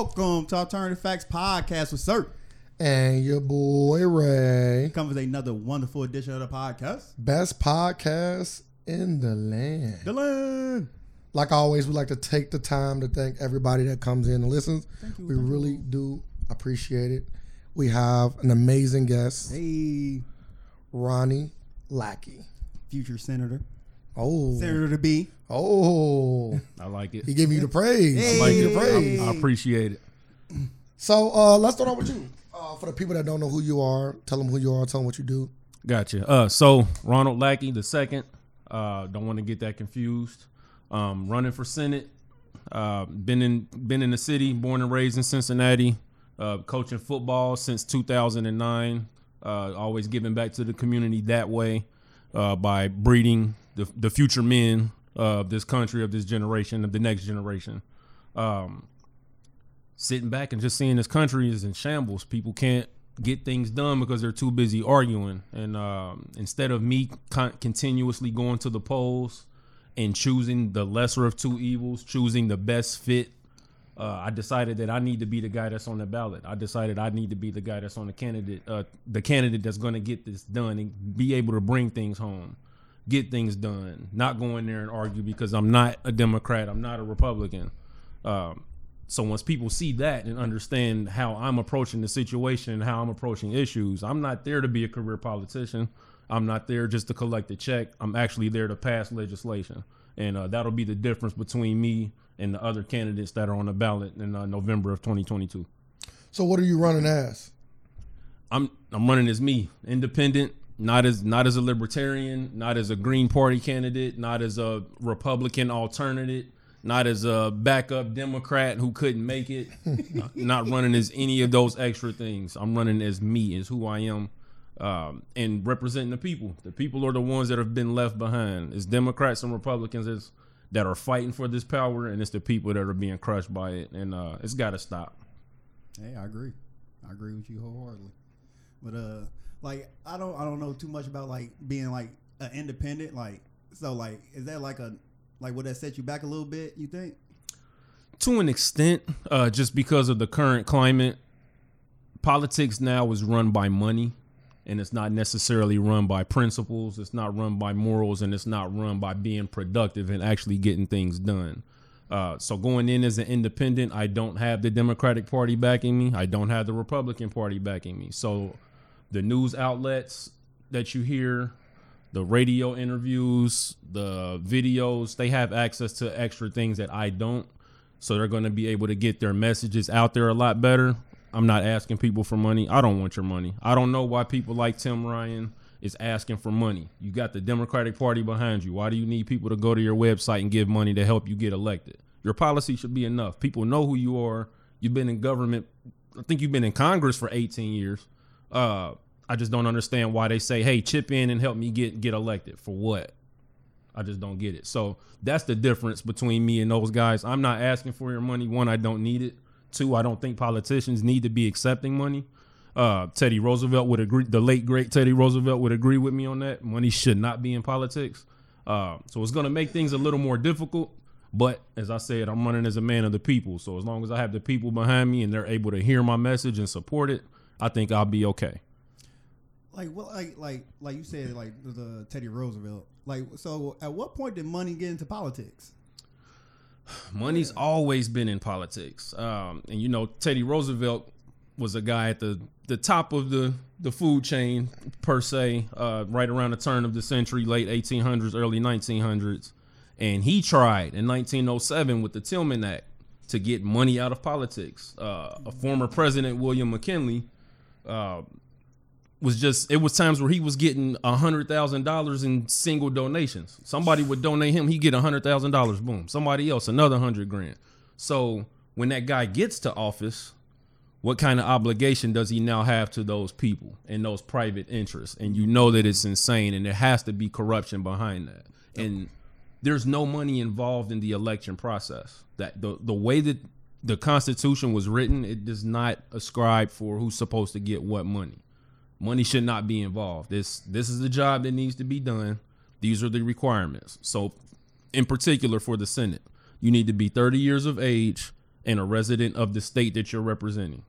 welcome to Alternative Facts Podcast with Sir. And your boy Ray. Come with another wonderful edition of the podcast. Best podcast in the land. The land. Like always, we like to take the time to thank everybody that comes in and listens. you, we really do appreciate it. We have an amazing guest, Hey, Ronnie Lackey. future senator. Oh, Senator to be. Oh, I like it. he giving you the praise. Hey. He giving you the Hey. praise. I appreciate it. So uh, let's start off with you. Uh, for the people that don't know who you are, tell them who you are. Tell them what you do. Gotcha. Uh, so Ronald Lackey the second. Uh, don't want to get that confused. Um, running for Senate. Uh, been in been in the city, born and raised in Cincinnati. Uh, coaching football since 2009. Uh, always giving back to the community that way uh, by breeding the the future men of this country, of this generation, of the next generation. Um, sitting back and just seeing this country is in shambles. People can't get things done because they're too busy arguing. And um, instead of me con- continuously going to the polls and choosing the lesser of two evils, choosing the best fit, uh, I decided that I need to be the guy that's on the ballot. I decided I need to be the guy that's on the candidate, uh, the candidate that's going to get this done and be able to bring things home, get things done. Not go in there and argue because I'm not a Democrat, I'm not a Republican. Um, so once people see that and understand how I'm approaching the situation and how I'm approaching issues, I'm not there to be a career politician. I'm not there just to collect a check. I'm actually there to pass legislation, and uh, that'll be the difference between me and the other candidates that are on the ballot in uh, November of 2022. So what are you running as? I'm I'm running as me, independent, not as not as a libertarian, not as a Green Party candidate, not as a Republican alternative, not as a backup Democrat who couldn't make it, not running as any of those extra things. I'm running as me, as who I am, um, and representing the people. The people are the ones that have been left behind. It's Democrats and Republicans that are fighting for this power, and it's the people that are being crushed by it, and uh, it's got to stop. Hey, I agree. I agree with you wholeheartedly. But uh, like I don't I don't know too much about like being like an independent. Like so like is that like a like would that set you back a little bit? You think? to an extent, uh, just because of the current climate, politics now is run by money, and it's not necessarily run by principles. It's not run by morals, and it's not run by being productive and actually getting things done. Uh, so going in as an independent, I don't have the Democratic Party backing me. I don't have the Republican Party backing me. So the news outlets that you hear, the radio interviews, the videos, they have access to extra things that I don't. So they're going to be able to get their messages out there a lot better. I'm not asking people for money. I don't want your money. I don't know why people like Tim Ryan is asking for money. You got the Democratic Party behind you. Why do you need people to go to your website and give money to help you get elected? Your policy should be enough. People know who you are. You've been in government. I think you've been in Congress for 18 years. Uh, I just don't understand why they say, "Hey, chip in and help me get get elected." For what? I just don't get it. So that's the difference between me and those guys. I'm not asking for your money. One, I don't need it. Two, I don't think politicians need to be accepting money. Uh, Teddy Roosevelt would agree. The late great Teddy Roosevelt would agree with me on that. Money should not be in politics. Uh, so it's going to make things a little more difficult. But as I said, I'm running as a man of the people. So as long as I have the people behind me and they're able to hear my message and support it, I think I'll be okay. Like what like like like you said like the, the Teddy Roosevelt. Like so at what point did money get into politics? Money's always been in politics. Um, and you know, Teddy Roosevelt was a guy at the, the top of the, the food chain per se, uh, right around the turn of the century, late 1800s, early 1900s. And he tried in 1907 with the Tillman Act to get money out of politics. Uh, a former president, William McKinley, uh, was just it was times where he was getting a hundred thousand dollars in single donations. Somebody would donate him, he get a hundred thousand dollars. Boom. Somebody else another hundred grand. So when that guy gets to office, what kind of obligation does he now have to those people and those private interests? And you know that it's insane, and there has to be corruption behind that. And there's no money involved in the election process. That the the way that the Constitution was written, it does not ascribe for who's supposed to get what money. Money should not be involved. This this is the job that needs to be done. These are the requirements. So, in particular for the Senate, you need to be 30 years of age and a resident of the state that you're representing.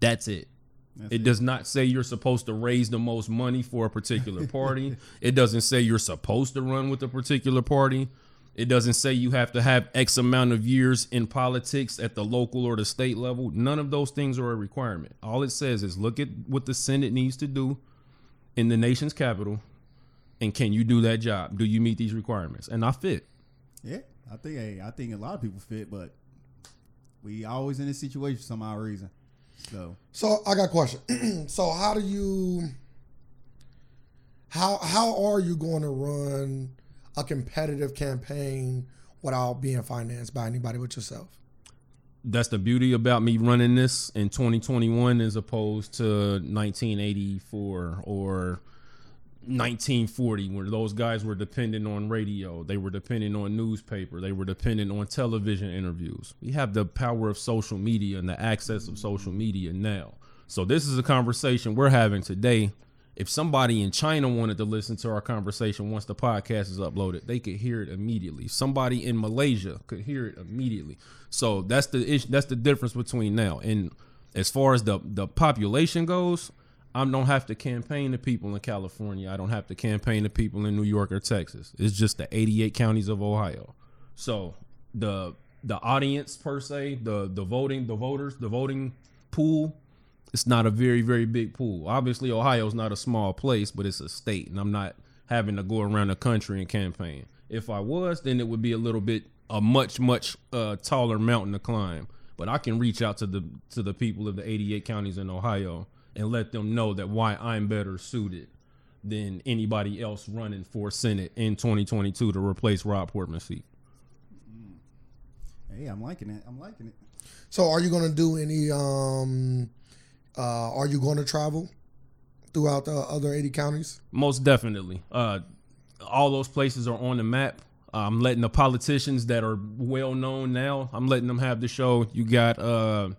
That's it. That's it, does not say you're supposed to raise the most money for a particular party. it doesn't say you're supposed to run with a particular party. It doesn't say you have to have X amount of years in politics at the local or the state level. None of those things are a requirement. All it says is look at what the Senate needs to do in the nation's capital and can you do that job? Do you meet these requirements? And I fit. Yeah, I think hey, I think a lot of people fit, but we always in this situation for some odd reason. So So I got a question. so how do you how how are you going to run a competitive campaign without being financed by anybody but yourself? That's the beauty about me running this in 2021 as opposed to 1984 or 1940 where those guys were dependent on radio they were dependent on newspaper they were dependent on television interviews we have the power of social media and the access of social media now so this is a conversation we're having today if somebody in china wanted to listen to our conversation once the podcast is uploaded they could hear it immediately somebody in malaysia could hear it immediately so that's the issue that's the difference between now and as far as the the population goes I don't have to campaign to people in California. I don't have to campaign to people in New York or Texas. It's just the 88 counties of Ohio. So the the audience per se, the the voting, the voters, the voting pool, it's not a very very big pool. Obviously, Ohio's not a small place, but it's a state, and I'm not having to go around the country and campaign. If I was, then it would be a little bit a much much uh, taller mountain to climb. But I can reach out to the to the people of the 88 counties in Ohio and let them know that why I'm better suited than anybody else running for Senate in 2022 to replace Rob Portman's seat. hey, I'm liking it. I'm liking it. So are you going to do any um uh are you going to travel throughout the other 80 counties? Most definitely. Uh, all those places are on the map. I'm letting the politicians that are well known now. I'm letting them have the show. You got uh,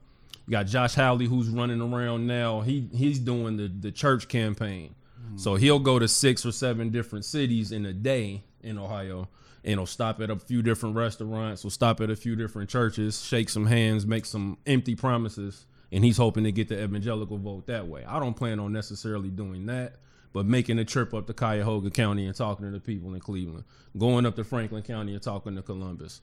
you got Josh Hawley who's running around now. He he's doing the the church campaign. So he'll go to six or seven different cities in a day in Ohio, and he'll stop at a few different restaurants. He'll stop at a few different churches, shake some hands, make some empty promises, and he's hoping to get the evangelical vote that way. I don't plan on necessarily doing that, but making a trip up to Cuyahoga County and talking to the people in Cleveland, going up to Franklin County and talking to Columbus,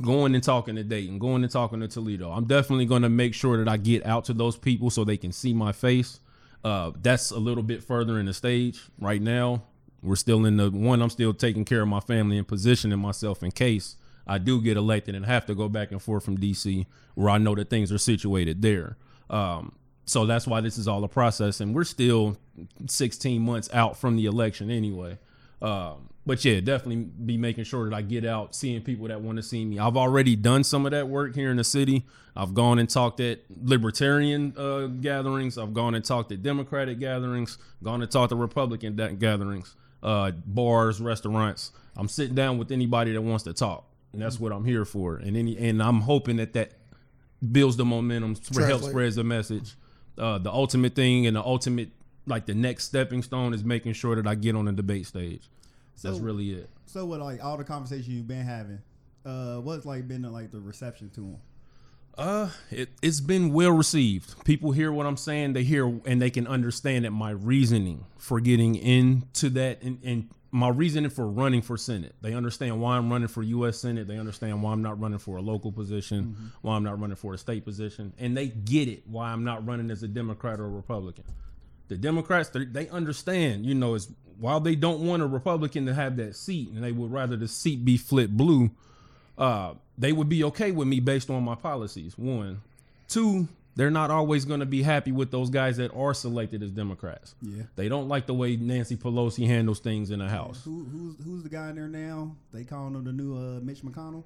going and talking to Dayton, going and talking to Toledo. I'm definitely going to make sure that I get out to those people so they can see my face. Uh, that's a little bit further in the stage right now. We're still in the one. I'm still taking care of my family and positioning myself in case I do get elected and have to go back and forth from DC, where I know that things are situated there. Um, so that's why this is all a process, and we're still 16 months out from the election anyway. Um, but yeah, definitely be making sure that I get out, seeing people that want to see me. I've already done some of that work here in the city. I've gone and talked at libertarian uh, gatherings. I've gone and talked at Democratic gatherings. Gone and talked at Republican gatherings, uh, bars, restaurants. I'm sitting down with anybody that wants to talk, and that's what I'm here for. And any, and I'm hoping that that builds the momentum, sp- helps Translate. spreads the message. Uh, the ultimate thing and the ultimate, like the next stepping stone, is making sure that I get on the debate stage. That's really it. So with like all the conversation you've been having, uh, what's like been the, like the reception to them? Uh, it, it's been well received. People hear what I'm saying. They hear and they can understand that my reasoning for getting into that and, and my reasoning for running for Senate. They understand why I'm running for U.S. Senate. They understand why I'm not running for a local position, why I'm not running for a state position, and they get it why I'm not running as a Democrat or a Republican. The Democrats, they, they understand, you know, is while they don't want a Republican to have that seat and they would rather the seat be flipped blue, uh, they would be okay with me based on my policies. One, two, they're not always going to be happy with those guys that are selected as Democrats. Yeah. They don't like the way Nancy Pelosi handles things in the House. Who, who's who's the guy in there now? They calling him the new uh, Mitch McConnell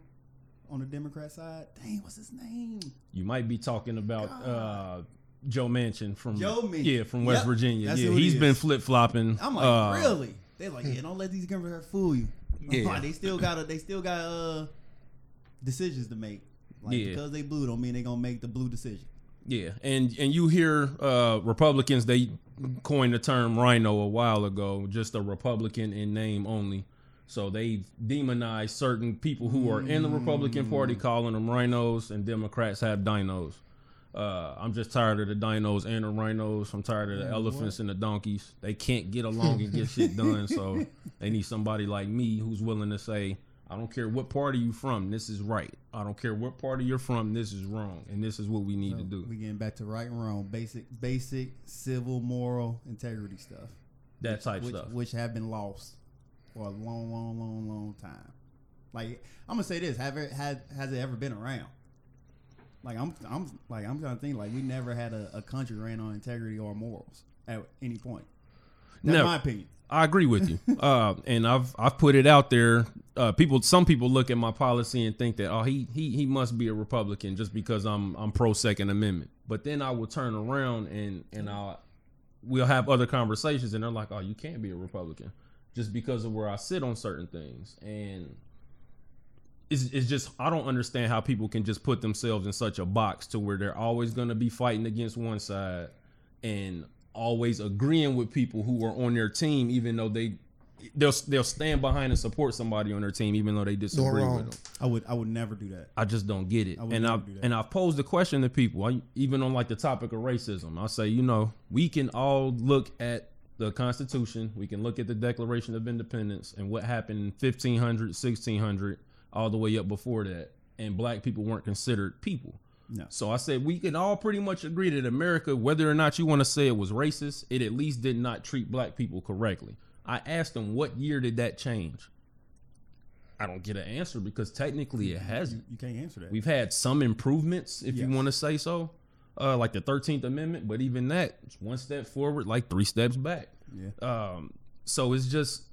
on the Democrat side. Dang, what's his name? You might be talking about uh, Joe Manchin from Joe Manchin. yeah from West Yep, Virginia. that's Yeah, he's is. been flip flopping. I'm like, really? They're like, yeah, don't let these Democrats fool you. Yeah. like, they still got to they still got uh decisions to make. Like Yeah. because they blue don't mean they're gonna make the blue decision. Yeah, and and you hear uh, Republicans they coined the term "rhino" a while ago, just a Republican in name only. So they demonize certain people who are in the Republican Party, calling them rhinos, and Democrats have dinos. Uh, I'm just tired of the dinos and the rhinos. I'm tired of the elephants and the donkeys. They can't get along and get shit done. So they need somebody like me who's willing to say, I don't care what party you from, this is right. I don't care what party you're from, this is wrong, and this is what we need to do. We getting back to right and wrong, basic, basic civil, moral, integrity stuff, That type which, stuff. which have been lost for a long, long, long, long time. Like I'm gonna say this: have it had has it ever been around? Like I'm, I'm like I'm trying to think. Like we never had a, a country ran on integrity or morals at any point. That's my opinion. I agree with you, uh, and I've I've put it out there. Uh, people, some people look at my policy and think that oh he he he must be a Republican just because I'm I'm pro Second Amendment. But then I will turn around and and I we'll have other conversations, and they're like, oh you can't be a Republican just because of where I sit on certain things, and it's it's just I don't understand how people can just put themselves in such a box to where they're always going to be fighting against one side and always agreeing with people who are on their team, even though they they'll they'll stand behind and support somebody on their team, even though they disagree with them. I would, I would never do that. I just don't get it. I and I and I've posed the question to people, I, even on like the topic of racism. I say, you know, we can all look at the Constitution, we can look at the Declaration of Independence and what happened in 1500, 1600, all the way up before that, and black people weren't considered people. No. So I said we can all pretty much agree that America, whether or not you want to say it was racist, it at least did not treat black people correctly. I asked them what year did that change? I don't get an answer because technically it hasn't. You can't answer that. We've had some improvements, if you want to say so, uh, like the Thirteenth Amendment, but even that, it's one step forward, like three steps back. yeah. Um, so it's just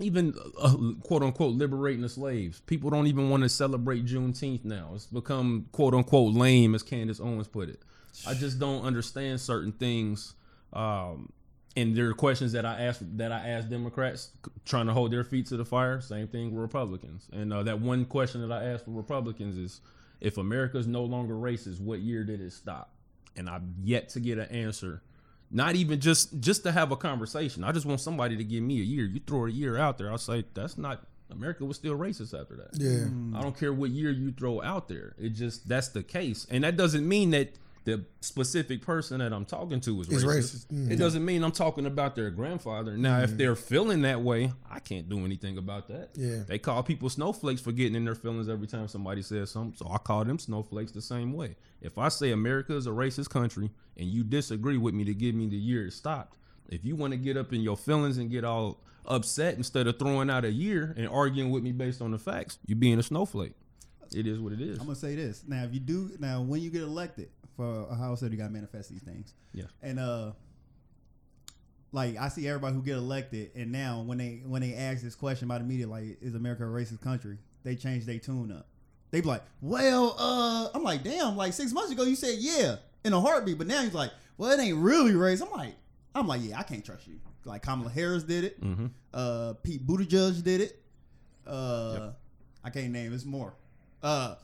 even uh, quote unquote liberating the slaves. People don't even want to celebrate Juneteenth now. It's become quote unquote lame, as Candace Owens put it. I just don't understand certain things. Um, and there are questions that I ask that I ask Democrats trying to hold their feet to the fire. Same thing with Republicans. And uh, that one question that I asked for Republicans is, if America is no longer racist, what year did it stop? And I've yet to get an answer. Not even just just to have a conversation. I just want somebody to give me a year. You throw a year out there, I'll say that's not America was still racist after that. Yeah. I don't care what year you throw out there. It just that's the case, and that doesn't mean that the specific person that I'm talking to is Is racist. racist. Mm. It doesn't mean I'm talking about their grandfather. Now, if they're feeling that way, I can't do anything about that. Yeah. they call people snowflakes for getting in their feelings every time somebody says something. So I call them snowflakes the same way. If I say America is a racist country and you disagree with me to give me the year it stopped, if you want to get up in your feelings and get all upset instead of throwing out a year and arguing with me based on the facts, you're being a snowflake. It is what it is. I'm gonna say this now. If you do now, when you get elected for a house, you got to manifest these things. Yeah. And uh, like I see everybody who get elected, and now when they when they ask this question about the media, like, is America a racist country? They change their tune up. They be like, well, uh, I'm like, damn, like six months ago you said yeah in a heartbeat, but now he's like, well, it ain't really racist. I'm like, I'm like, yeah, I can't trust you. Like Kamala Harris did it. Mm-hmm. Uh, Pete Buttigieg did it. Uh, I can't name. It's more. Uh,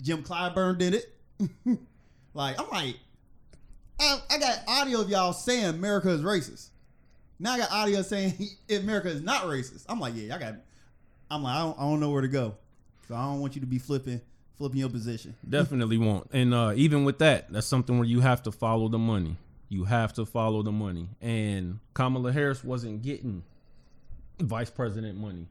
Jim Clyburn did it. like I'm like, I, I got audio of y'all saying America is racist. Now I got audio saying America is not racist. I'm like, yeah, I got. I'm like, I don't, I don't know where to go. So I don't want you to be flipping, flipping your position. Definitely won't. And uh, even with that, that's something where you have to follow the money. You have to follow the money. And Kamala Harris wasn't getting vice president money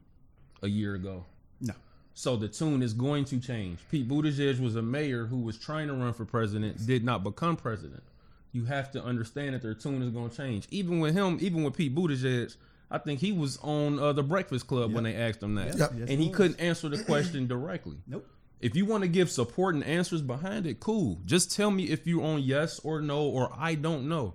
a year ago. No. So the tune is going to change. Pete Buttigieg was a mayor who was trying to run for president, did not become president. You have to understand that their tune is going to change. Even with him, even with Pete Buttigieg, I think he was on uh, the Breakfast Club when they asked him that, Yep. Yes, and he was. couldn't answer the question directly. Nope. If you want to give support and answers behind it, cool. Just tell me if you're on yes or no or I don't know.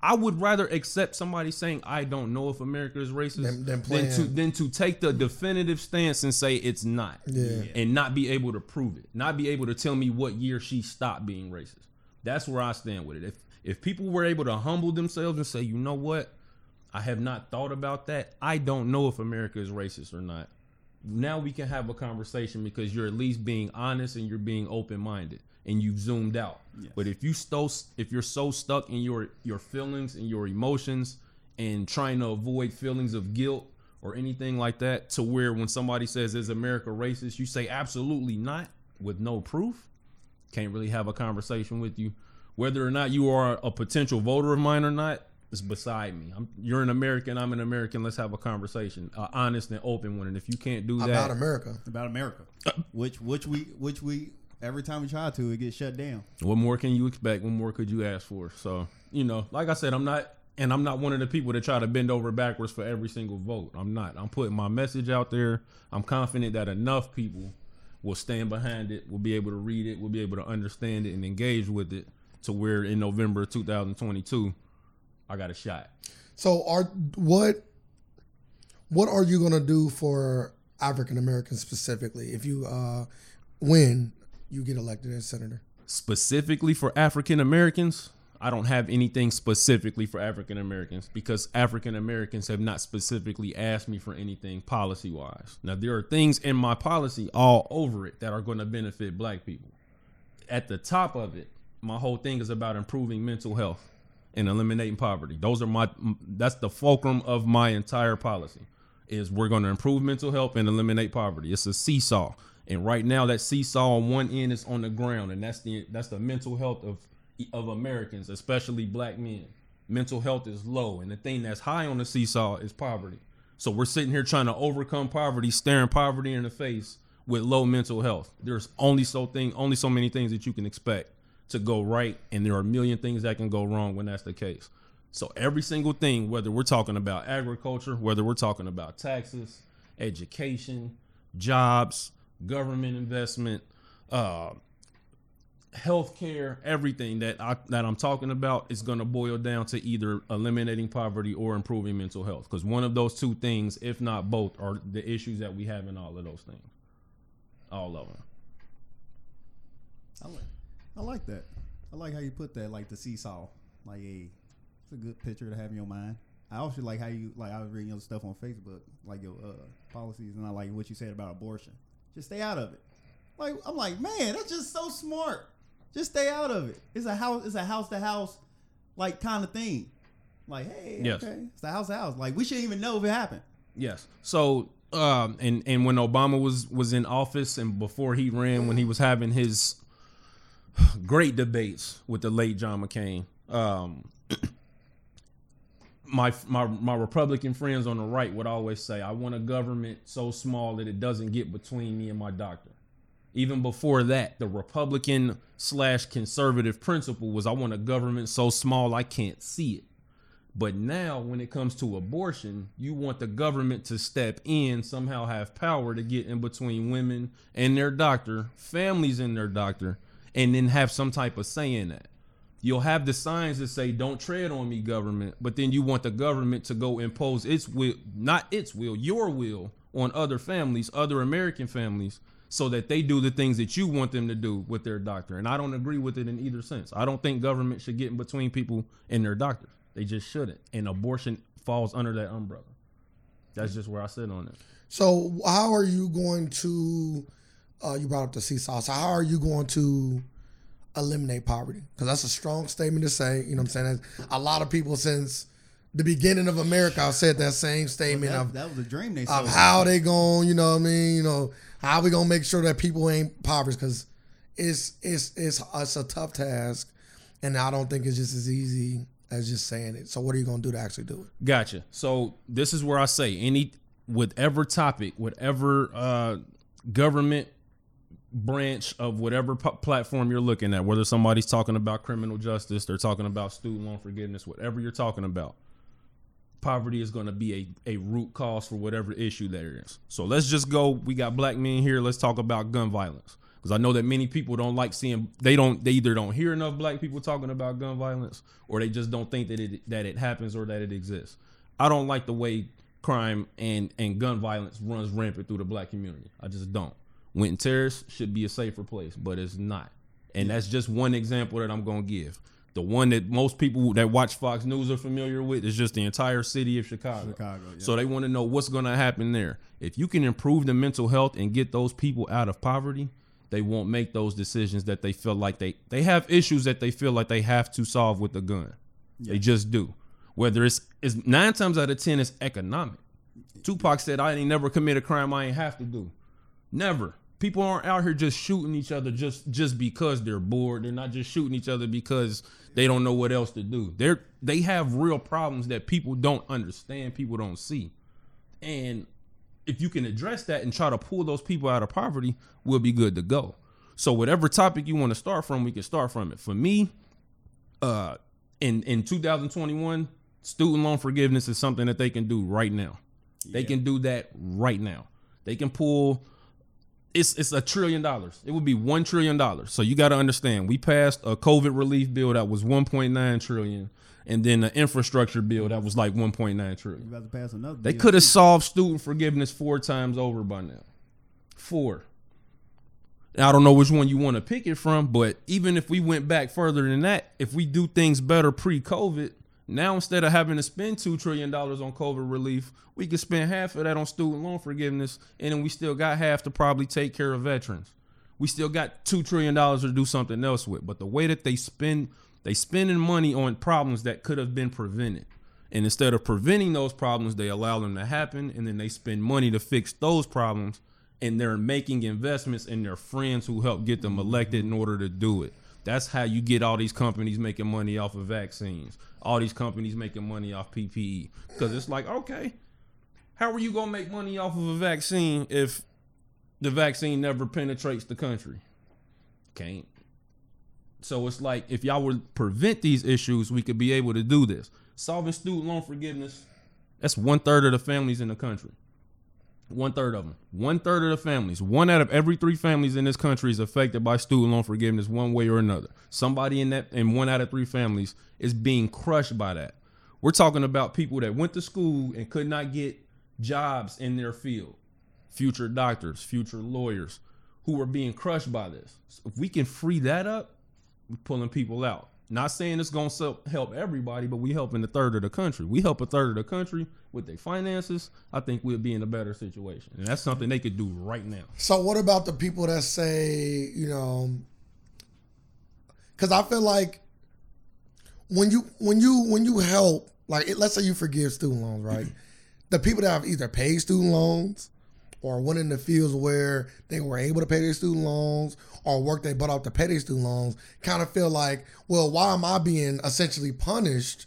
I would rather accept somebody saying I don't know if America is racist Than- than than, to than to take the definitive stance and say it's not. Yeah. And not be able to prove it. Not be able to tell me what year she stopped being racist. That's where I stand with it. If if people were able to humble themselves and say, you know what? I have not thought about that. I don't know if America is racist or not now we can have a conversation because you're at least being honest and you're being open minded and you've zoomed out. Yes. But if you sto- if you're so stuck in your your feelings and your emotions and trying to avoid feelings of guilt or anything like that to where when somebody says is America racist, you say absolutely not with no proof. Can't really have a conversation with you. Whether or not you are a potential voter of mine or not is beside me. I'm, you're an American. I'm an American. Let's have a conversation, an honest and open one. And if you can't do that, About America. about America, which which we which we every time we try to, it gets shut down. what more can you expect? What more could you ask for? So, you know, like I said, I'm not, and I'm not one of the people that try to bend over backwards for every single vote. I'm not. I'm putting my message out there. I'm confident that enough people will stand behind it, will be able to read it, will be able to understand it and engage with it to where in November of 2022, I got a shot. So are what what are you gonna do for African Americans specifically if you uh win you get elected as senator? specifically for African Americans, I don't have anything specifically for African Americans because African Americans have not specifically asked me for anything policy wise. Now, there are things in my policy all over it that are going to benefit black people. At the top of it, my whole thing is about improving mental health and eliminating poverty. Those are my that's the fulcrum of my entire policy is we're going to improve mental health and eliminate poverty. It's a seesaw. And right now that seesaw on one end is on the ground and that's the that's the mental health of of Americans, especially black men. Mental health is low and the thing that's high on the seesaw is poverty. So we're sitting here trying to overcome poverty, staring poverty in the face with low mental health. There's only so thing only so many things that you can expect to go right and there are a million things that can go wrong when that's the case. So every single thing, whether we're talking about agriculture, whether we're talking about taxes, education, jobs, government investment, uh, healthcare, everything that I that I'm talking about is going to boil down to either eliminating poverty or improving mental health. Because one of those two things, if not both, are the issues that we have in all of those things. All of them. I like, that. I like how you put that, like the seesaw. Like, hey, it's a good picture to have in your mind. I also like how you, like, I was reading your stuff on Facebook, like your uh, policies, and I like what you said about abortion. Just stay out of it. Like, I'm like, man, that's just so smart. Just stay out of it. It's a house. It's a house to house, like kind of thing. Like, hey, Yes. okay, it's a house to house. Like, we shouldn't even know if it happened. Yes. So, um, and and when Obama was was in office and before he ran, when he was having his great debates with the late John McCain, um, my my my Republican friends on the right would always say, "I want a government so small that it doesn't get between me and my doctor." Even before that, the Republican slash conservative principle was, "I want a government so small I can't see it." But now, when it comes to abortion, you want the government to step in, somehow have power to get in between women and their doctor, families and their doctor, and then have some type of say in that. You'll have the signs that say, don't tread on me, government, but then you want the government to go impose its will, not its will, your will on other families, other American families, so that they do the things that you want them to do with their doctor. And I don't agree with it in either sense. I don't think government should get in between people and their doctors. They just shouldn't. And abortion falls under that umbrella. That's just where I sit on it. So how are you going to? Uh, you brought up the seesaw. So how are you going to eliminate poverty? Because that's a strong statement to say. You know what I'm saying? A lot of people since the beginning of America have said that same statement That, of that was a dream they of how they going. You know what I mean? You know how we gonna make sure that people ain't impoverished? Because it's it's it's it's a tough task, and I don't think it's just as easy as just saying it. So what are you gonna do to actually do it? Gotcha. So this is where I say any whatever topic, whatever uh, government branch of whatever p- platform you're looking at, whether somebody's talking about criminal justice, they're talking about student loan forgiveness, whatever you're talking about, poverty is going to be a, a root cause for whatever issue there is. So let's just go. We got black men here. Let's talk about gun violence because I know that many people don't like seeing. They don't. They either don't hear enough black people talking about gun violence, or they just don't think that it that it happens or that it exists. I don't like the way crime and and gun violence runs rampant through the black community. I just don't. Winton Terrace should be a safer place, but it's not. And that's just one example that I'm going to give. The one that most people that watch Fox News are familiar with is just the entire city of Chicago. Chicago, yeah. So they want to know what's going to happen there. If you can improve the mental health and get those people out of poverty, they won't make those decisions that they feel like they they have issues that they feel like they have to solve with the gun. They just do. Whether it's it's nine times out of ten it's economic. Tupac said, "I ain't never commit a crime I ain't have to do. Never. People aren't out here just shooting each other just just because they're bored. They're not just shooting each other because they don't know what else to do. They're they have real problems that people don't understand, people don't see. And if you can address that and try to pull those people out of poverty, we'll be good to go. So whatever topic you want to start from, we can start from it. For me, uh in in 2021, student loan forgiveness is something that they can do right now. They can do that right now. They can pull it's it's a trillion dollars. It would be one trillion dollars. So you got to understand, we passed a COVID relief bill that was 1.9 trillion, and then the infrastructure bill that was like 1.9 trillion. About to pass another. They could have solved student forgiveness four times over by now. Four. I don't know which one you want to pick it from, but even if we went back further than that, if we do things better pre-COVID, now instead of having to spend two trillion dollars on COVID relief, we could spend half of that on student loan forgiveness, and then we still got half to probably take care of veterans. We still got two trillion dollars to do something else with. But the way that they spend, they spending money on problems that could have been prevented. And instead of preventing those problems, they allow them to happen, and then they spend money to fix those problems. And they're making investments in their friends who helped get them elected in order to do it. That's how you get all these companies making money off of vaccines. All these companies making money off PPE. Because it's like, okay, how are you gonna make money off of a vaccine if the vaccine never penetrates the country? Can't. So it's like if y'all would prevent these issues, we could be able to do this. Solving student loan forgiveness, that's one third of the families in the country. One third of them. One third of the families. One out of every three families in this country is affected by student loan forgiveness one way or another. Somebody in that, and one out of three families is being crushed by that. We're talking about people that went to school and could not get jobs in their field. Future doctors, future lawyers who are being crushed by this. So if we can free that up, we're pulling people out. Not saying it's going to help everybody, but we helping a third of the country. We help a third of the country with their finances. I think we'll be in a better situation, and that's something they could do right now. So what about the people that say, you know, because I feel like when you when you when you help, like let's say you forgive student loans, right? the people that have either paid student loans or went in the fields where they were able to pay their student loans or work they butt off to pay their student loans kind of feel like, well, why am I being essentially punished,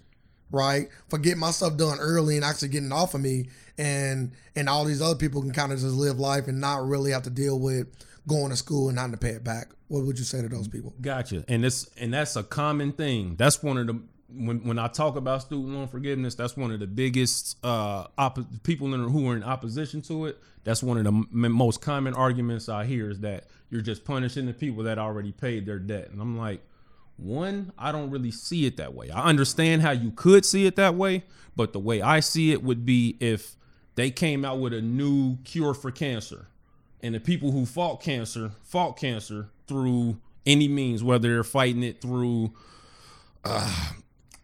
right, for getting my stuff done early and actually getting off of me, and and all these other people can kind of just live life and not really have to deal with going to school and having to pay it back. What would you say to those people? Gotcha. And this and that's a common thing. That's one of the when when I talk about student loan forgiveness, that's one of the biggest uh people in, who are in opposition to it. That's one of the m- most common arguments I hear is that you're just punishing the people that already paid their debt. And I'm like, one, I don't really see it that way. I understand how you could see it that way, but the way I see it would be if they came out with a new cure for cancer and the people who fought cancer fought cancer through any means, whether they're fighting it through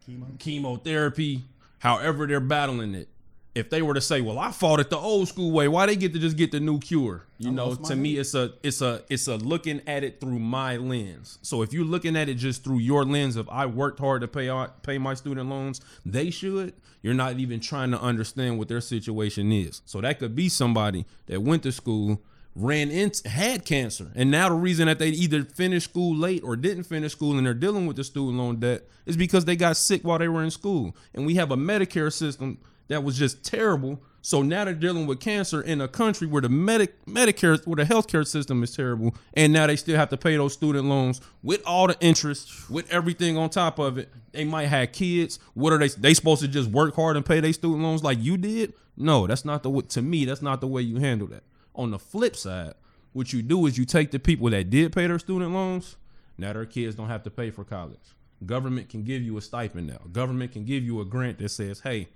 Chemo. chemotherapy, however they're battling it. If they were to say, "Well, I fought it the old school way," why they get to just get the new cure? You I know, to me, head. it's a, it's a, it's a looking at it through my lens. So if you're looking at it just through your lens of I worked hard to pay out, pay my student loans, they should. You're not even trying to understand what their situation is. So that could be somebody that went to school, ran into had cancer. And now the reason that they either finished school late or didn't finish school and they're dealing with the student loan debt is because they got sick while they were in school. And we have a medicare system that was just terrible. So now they're dealing with cancer in a country where the medic medicare where the healthcare system is terrible. And now they still have to pay those student loans with all the interest with everything on top of it. They might have kids. What are they they supposed to just work hard and pay their student loans like you did? No that's not the to me that's not the way you handle that on the flip side, what you do is you take the people that did pay their student loans, now their kids don't have to pay for college. Government can give you a stipend now. Government can give you a grant that says, hey,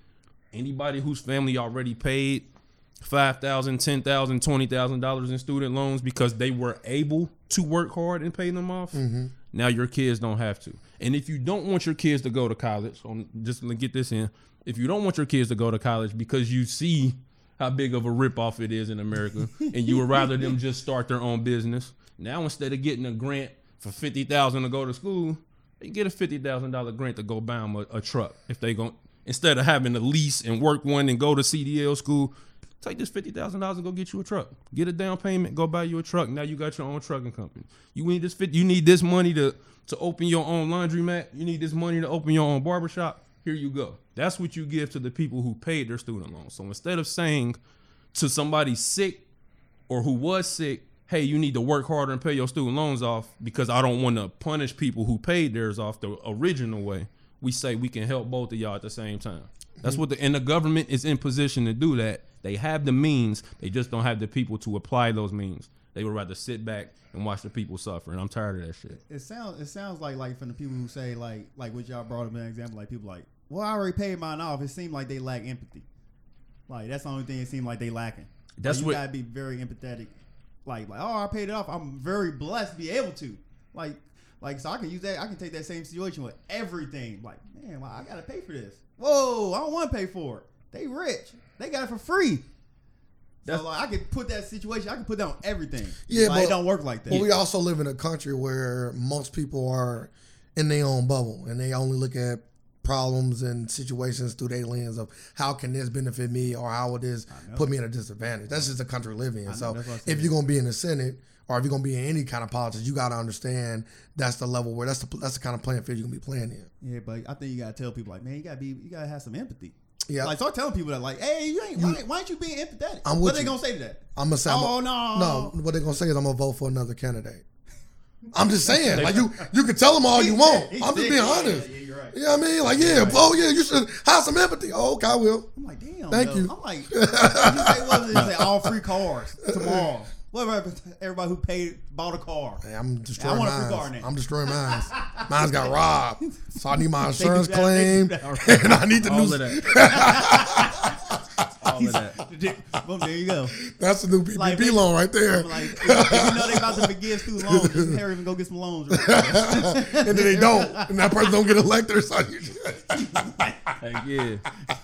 anybody whose family already paid five thousand, ten thousand, twenty thousand dollars in student loans because they were able to work hard and pay them off. Mm-hmm. Now your kids don't have to. And if you don't want your kids to go to college, on just to get this in, if you don't want your kids to go to college because you see how big of a ripoff it is in America, and you would rather them just start their own business. Now instead of getting a grant for fifty thousand to go to school, they get a fifty thousand dollar grant to go buy them a, a truck if they go instead of having to lease and work one and go to CDL school. Take this fifty thousand dollars and go get you a truck. Get a down payment. Go buy you a truck. Now you got your own trucking company. You need this fit. You need this money to to open your own laundromat. You need this money to open your own barbershop. Here you go. That's what you give to the people who paid their student loans. So instead of saying to somebody sick or who was sick, hey, you need to work harder and pay your student loans off because I don't want to punish people who paid theirs off the original way. We say we can help both of y'all at the same time. That's what the and the government is in position to do that. They have the means, they just don't have the people to apply those means. They would rather sit back and watch the people suffer, and I'm tired of that shit. It sounds it sounds like like from the people who say like like what y'all brought up an example like people like well I already paid mine off. It seemed like they lack empathy. Like that's the only thing it seemed like they lacking. That's like, you what- gotta be very empathetic. Like like oh I paid it off. I'm very blessed to be able to. Like like so I can use that. I can take that same situation with everything. Like man, well, I gotta pay for this. Whoa, I don't want to pay for it. They rich. They got it for free. So That's- like I could put that situation. I could put that on everything. Yeah, like, it don't work like that. But we also live in a country where most people are in their own bubble and they only look at problems and situations through their lens of how can this benefit me or how would this put me at a disadvantage. That's just the country we live in. So that's what I if you're gonna be in the Senate or if you're gonna be in any kind of politics, you gotta understand that's the level where that's the that's the kind of playing field you're gonna be playing in. Yeah, but I think you gotta tell people like, man, you gotta be, you gotta have some empathy. Yeah. Like start telling people that, like, hey, you ain't, why, why ain't you being empathetic? I'm what with they gonna say to that? I'm gonna say, I'm Oh, a- no. no. What they're gonna say is I'm gonna vote for another candidate. I'm just saying, like you, you can tell them all you want. I'm just being honest. Yeah, you're right. You know what I mean? Like, yeah, oh yeah, you should have some empathy. Oh, okay, I will. I'm like, damn. Thank yo. you. I'm like, you say say all free cars tomorrow. What about everybody who paid bought a car? Hey, I'm destroying want a free mine. car now. I'm destroying mine. Mine's got robbed, so I need my insurance that, claim, do that. and I need the All new. of that. All of that. Boom, there you go. That's the new PPP Like, loan right there. I'm like, if, if you know they about to forgive student loans, just hurry up and go get some loans. real quick. and then they don't, and that person don't get elected or something. Like, yeah,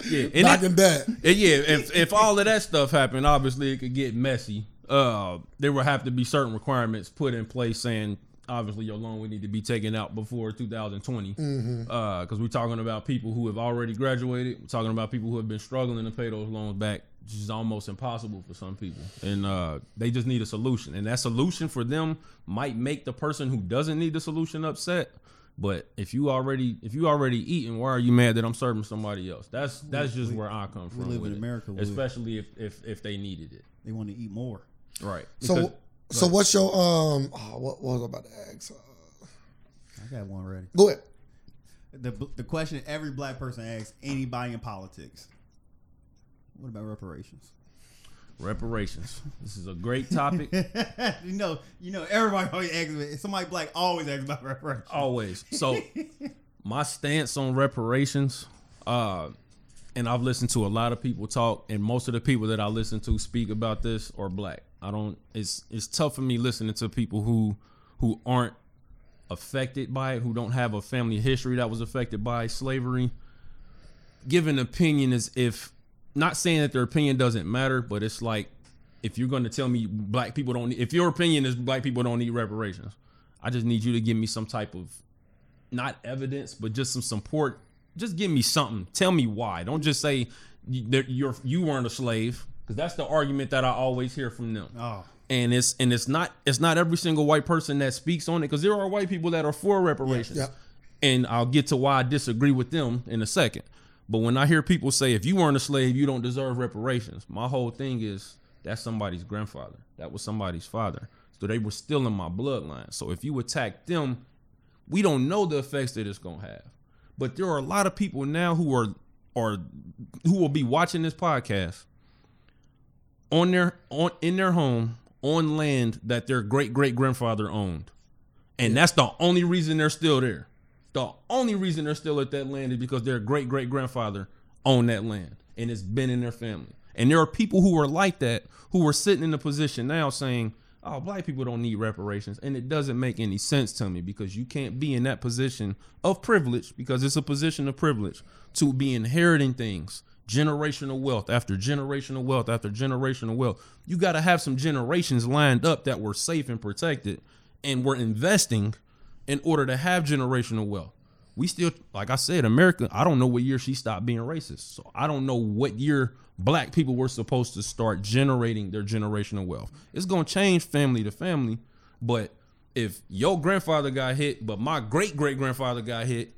yeah. And it- that. And yeah, if if all of that stuff happened, obviously it could get messy. Uh, there will have to be certain requirements put in place saying obviously your loan would need to be taken out before 2020. Because we're talking about people who have already graduated. We're talking about people who have been struggling to pay those loans back, which is almost impossible for some people. And uh, they just need a solution. And that solution for them might make the person who doesn't need the solution upset. But if you already if you already eating, why are you mad that I'm serving somebody else? That's that's just where I come from. We live with in. America, especially if, if if they needed it. They want to eat more. Right. So, Because- so what's your um? Oh, what, what was I about to ask? Uh, I got one ready. go ahead. The, the question every black person asks anybody in politics. What about reparations? reparations. This is a great topic. you know, you know, everybody always asks. me- Somebody black always asks about reparations. Always. So my stance on reparations, uh, and I've listened to a lot of people talk, and most of the people that I listen to speak about this are black. I don't. It's it's tough for me listening to people who who aren't affected by it, who don't have a family history that was affected by slavery. Give an opinion as if not saying that their opinion doesn't matter, but it's like if you're going to tell me black people don't need, if your opinion is black people don't need reparations, I just need you to give me some type of not evidence, but just some support. Just give me something. Tell me why. Don't just say you- you weren't a slave because that's the argument that I always hear from them. Oh, And it's and it's not it's not every single white person that speaks on it because there are white people that are for reparations. Yeah. And I'll get to why I disagree with them in a second. But when I hear people say if you weren't a slave, you don't deserve reparations, my whole thing is that's somebody's grandfather. That was somebody's father. So they were still in my bloodline. So if you attack them, we don't know the effects that it's gonna have. But there are a lot of people now who are are who will be watching this podcast on their on in their home on land that their great great grandfather owned. And that's the only reason they're still there. The only reason they're still at that land is because their great great grandfather owned that land and it's been in their family. And there are people who are like that who are sitting in a position now saying, "Oh, black people don't need reparations." And it doesn't make any sense to me because you can't be in that position of privilege because it's a position of privilege to be inheriting things generational wealth after generational wealth after generational wealth. You got to have some generations lined up that were safe and protected and were investing in order to have generational wealth. we still, like I said, America. I don't know what year she stopped being racist, so I don't know what year black people were supposed to start generating their generational wealth. It's gonna change family to family, but if your grandfather got hit, but my great great grandfather got hit,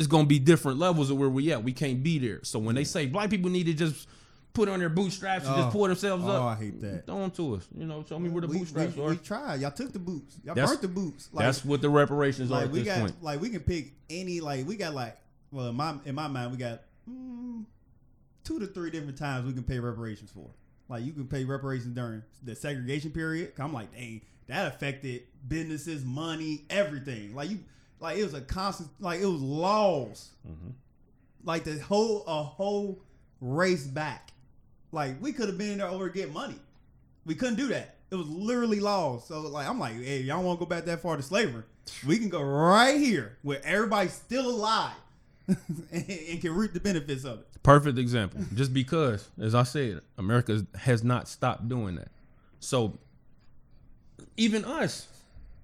it's gonna be different levels of where we at. We can't be there. So when they say black people need to just put on their bootstraps and Oh. just pull themselves Oh, up, I hate that. throw them to us. You know, show me where the we, bootstraps we, are. we tried. Y'all took the boots. Y'all That's- burnt the boots. Like, That's what the reparations are like at we this got point. like we can pick any like we got like well in my in my mind we got mm, two to three different times we can pay reparations for. Like you can pay reparations during the segregation period. I'm like, dang, that affected businesses, money, everything. Like you, like it was a constant, like it was laws, Mm-hmm. like the whole a whole race back. Like we could have been in there over to get money. We couldn't do that. It was literally laws. So like I'm like, hey, y'all want to go back that far to slavery? We can go right here where everybody's still alive and, and can reap the benefits of it. Perfect example. Just because, as I said, America has not stopped doing that. So even us,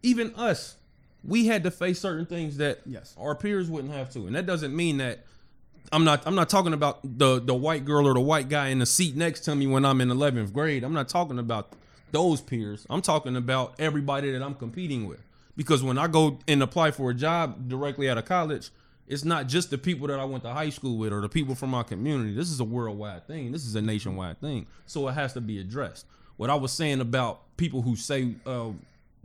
even us, we had to face certain things that Yes. our peers wouldn't have to. And that doesn't mean that I'm not I'm not talking about the the white girl or the white guy in the seat next to me when I'm in 11th grade. I'm not talking about those peers. I'm talking about everybody that I'm competing with. Because when I go and apply for a job directly out of college, it's not just the people that I went to high school with or the people from my community. This is a worldwide thing. This is a nationwide thing. So it has to be addressed. What I was saying about people who say uh,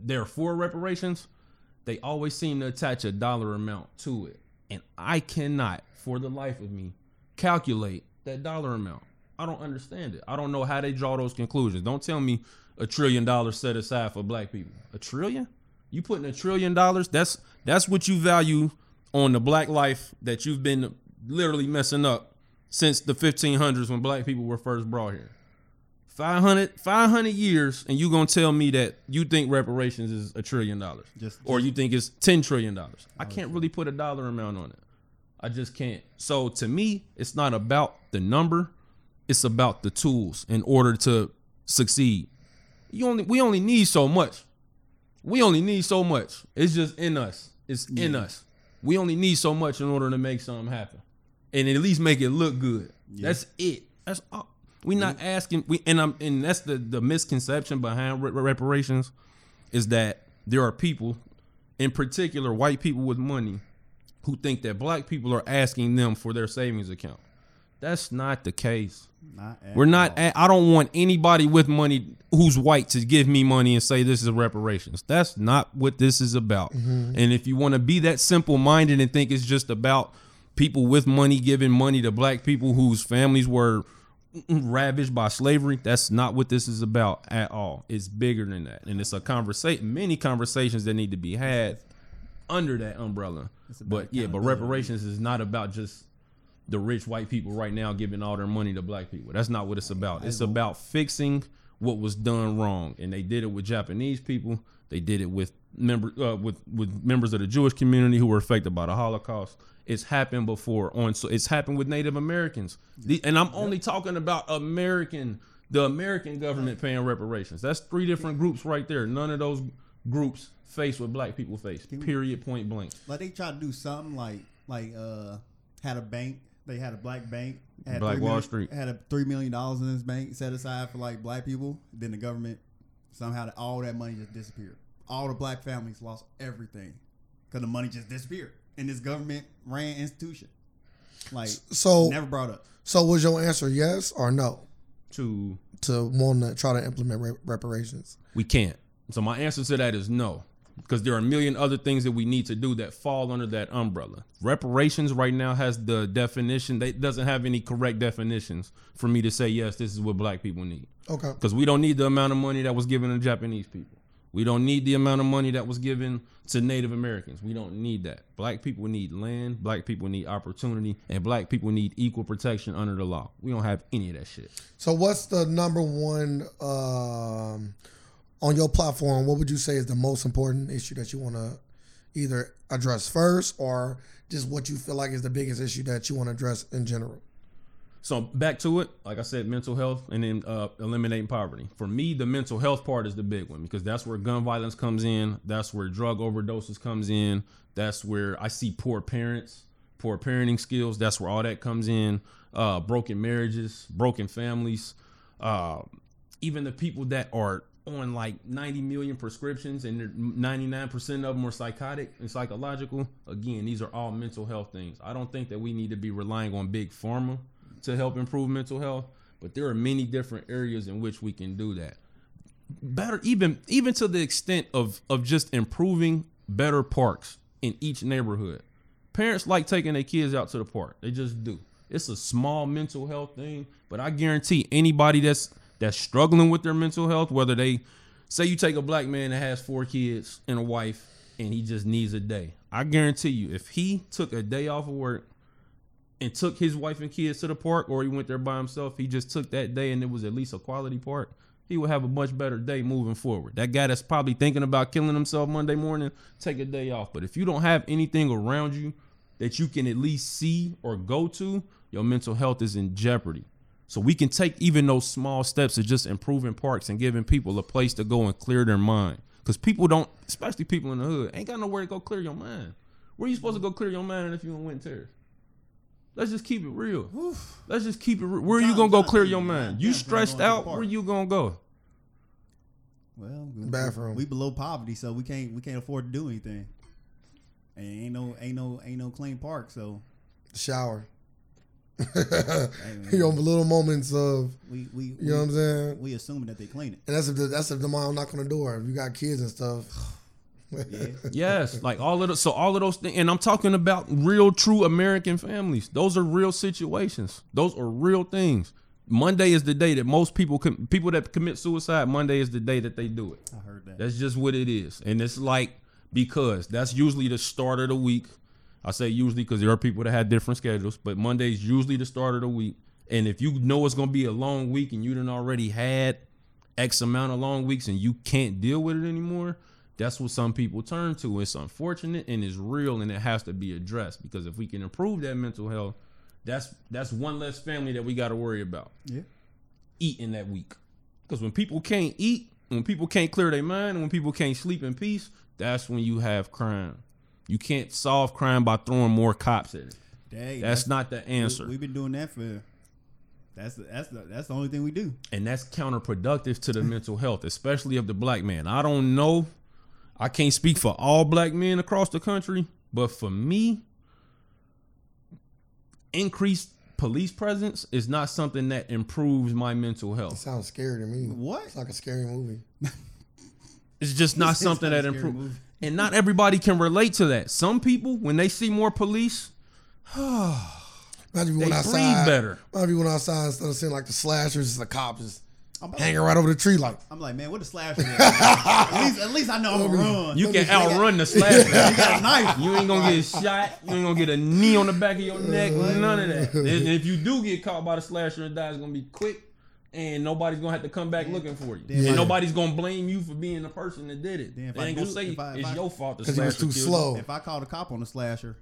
they're for reparations, they always seem to attach a dollar amount to it. And I cannot, for the life of me, calculate that dollar amount. I don't understand it. I don't know how they draw those conclusions. Don't tell me a trillion dollars set aside for black people. A trillion? You putting a trillion dollars? That's that's what you value on the black life that you've been literally messing up since the 1500s when black people were first brought here. 500, 500 years, and you gonna tell me that you think reparations is a trillion dollars, Just- or you think it's ten trillion dollars? I can't really put a dollar amount on it. I just can't. So to me, it's not about the number; it's about the tools in order to succeed. You only we only need so much. We only need so much. It's just in us. It's in us. We only need so much in order to make something happen, and at least make it look good. That's it. That's all. We not mm-hmm. asking. We and I'm and that's the the misconception behind re- reparations is that there are people, in particular white people with money, who think that black people are asking them for their savings account. That's not the case. Not We're not. At, I don't want anybody with money who's white to give me money and say this is reparations. That's not what this is about. Mm-hmm. And if you want to be that simple minded and think it's just about people with money giving money to black people whose families were ravaged by slavery, that's not what this is about at all. It's bigger than that, and it's a conversation. Many conversations that need to be had under that umbrella. But yeah, but reparations is not about just the rich white people right now giving all their money to black people. That's not what it's about. It's about fixing what was done wrong, and they did it with Japanese people. They did it with member uh, with with members of the Jewish community who were affected by the Holocaust. It's happened before on so it's happened with Native Americans. The, and I'm only talking about American the American government paying reparations. That's three different groups right there. None of those groups face what black people face. Period. Point blank. Like they tried to do something like like uh had a bank. They had a black bank. Had Black Wall million- Street. had a three million dollars in this bank set aside for like black people. Then the government somehow all that money just disappeared. All the black families lost everything because the money just disappeared in this government ran institution. Like So, never brought up. so was your answer yes or no To to want to try to implement re- reparations? We can't. So my answer to that is no, because there are a million other things that we need to do that fall under that umbrella. Reparations right now has the definition. They doesn't have any correct definitions for me to say yes. This is what black people need. Okay. Because we don't need the amount of money that was given to Japanese people. We don't need the amount of money that was given to Native Americans. We don't need that. Black people need land. Black people need opportunity, and black people need equal protection under the law. We don't have any of that shit. So, what's the number one um, on your platform? What would you say is the most important issue that you want to either address first, or just what you feel like is the biggest issue that you want to address in general? So back to it, like I said, mental health and then uh, eliminating poverty. For me, the mental health part is the big one because that's where gun violence comes in. That's where drug overdoses comes in. That's where I see poor parents, poor parenting skills. That's where all that comes in. Uh, broken marriages, broken families. Uh, even the people that are on like 90 million prescriptions and 99% of them are psychotic and psychological. Again, these are all mental health things. I don't think that we need to be relying on big pharma to help improve mental health, but there are many different areas in which we can do that. Better even even to the extent of of just improving better parks in each neighborhood. Parents like taking their kids out to the park. They just do. It's a small mental health thing, but I guarantee anybody that's that's struggling with their mental health, whether they say you take a black man that has four kids and a wife and he just needs a day. I guarantee you, if he took a day off of work and took his wife and kids to the park or he went there by himself, he just took that day and it was at least a quality park, he would have a much better day moving forward. That guy that's probably thinking about killing himself Monday morning, take a day off. But if you don't have anything around you that you can at least see or go to, your mental health is in jeopardy. So we can take even those small steps of just improving parks and giving people a place to go and clear their mind. Because people don't, especially people in the hood, ain't got nowhere to go clear your mind. Where are you supposed to go clear your mind if you in Winton? Let's just keep it real. Oof. Let's just keep it real. Where you gonna go clear your mind? You Cena stressed going to the out. park. Where you gonna go? Well, we- Bathroom. We below poverty, so we can't we can't afford to do anything. And ain't no ain't no ain't no clean park, so Shower. hey, you know, little moments of, we we you know what I'm saying? we assuming that they clean it. And that's if the, that's if the mom knock on the door. If you got kids and stuff. Yeah. Yes, like all of those. So all of those things, and I'm talking about real, true American families. Those are real situations. Those are real things. Monday is the day that most people com- people that commit suicide. Monday is the day that they do it. I heard that. That's just what it is, and it's like because that's usually the start of the week. I say usually because there are people that have different schedules, but Monday's usually the start of the week. And if you know it's gonna be a long week and you didn't already had X amount of long weeks and you can't deal with it anymore, that's what some people turn to. It's unfortunate and it's real and it has to be addressed because if we can improve that mental health, that's that's one less family that we got to worry about yeah. eating that week. Because when people can't eat, when people can't clear their mind, when people can't sleep in peace, that's when you have crime. You can't solve crime by throwing more cops at it. Dang, That's not the answer. We, have been doing that for. That's the, that's the, that's the only thing we do. and that's counterproductive to the mental health, especially of the black man. I don't know. I can't speak for all black men across the country, but for me, increased police presence is not something that improves my mental health. It sounds scary to me. What? It's like a scary movie. It's just not It's something that improves. And not everybody can relate to that. Some people, when they see more police, Imagine if you they went breathe outside. better. Imagine you went outside instead of seeing like the slashers, the cops just I'm, hanging right over the tree like. I'm like, man, what the slasher? at? at least at least I know I'm gonna run. You can outrun the slasher. They got a knife. You ain't gonna get shot. You ain't gonna get a knee on the back of your neck. None of that. And if you do get caught by the slasher and die, it's gonna be quick, and nobody's gonna have to come back looking for you. Yeah. And nobody's gonna blame you for being the person that did it. Then if They I ain't gonna do- say if I- if it's I- your fault. The 'Cause he was too slow. If I call the cop on the slasher,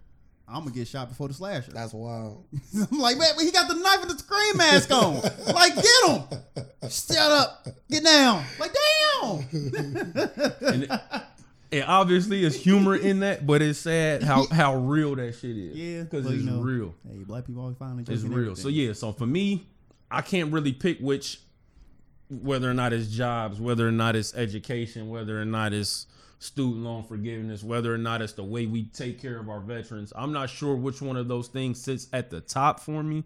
I'm gonna get shot before the slasher. That's wild. I'm like, man, he got the knife and the screen mask on. like, get him. Shut up. Get down. Like, damn. And, it- and obviously, it's humor in that, but it's sad how how real that shit is. Yeah, because it's you know, real. Hey, black people always find a It's in real. So yeah, so for me, I can't really pick which whether or not it's jobs, whether or not it's education, whether or not it's student loan forgiveness, whether or not it's the way we take care of our veterans. I'm not sure which one of those things sits at the top for me,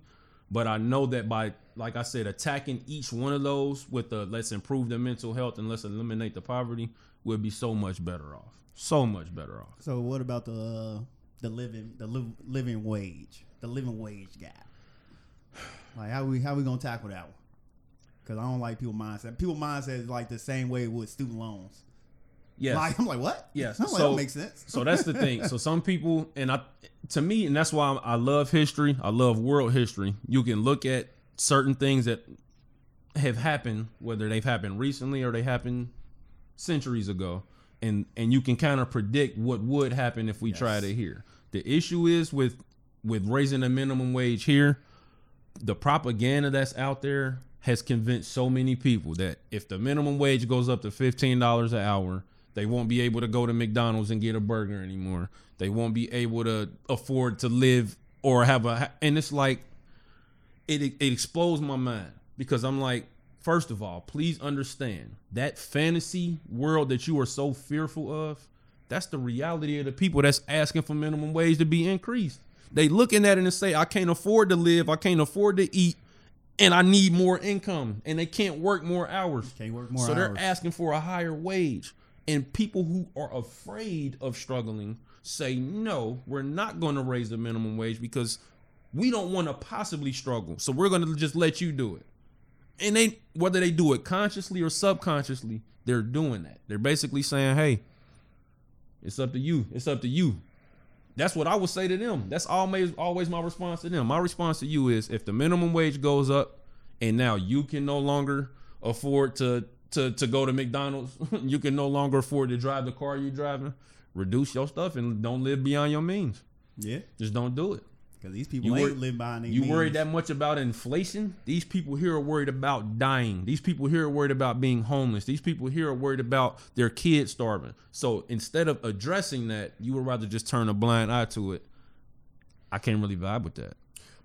but I know that by like I said, attacking each one of those with the let's improve the mental health and let's eliminate the poverty, we'll be so much better off. So much better off. So what about the uh, the living the li- living wage, the living wage gap? Like how we how we gonna tackle that one? Because I don't like people mindset. People mindset is like the same way with student loans. Yes. Like I'm like what? Yes. I'm like, So- that makes sense. So that's the thing. So some people, and I, to me, and that's why I love history. I love world history. You can look at certain things that have happened, whether they've happened recently or they happened centuries ago, and and you can kind of predict what would happen if we tried it here. The issue is with with raising the minimum wage here. the propaganda that's out there has convinced so many people that if the minimum wage goes up to fifteen dollars an hour, they won't be able to go to McDonald's and get a burger anymore. They won't be able to afford to live or have a. And it's like, it it explodes my mind because I'm like, first of all, please understand that fantasy world that you are so fearful of. That's the reality of the people that's asking for minimum wage to be increased. They looking at it and say, I can't afford to live, I can't afford to eat, and I need more income, and they can't work more hours. Can't work more so hours. they're asking for a higher wage. And people who are afraid of struggling say, no, we're not going to raise the minimum wage because we don't want to possibly struggle. So we're going to just let you do it. And they, whether they do it consciously or subconsciously, they're doing that. They're basically saying, hey, it's up to you. It's up to you. That's what I would say to them. That's always always my response to them. My response to you is if the minimum wage goes up and now you can no longer afford to to to go to McDonald's, you can no longer afford to drive the car you're driving, reduce your stuff and don't live beyond your means. Yeah, Just don't do it. because these people You ain't wor- live behind their You means. worried that much about inflation? These people here are worried about dying. These people here are worried about being homeless. These people here are worried about their kids starving. So instead of addressing that, you would rather just turn a blind eye to it. I can't really vibe with that.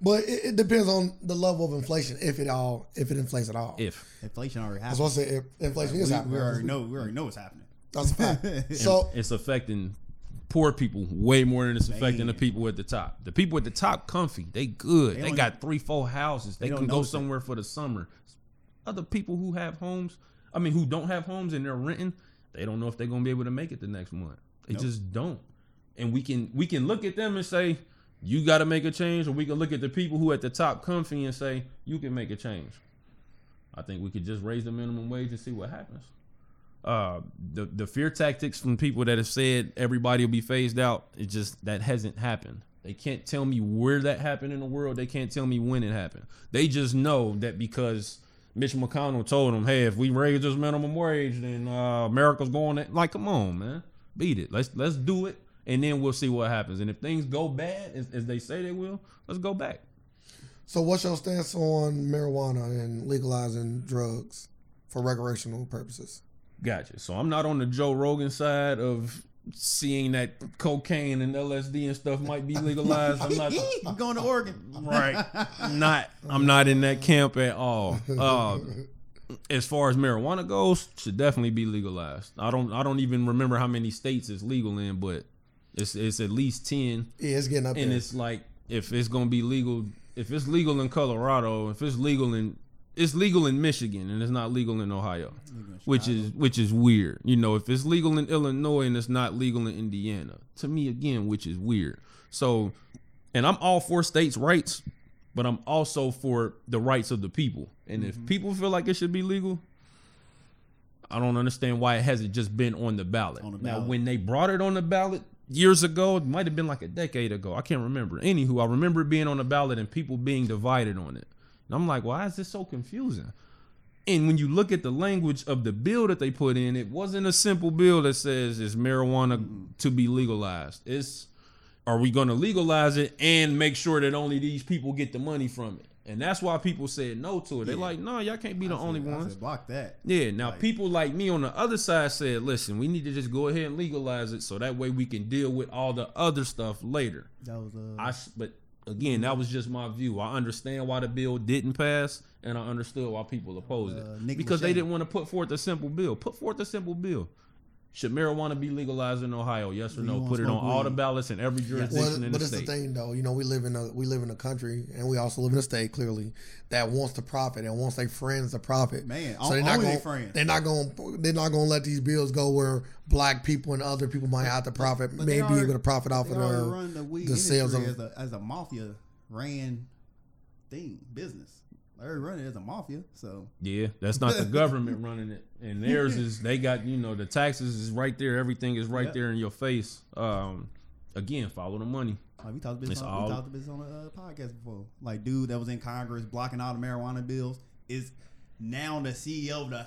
But it, it depends on the level of inflation, if it all, if it inflates at all. If inflation already I happened. was supposed to say if inflation is we, happening. we already know. We already know what's happening. That's a fact. so it's affecting poor people way more than it's affecting the people at the top. The people at the top comfy. They good. They, don't- got three, four houses. They, They can go notice it. somewhere for the summer. Other people who have homes, I mean who don't have homes and they're renting, they don't know if they're gonna be able to make it the next month. They Nope. just don't. And we can we can look at them and say, you gotta make a change, or we can look at the people who at the top comfy and say, you can make a change. I think we could just raise the minimum wage and see what happens. Uh the the fear tactics from people that have said everybody will be phased out it just that hasn't happened. They can't tell me where that happened in the world. They can't tell me when it happened. They just know that because Mitch McConnell told them hey if we raise this minimum wage then uh America's going to, like come on man. Beat it. Let's let's do it and then we'll see what happens and if things go bad as, as they say they will let's go back So, what's your stance on marijuana and legalizing drugs for recreational purposes? Gotcha. So I'm not on the Joe Rogan side of seeing that cocaine and LSD and stuff might be legalized. I'm not I'm going to Oregon. right. Not I'm not in that camp at all. Uh, as far as marijuana goes, should definitely be legalized. I don't I don't even remember how many states it's legal in, but it's it's at least ten. Yeah, it's getting up And there. it's like if it's gonna be legal, if it's legal in Colorado, if it's legal in it's legal in Michigan and it's not legal in Ohio, which is which is weird. You know, if it's legal in Illinois and it's not legal in Indiana, to me again, which is weird. So, and I'm all for states' rights, but I'm also for the rights of the people. And if mm-hmm. people feel like it should be legal, I don't understand why it hasn't just been on the ballot. On the Now, ballot. when they brought it on the ballot years ago, it might have been like a decade ago. I can't remember. Anywho, I remember it being on the ballot and people being divided on it. And I'm like, why is this so confusing? And when you look at the language of the bill that they put in, it wasn't a simple bill that says is marijuana to be legalized. It's are we going to legalize it and make sure that only these people get the money from it? And that's why people said no to it. They're Yeah. like, no, y'all can't be the I only said- I ones. said, block that. Yeah, now Like- people like me on the other side said, listen, we need to just go ahead and legalize it so that way we can deal with all the other stuff later. That was uh, I but again, that was just my view. I understand why the bill didn't pass, and I understood why people opposed Uh, it Nick because they didn't want to put forth a simple bill. Put forth a simple bill. Should marijuana be legalized in Ohio? Yes or no? Put it on smoke all the ballots in every jurisdiction Well, in but the it's the thing, though. You know, we live in a we live in a country, and we also live in a state clearly that wants to profit and wants their friends to profit. Man, so they're only not going. friends. They're not going. They're not going to let these bills go where black people and other people might have to profit, but may they be able to profit off of already the. run the weed the sales of- as a, as a mafia ran thing business. They already run it as a mafia, so Yeah, that's not the government running it, and theirs is they got you know the taxes is right there, everything is right Yep. there in your face. Um, again, follow the money. like we talked about this on, we talked about this on a uh, podcast before. Like dude that was in Congress blocking all the marijuana bills is now the CEO of the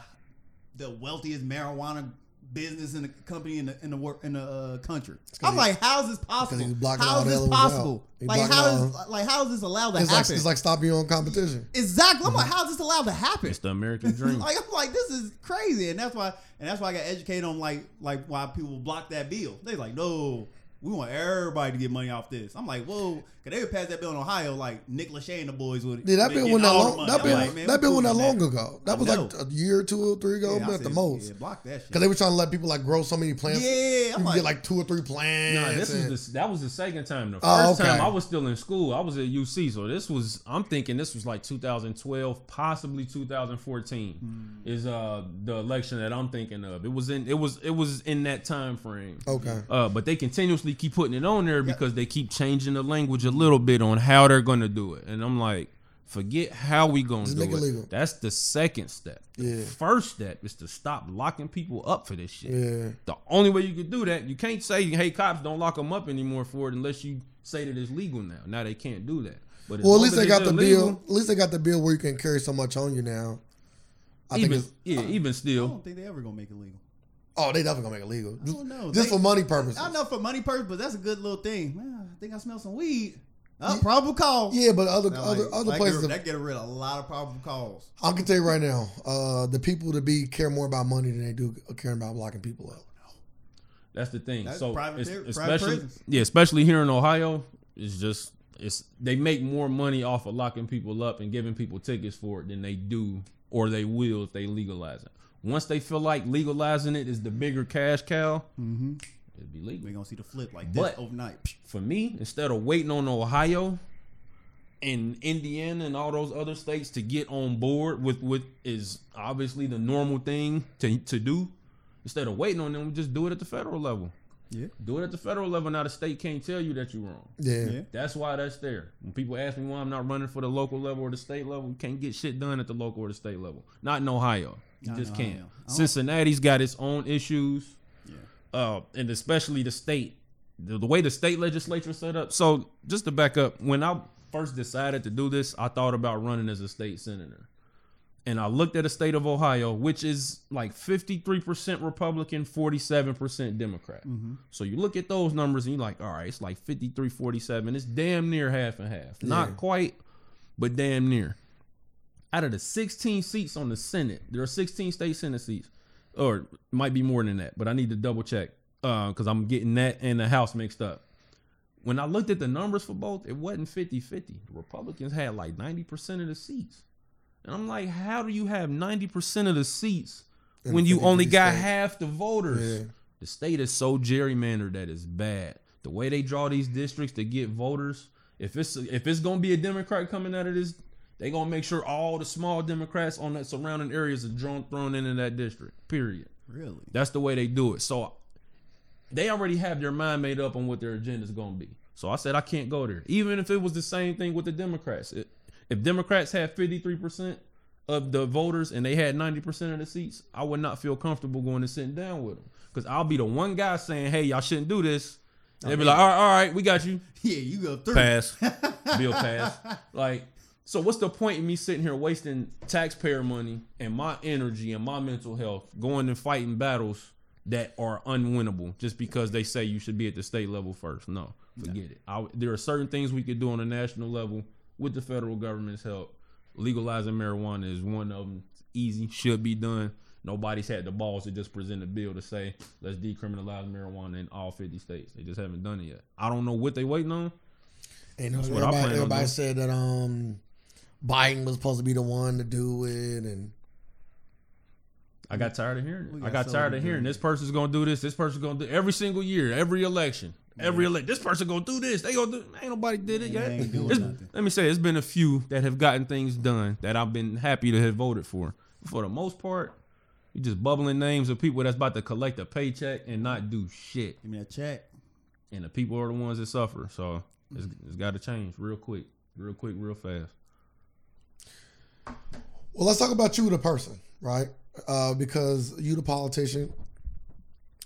the wealthiest marijuana business in the company in the in the work in the uh, country. I'm like, how is this possible? he's blocking How is this possible? Like blocking how all- like how is this allowed to It's like happen? it's like stopping your own competition. exactly. I'm like, Mm-hmm. how is this allowed to happen? It's the American dream. like I'm like, this is crazy, and that's why, and that's why I got educated on like like why people block that bill. They like, no, we want everybody to get money off this. I'm like, whoa, cause they would pass that bill in Ohio, like Nick Lachey and the boys would. Yeah, that bill getting wasn't that long. That bill, like, that bill wasn't that long with ago. That was like a year or two or three ago Yeah, I at the most. Yeah, block that shit. Because they were trying to let people like grow so many plants. Yeah, I'm can like- get like two or three plants. Nah, this and- was the, that was the second time. The first Oh, okay. time I was still in school, I was at UC. So this was I'm thinking this was like 2012, possibly 2014 Hmm. is uh the election that I'm thinking of. It was in it was it was in that time frame. okay. Uh, but they continuously keep putting it on there because they keep changing the language a little bit on how they're gonna do it. And I'm like, forget how we gonna Just do make it legal. That's the second step. The Yeah. first step is to stop locking people up for this shit. Yeah. The only way you could do that, you can't say, "Hey, cops, don't lock them up anymore for it," unless you say that it's legal now. Now they can't do that. But Well, at least they got the illegal, bill. At least they got the bill where you can carry so much on you now. I think Even it's. yeah, even still, I don't think they ever gonna make it legal. Oh, they definitely gonna make it legal. Just, don't know. just They- for money purposes. I know for money purpose, but that's a good little thing. Man, I think I smell some weed. Uh, probable cause. Yeah, but other Now, other like, other that places. Get, that get rid of a lot of probable cause. I can tell you right now, uh, the people to be care more about money than they do caring about locking people up. that's the thing. That's so private it's- private especially yeah, especially here in Ohio, it's just it's they make more money off of locking people up and giving people tickets for it than they do or they will if they legalize it. Once they feel like legalizing it is the bigger cash cow, Mm-hmm. it'd be legal. We're gonna see the flip like this But- overnight. for me, instead of waiting on Ohio and Indiana and all those other states to get on board with what is obviously the normal thing to, to do, instead of waiting on them, we just do it at the federal level. Yeah. Do it at the federal level. Now the state can't tell you that you're wrong. Yeah. Yeah. That's why that's there. When people ask me why I'm not running for the local level or the state level, you can't get shit done at the local or the state level. Not in Ohio. You just in can't. Ohio. I don't- Cincinnati's got its own issues Yeah. uh, and especially the state, the, the way the state legislature set up. So just to back up, when I first decided to do this, I thought about running as a state senator, and I looked at the state of Ohio, which is like fifty three percent Republican, forty seven percent Democrat. So you look at those numbers and you're like, all right, it's like 53 47. It's damn near half and half. Yeah. Not quite, but damn near. Out of the 16 seats on the Senate, there are 16 state Senate seats, or might be more than that, but I need to double check uh, because I'm getting that and the House mixed up. When I looked at the numbers for both, it wasn't 50 50. The Republicans had like 90% of the seats. And I'm like, how do you have 90% of the seats when you only got state. half the voters? Yeah. The state is so gerrymandered that it's bad. The way they draw these districts to get voters, if it's if it's gonna be a Democrat coming out of this, they gonna make sure all the small Democrats on that surrounding areas are drawn thrown into that district. Period. Really? That's the way they do it. So they already have their mind made up on what their agenda is going to be. So I said I can't go there, even if it was the same thing with the Democrats. It, if Democrats had fifty three percent of the voters and they had ninety percent of the seats, I would not feel comfortable going and sitting down with them because I'll be the one guy saying, "Hey, y'all shouldn't do this." They'd be like, "All right, all right, we got you." Yeah, you go through. pass, bill pass. Like, so what's the point in me sitting here wasting taxpayer money and my energy and my mental health going and fighting battles that are unwinnable just because they say you should be at the state level first? No, forget it. I, there are certain things we could do on a national level with the federal government's help. Legalizing marijuana is one of them. It's easy, should be done. Nobody's had the balls to just present a bill to say let's decriminalize marijuana in all 50 states. They just haven't done it yet. I don't know what they waiting on. And That's everybody, everybody said that um, Biden was supposed to be the one to do it, and I got tired of hearing it. got I got so tired of hearing dreams. this person's gonna do this. This person's gonna do every single year, every election, every elect. This person gonna do this. They gonna do. Ain't nobody did it They yet. ain't doing let me say, it's been a few that have gotten things done that I've been happy to have voted for. For the most part, you just bubbling names of people that's about to collect a paycheck and not do shit, Give me a check. and the people are the ones that suffer. So it's, it's got to change real quick, real quick, real fast. Well, let's talk about you, the person, right? Uh, because you, the politician,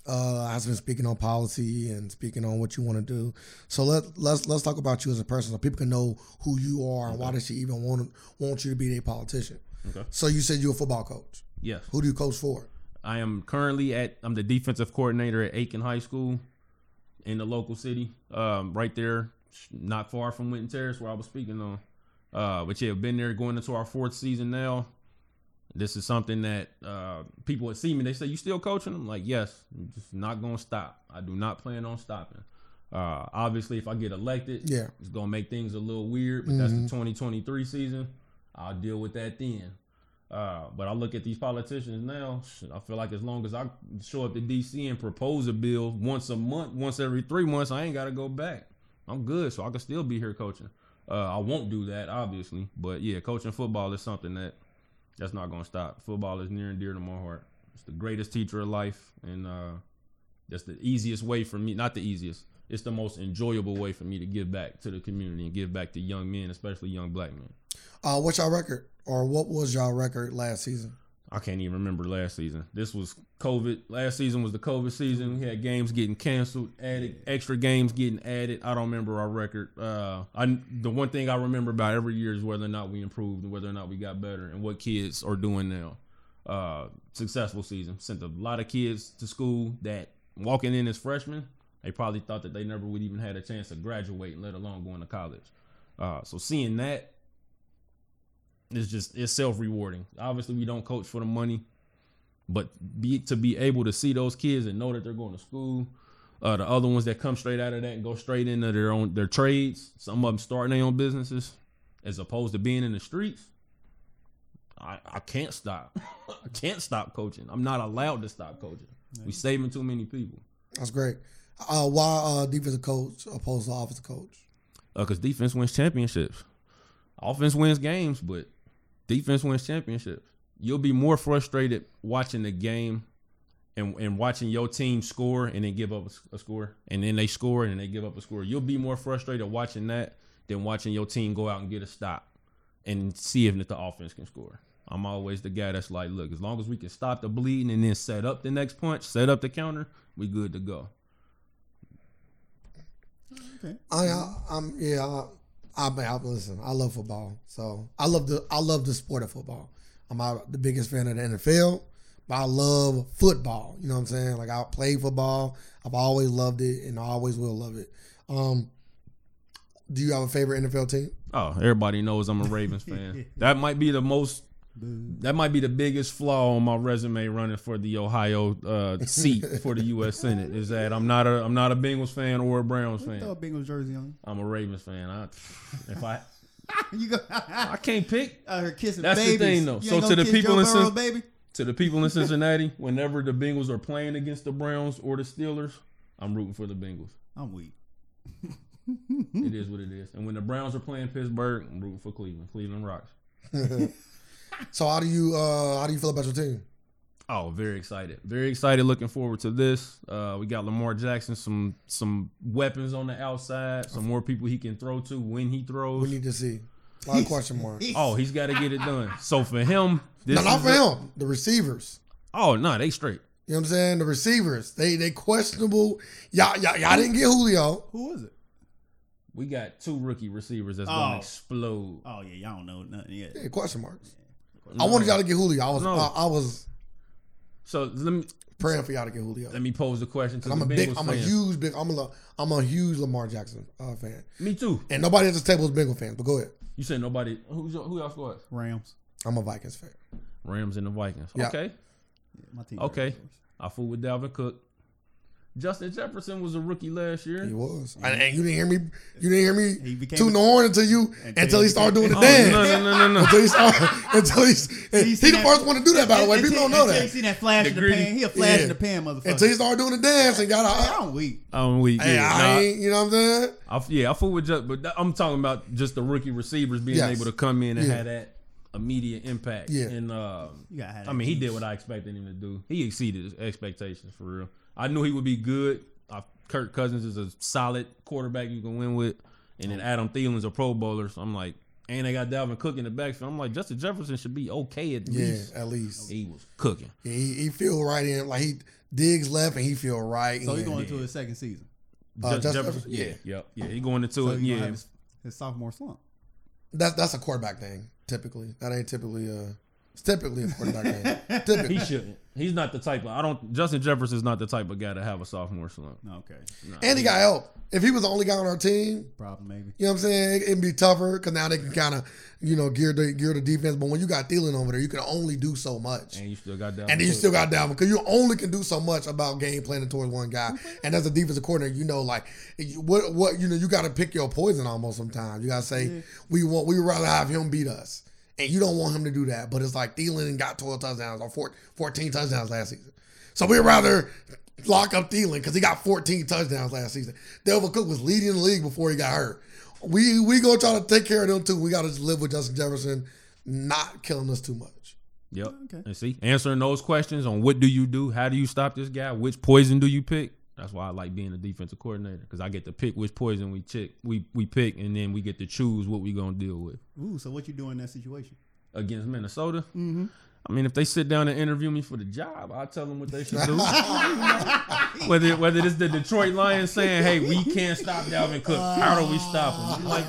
uh, has been speaking on policy and speaking on what you want to do. So let let's let's talk about you as a person, so people can know who you are and why they she even want want you to be a politician. Okay. So you said you're a football coach. Yes. Who do you coach for? I am currently at. I'm the defensive coordinator at Aiken High School in the local city, um, right there, not far from Winton Terrace, where I was speaking on. Uh, but yeah, been there going into our fourth season now. This is something that uh, people would see me. They say, "You still coaching?" I'm like, "Yes, I'm just not gonna stop. I do not plan on stopping." Uh, obviously, if I get elected, Yeah. it's gonna make things a little weird. But that's the 2023 season. I'll deal with that then. Uh, but I look at these politicians now. I feel like as long as I show up to DC and propose a bill once a month, once every three months, I ain't got to go back. I'm good, so I can still be here coaching. Uh, I won't do that, obviously, but yeah, coaching football is something that that's not gonna stop. Football is near and dear to my heart. It's the greatest teacher of life, and uh, that's the easiest way for me. Not the easiest. It's the most enjoyable way for me to give back to the community and give back to young men, especially young black men. Uh, what's your record, or what was y'all record last season? I can't even remember last season. This was COVID. Last season was the COVID season. We had games getting canceled, added extra games getting added. I don't remember our record. Uh, I the one thing I remember about every year is whether or not we improved and whether or not we got better and what kids are doing now. Uh, successful season. Sent a lot of kids to school that walking in as freshmen, they probably thought that they never would even had a chance to graduate, let alone going to college. Uh, so seeing that it's just it's self rewarding. Obviously, we don't coach for the money, but be to be able to see those kids and know that they're going to school. Uh, the other ones that come straight out of that and go straight into their own their trades. Some of them starting their own businesses, as opposed to being in the streets. I, I can't stop. I can't stop coaching. I'm not allowed to stop coaching. We saving too many people. That's great. Uh, why uh, defensive coach opposed to offensive coach? because Uh, defense wins championships. Offense wins games, but defense wins championships. You'll be more frustrated watching the game and, and watching your team score and then give up a, a score, and then they score and then they give up a score. You'll be more frustrated watching that than watching your team go out and get a stop and see if the offense can score. I'm always the guy that's like, look, as long as we can stop the bleeding and then set up the next punch, set up the counter, we good to go. Okay. I, I I'm yeah. I, I, mean, I listen. I love football, so I love the I love the sport of football. I'm not the biggest fan of the NFL, but I love football. You know what I'm saying? Like I play football. I've always loved it, and I always will love it. Um, do you have a favorite NFL team? Oh, everybody knows I'm a Ravens fan. That might be the most. That might be the biggest flaw on my resume running for the Ohio uh, seat for the U.S. Senate is that I'm not a I'm not a Bengals fan or a Browns fan. Throw a. Bengals jersey on. I'm a Ravens fan. I, if I you go I can't pick out here kissing That's the babies. thing, though. You So to the people Joe in Burrow, baby. to the people in Cincinnati. Whenever the Bengals are playing against the Browns or the Steelers, I'm rooting for the Bengals. I'm weak. It is what it is. And when the Browns are playing Pittsburgh, I'm rooting for Cleveland. Cleveland rocks. So how do you uh how do you feel about your team? Oh, very excited. Very excited. Looking forward to this. Uh, we got Lamar Jackson, some some weapons on the outside, some more people he can throw to when he throws. We need to see. A lot of question marks. Oh, he's got to get it done. So for him, this No, not is for a- him. The receivers. Oh no, they straight. You know what I'm saying? The receivers. They they questionable. Y'all y'all, y'all didn't get Julio. Who was it? We got two rookie receivers that's Oh. gonna explode. Oh yeah, y'all don't know nothing yet. Yeah, question marks. I wanted y'all to get Julio. I was No. I, I was So let me praying for y'all to get Julio. let me pose the question to I'm the a big, Bengals I'm a huge big, I'm a, I'm a huge Lamar Jackson uh, fan, Me too. and nobody at this table is Bengal fans. But go ahead, You said nobody. Who's your, who else was? Rams. I'm a Vikings fan. Rams and the Vikings. Yeah. Okay, Yeah, my team. Okay. I fool with Dalvin Cook. Justin Jefferson was a rookie last year. He was, and, and you didn't hear me. You didn't hear me He became tooting the horn until you Until until he he started doing the Oh, dance. no, no, no, no, no. Until he started, until he's, he, You see the that- first one to do that. By the way, people don't know Until you that. see that flash The in the gritty- pan. He a flash Yeah. in the pan, motherfucker. Until he started doing the dance and got Hey, out. I'm weak. I'm weak. Hey, yeah, I Nah, ain't, you know what I'm saying? I, yeah, I fool with just, but I'm talking about just the rookie receivers being Yes. able to come in and Yeah. have that immediate impact. Yeah. And um, You gotta have I that mean, he did what I expected him to do. He exceeded his expectations for real. I knew he would be good. Uh, Kirk Cousins is a solid quarterback you can win with, and then Adam Thielen's a Pro Bowler. So I'm like, and they got Dalvin Cook in the backfield. I'm like, Justin Jefferson should be okay at Yeah, least. at least He was cooking. he, he feel right in. Like he digs left and he feel right. So in. he's going into his second season. Uh, Justin Jefferson, yeah, Jefferson? yeah, yeah. He going into So it. Yeah, have his, his sophomore slump. That's that's a quarterback thing. Typically, that ain't typically uh It's typically a quarterback game. Typically. He shouldn't. He's not the type of. I don't. Justin Jefferson's not the type of guy to have a sophomore slump. Okay, And he got help. If he was the only guy on our team, problem maybe. you know what I'm saying? It'd be tougher because now they can kind of, you know, gear the gear the defense. But when you got Thielen over there, you can only do so much. And you still got that. And then you still got Dalvin because you only can do so much about game planning towards one guy. And as a defensive coordinator, you know, like you- what what you know, you got to pick your poison almost sometimes. You got to say we want we would rather have him beat us, and you don't want him to do that. But it's like Thielen got 12 touchdowns or 4, 14 touchdowns last season, so we'd rather lock up Thielen because he got 14 touchdowns last season. Dalvin Cook was leading the league before he got hurt. We we gonna try to take care of them too. We got to live with Justin Jefferson not killing us too much. Yep. Okay. And see, answering those questions on what do you do, how do you stop this guy, which poison do you pick? That's why I like being a defensive coordinator because I get to pick which poison we check, we we pick, and then we get to choose what we gonna deal with Ooh, so what you do in that situation? against Minnesota. Mm-hmm. I mean, if they sit down and interview me for the job, I'll tell them what they should do. whether whether it's the Detroit Lions saying, "Hey, we can't stop Dalvin Cook. How do we stop him?" I'm like,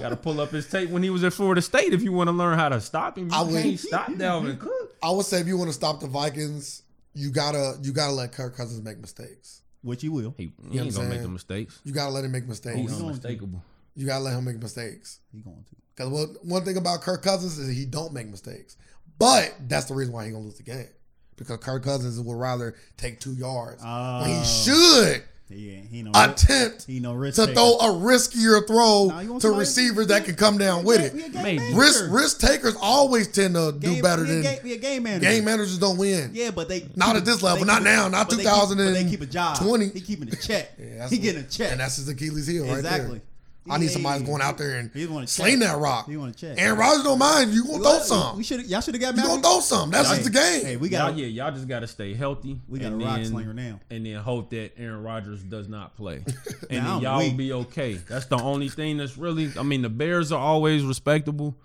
got to pull up his tape when he was at Florida State if you want to learn how to stop him. You I would- can't stop Dalvin Cook. I would say if you want to stop the Vikings, you gotta you gotta let Kirk Cousins make mistakes. Which you will. He, he ain't gonna make the mistakes. You gotta let him make mistakes. He's unmistakable. You gotta let him make mistakes. He going to. Because one, one thing about Kirk Cousins is he don't make mistakes. But that's the reason why he gonna lose the game. Because Kirk Cousins would rather take two yards when he Oh. should Yeah, he no attempt He no risk to taker. throw a riskier throw Nah, to receivers that can come down with it. Maybe. Risk risk takers always tend to do better than game, he game manager. game managers don't win. Yeah, but they Not at this level, not now, not but they keep- but They keep a job. 2020. He keeping a check. Yeah, he getting a check. And that's his Achilles heel right exactly. There. I need somebody Hey. going out there and He sling that rock. He want to check. Aaron Rodgers don't mind. You gonna throw some. We should. Y'all should have got. You gonna throw some. That's Hey, just the game. Hey, we y'all, got. yeah, y'all just gotta stay healthy. We got and a rock then- slinger now. and then hope that Aaron Rodgers does not play, and Now then y'all will be okay. That's the only thing that's really. I mean, the Bears are always respectable,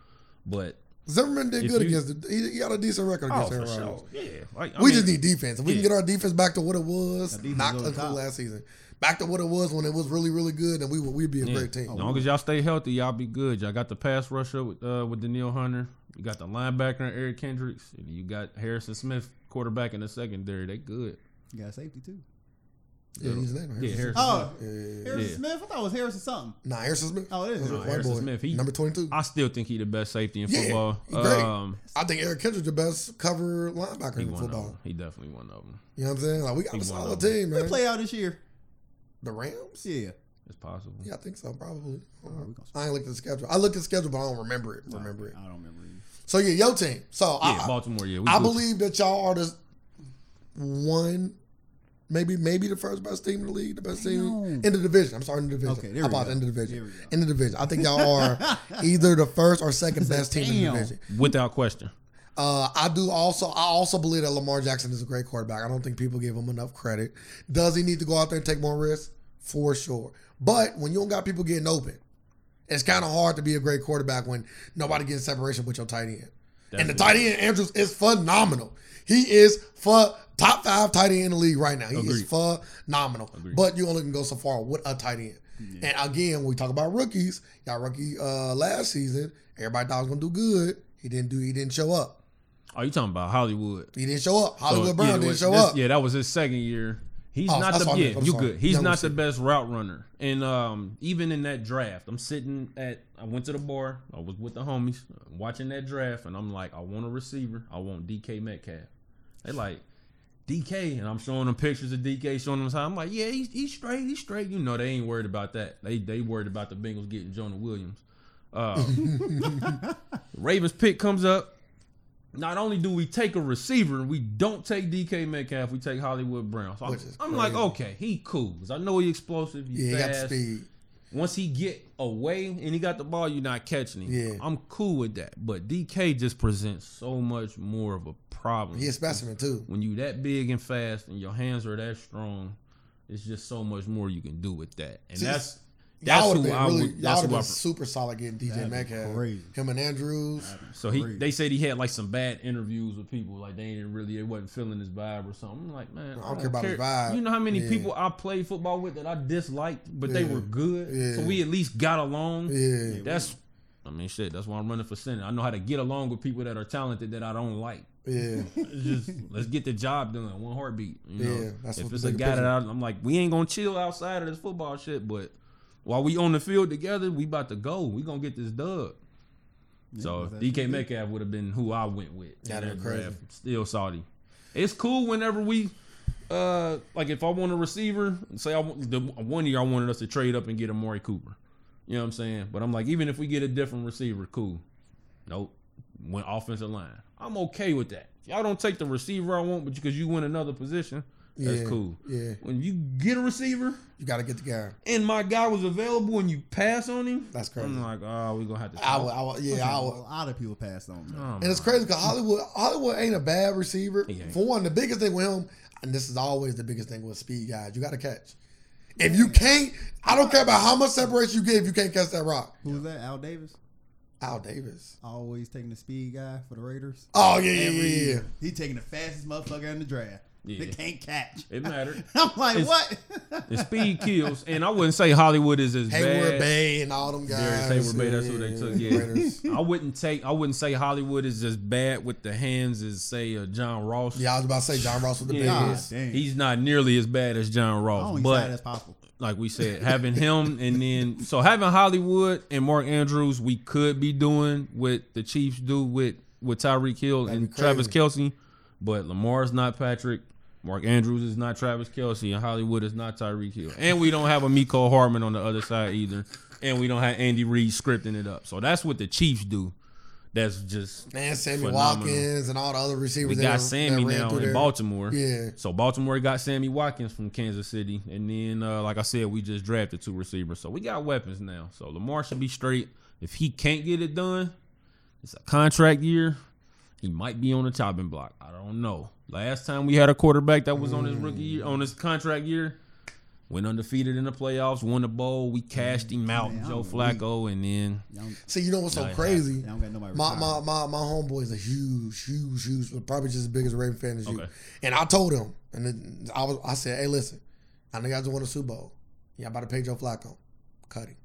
but Zimmerman did If good you- against the. He, he got a decent record oh, against for Aaron sure, Rodgers. yeah. Like, I We mean, just need defense. If we can get our defense back to what it was, That defense not over the uncool top. last season, back to what it was when it was really, really good, and we would we'd be a Yeah. great team. As long as y'all stay healthy, y'all be good. Y'all got the pass rusher with, uh, with Danielle Hunter. You got the linebacker Eric Kendricks. And you got Harrison Smith, quarterback in the secondary. They good. You got safety too. Yeah, he's his name. Yeah, Harrison. Harrison Oh, Smith. Yeah. Harrison Smith. I thought it was Harrison something. Nah, Harrison Smith. Oh, it is. No, Harrison boy. Smith, he- number twenty-two. I still think he the best safety in Yeah, football. great. Um, I think Eric Kendrick's the best cover linebacker in football. He definitely one of them. You know what I'm saying? Like we got He a one solid team, They man. play out this year. The Rams? Yeah. It's possible. Yeah, I think so, probably. we gonna- I ain't looked at the schedule. I looked at the schedule, but I don't remember it. Remember it. I don't remember. either. So yeah, your team. So Yeah, I, Baltimore. Yeah, we I Gucci. believe that y'all are the one, maybe maybe the first best team in the league, the best team in the division. I'm sorry, in the division. Okay, there How we about go. in the There division? we go. In the division, I think y'all are either the first or second best team in the division. without question. Uh, I do also. I also believe that Lamar Jackson is a great quarterback. I don't think people give him enough credit. Does he need to go out there and take more risks? For sure. But when you don't got people getting open, it's kind of hard to be a great quarterback when nobody gets separation with your tight end. and the tight end Andrews is phenomenal. He is for top five tight end in the league right now. He is Agreed. phenomenal. But you only can go so far with a tight end. And again, when we talk about rookies, y'all rookie uh, last season, everybody thought was gonna do good. He didn't do. He didn't show up. Oh, you talking about Hollywood? He didn't show up. Hollywood So, Brown yeah, didn't was- show up. Yeah, that was his second year. He's Oh, not the yeah, you sorry. good. He's Young not the best route runner. And um, even in that draft, I'm sitting at I went to the bar. I was with the homies watching that draft, and I'm like, I want a receiver. I want DK Metcalf. They like DK, and I'm showing them pictures of DK, showing them how I'm like, yeah, he's, he's straight, he's straight. You know, they ain't worried about that. They they worried about the Bengals getting Jonah Williams. Uh, Ravens pick comes up. Not only do we take a receiver, and we don't take DK Metcalf, we take Hollywood Brown. So I'm, I'm like, okay, he cool. 'Cause I know he explosive, he Yeah, he got the fast. speed. Once he get away and he got the ball, you're not catching him. Yeah. I'm cool with that. But DK just presents so much more of a problem. He's a specimen too. When you that big and fast and your hands are that strong, it's just so much more you can do with that. And See, that's that's would who have been I really, would. y'all That's would who have I been super solid getting DJ That'd Metcalf. Him and Andrews. So he, Crazy. they said he had like some bad interviews with people, like they didn't really, they wasn't feeling his vibe or something. I'm like, man, I don't care about his vibe. You know how many Yeah. people I played football with that I disliked, but they were good, Yeah. so we at least got along. Yeah. That's I mean, shit. That's why I'm running for senate. I know how to get along with people that are talented that I don't like. Yeah. Just let's get the job done. One heartbeat. You know? Yeah, that's if what it's a bigger guy that picture. I, I'm like, we ain't gonna chill outside of this football shit, but while we on the field together, we about to go. We gonna get this dub. so DK Metcalf would have been who I went with. That crazy. Still Saudi. It's cool whenever we. Uh, like if I want a receiver, say I want the one year I wanted us to trade up and get a Amari Cooper. You know what I'm saying? But I'm like, even if we get a different receiver, cool. Nope. Went offensive line. I'm okay with that. Y'all don't take the receiver I want, but because you win another position, that's Yeah, cool. yeah. When you get a receiver You got to get the guy. and my guy was available and you pass on him, That's crazy. I'm like, oh, we gonna have to. I talk. would, I would, A yeah, I would. lot of people passed on. Oh, And it's crazy because Hollywood, Hollywood ain't a bad receiver. For one, the biggest thing with him, and this is always the biggest thing with speed guys, you got to catch. If you can't, I don't care about how much separation you get if you can't catch that rock. Who's that? Al Davis. Al Davis. Always taking the speed guy for the Raiders. Oh yeah, yeah, yeah, yeah. He taking the fastest motherfucker in the draft. Yeah. They can't catch. It mattered. I'm like, It's- what? The speed kills, and I wouldn't say Hollywood is as Hayward bad. Bay and all them guys. Darius Hayward Bay, that's who they took. Yeah, Raiders. I wouldn't take. I wouldn't say Hollywood is as bad with the hands as say uh, John Ross. Yeah, I was about to say John Ross with the Yeah. God biggest. dang. He's not nearly as bad as John Ross, Only but as possible. like we said, having him and then so having Hollywood and Mark Andrews, we could be doing what the Chiefs do with with Tyreek Hill That'd and Travis. Kelce, but Lamar's not Patrick. Mark Andrews is not Travis Kelce, and Hollywood is not Tyreek Hill. And we don't have a Mecole Hardman on the other side either. And we don't have Andy Reid scripting it up. So that's what the Chiefs do. That's just And Sammy Phenomenal. Watkins and all the other receivers. we got ran- Sammy that now in there. Baltimore. Yeah. So Baltimore got Sammy Watkins from Kansas City, and then uh, like I said, we just drafted two receivers, so we got weapons now. So Lamar should be straight. If he can't get it done, it's a contract year. He might be on the chopping block. I don't know. Last time we had a quarterback that was on his rookie year, on his contract year, went undefeated in the playoffs, won the bowl. We cashed him out, Man, Joe I'm Flacco, and then Y'all, See, you know what's so Nice. crazy? y'all don't got nobody. My, my my my homeboy is a huge, huge, huge, probably just as big as a Raven fan as you. Okay. And I told him, and then I was, I said, hey, listen, I know y'all just won a Super Bowl. Y'all about to pay Joe Flacco. Cut him.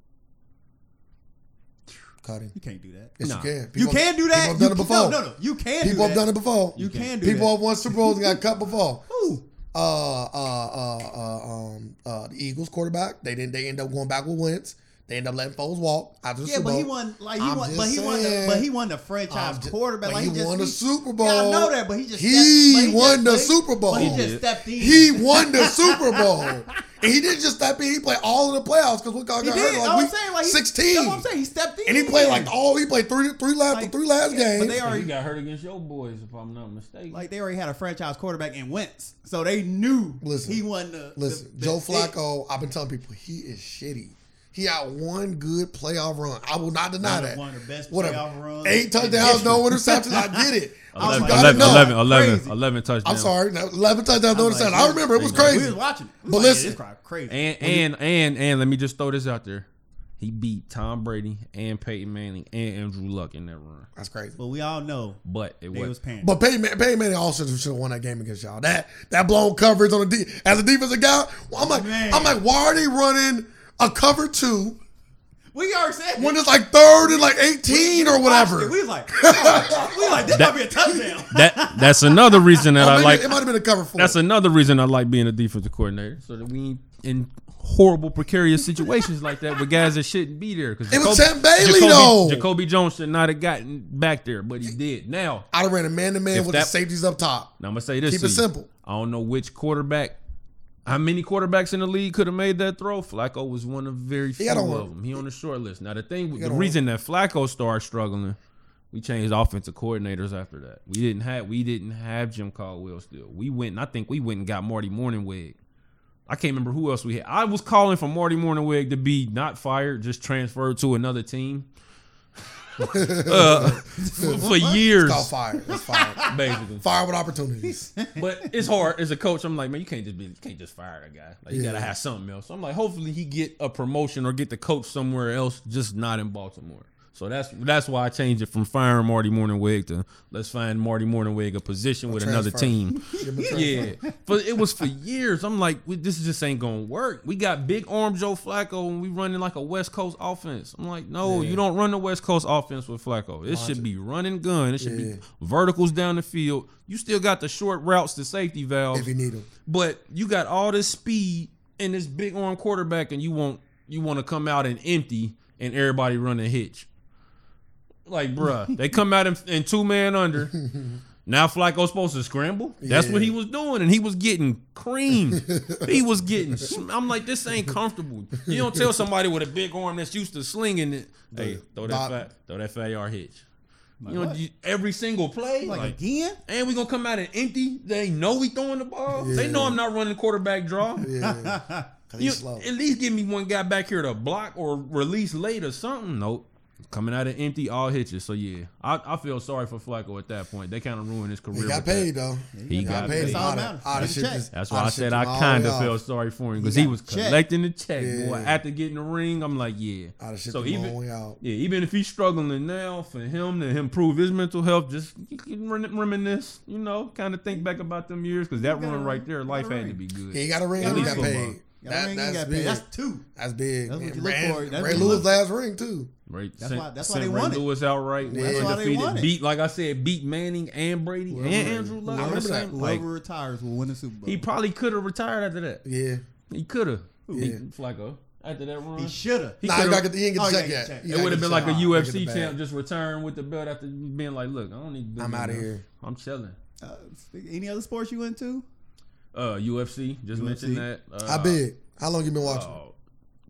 Cut him. You can't do that. Yes, Nah. you can. You People- can do that. People have done You it before. No, no, no. You can. People do have that. done it before. You can do People that. have won Super Bowls and got cut before. Who? Uh, uh, uh, uh, um, uh, the Eagles quarterback. They didn't. They end up going back with Wentz. They end up letting Foles walk after the Yeah, Super but he won. Like he I'm won. But he won. The, but he won the franchise I'm quarterback. but like he he, just, won the he- Super Bowl. Yeah, I know that, but he just He stepped, won the just, but he- Super Bowl. But he He just did. stepped in. He won the Super Bowl. And he didn't just step in, he played all of the playoffs because we got He hurt like I week saying like he, 16. That's what I'm saying. He stepped in. and he played like all he played three three last Like, three last yeah, games. but they are- he already- got hurt against your boys, if I'm not mistaken. like they already had a franchise quarterback in Wentz, so they knew Listen, he won the. Listen, the- Joe the- Flacco, I've been telling people he is shitty. He had one good playoff run. I will not deny One that. one of the best Whatever. playoff runs Eight touchdowns, no interceptions. I get it. I 11, like, 11, 11, 11, 11 touchdowns. I'm sorry, no, eleven touchdowns, no I'm like, interceptions. I remember it was crazy. We crazy. was watching. it. We But was like, listen. yeah, crazy. And and and and let me just throw this out there. He beat Tom Brady and Peyton Manning and Andrew Luck in that run. That's crazy. but we all know But it was was. But Peyton, Peyton Manning also should have won that game against y'all. That that blown coverage on the de- as a defensive guy. I'm like, Man. I'm like, why are they running a cover two we already said when it's like third and like 18 or whatever? We was like, we like, this might be a touchdown. that that's another reason that Or I maybe like it might have been a cover four. that's another reason I like being a defensive coordinator. So that we in horrible precarious situations like that with guys that shouldn't be there. Because It was Sam Bailey, though. Jacoby Jones should not have gotten back there, but he did. Now I'd have ran a man to man with that- the safeties up top. Now I'm gonna say this. Keep to it you. simple. I don't know which quarterback. How many quarterbacks in the league could have made that throw? Flacco was one of very few of one. them. He on the short list. Now the thing, the on reason that Flacco started struggling, we changed offensive coordinators after that. We didn't have we didn't have Jim Caldwell still. We went. and I think we went and got Marty Mornhinweg. I can't remember who else we had. I was calling for Marty Mornhinweg to be not fired, just transferred to another team. Uh, for, for years, Call fire. That's fire. basically. fire with opportunities. But it's hard as a coach. I'm like, man, you can't just be, you can't just fire a guy. Like you Yeah. gotta have something else. So I'm like, hopefully he get a promotion or get to coach somewhere else, just not in Baltimore. So that's that's why I changed it from firing Marty Mornhinweg to let's find Marty Mornhinweg a position with another team. Give him a transfer. Yeah, but it was for years. I'm like, we, this just ain't gonna work. We got big arm Joe Flacco, and we running like a West Coast offense. I'm like, no, Yeah. you don't run the West Coast offense with Flacco. It should be running gun. It should Yeah. be verticals down the field. You still got the short routes to safety valves, If you need him. but you got all this speed and this big arm quarterback, and you want you want to come out and empty and everybody run a hitch. Like, bruh, they come out in, in two man under. Now Flacco's supposed to scramble. That's what he was doing, and he was getting creamed. he was getting. sm- I'm like, this ain't comfortable. You don't tell somebody with a big arm that's used to slinging it. Hey, throw that fat, throw that fat yard hitch. You know, you- every single play, Like, like, again? and we gonna come out and empty. They know we throwing the ball. They know I'm not running quarterback draw. Yeah. You at least give me one guy back here to block or release late or something. Nope. Coming out of empty, all hitches. So yeah, I, I feel sorry for Flacco at that point. They kind of ruined his career. He got with that. paid though. He got paid. That's all All that that- matters. all that the shit check. just- That's all why I said I kind of way felt sorry for him because He he was the check. collecting the check. Yeah. Boy, after getting the ring, I'm like, yeah. All that shit So took a long even out. yeah, even if he's struggling now, for him to improve his mental health, just you can rem- reminisce, you know, kind of think back about them years because that got run right there, life had to be good. He got a ring he got paid. Got a That, ring, you that's paid. big. That's two. That's big. That's what And you look for. That's Ray what Lewis last ring too. Right. That's sent, why- that's why they Ray won it. Outright. Yeah. went That's why they undefeated. won it. Beat like I said, beat Manning and Brady Whoever- and Andrew Luck. I on the that. same- Like, Whoever retires will win the Super Bowl. he probably could have retired after that. Yeah. He could have. Yeah. Flacco after that run. He should have. He nah, he, got, he ain't get Oh, the he check got yet. check. It would have been like a. UFC champ just return with the belt after being like, "Look, I don't need. to I'm out of here. I'm chilling." Uh, any other sports you went to? Uh, UFC. Just UFC. mentioned that. Uh, How big? How long you been watching? uh,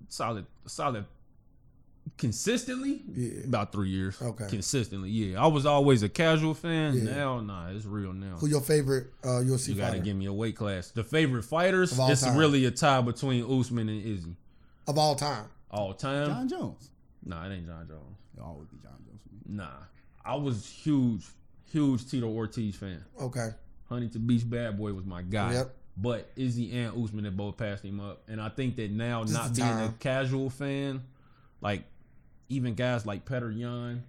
solid, solid. Consistently, Yeah. about three years. Okay. consistently, yeah. I was always a casual fan. Yeah. Now, nah, it's real now. Who your favorite uh, UFC You gotta fighter give me a weight class. The favorite fighters, Of all it's time. really a tie between Usman and Izzy. of all time? All time? Jon Jones. Nah, it ain't Jon Jones. It'll always be Jon Jones. Nah. I was huge, huge Tito Ortiz fan. Okay. Huntington Beach Bad Boy was my guy. Yep. But Izzy and Usman have both passed him up. And I think that now, Just not the being a casual fan, like even guys like Petr Yan,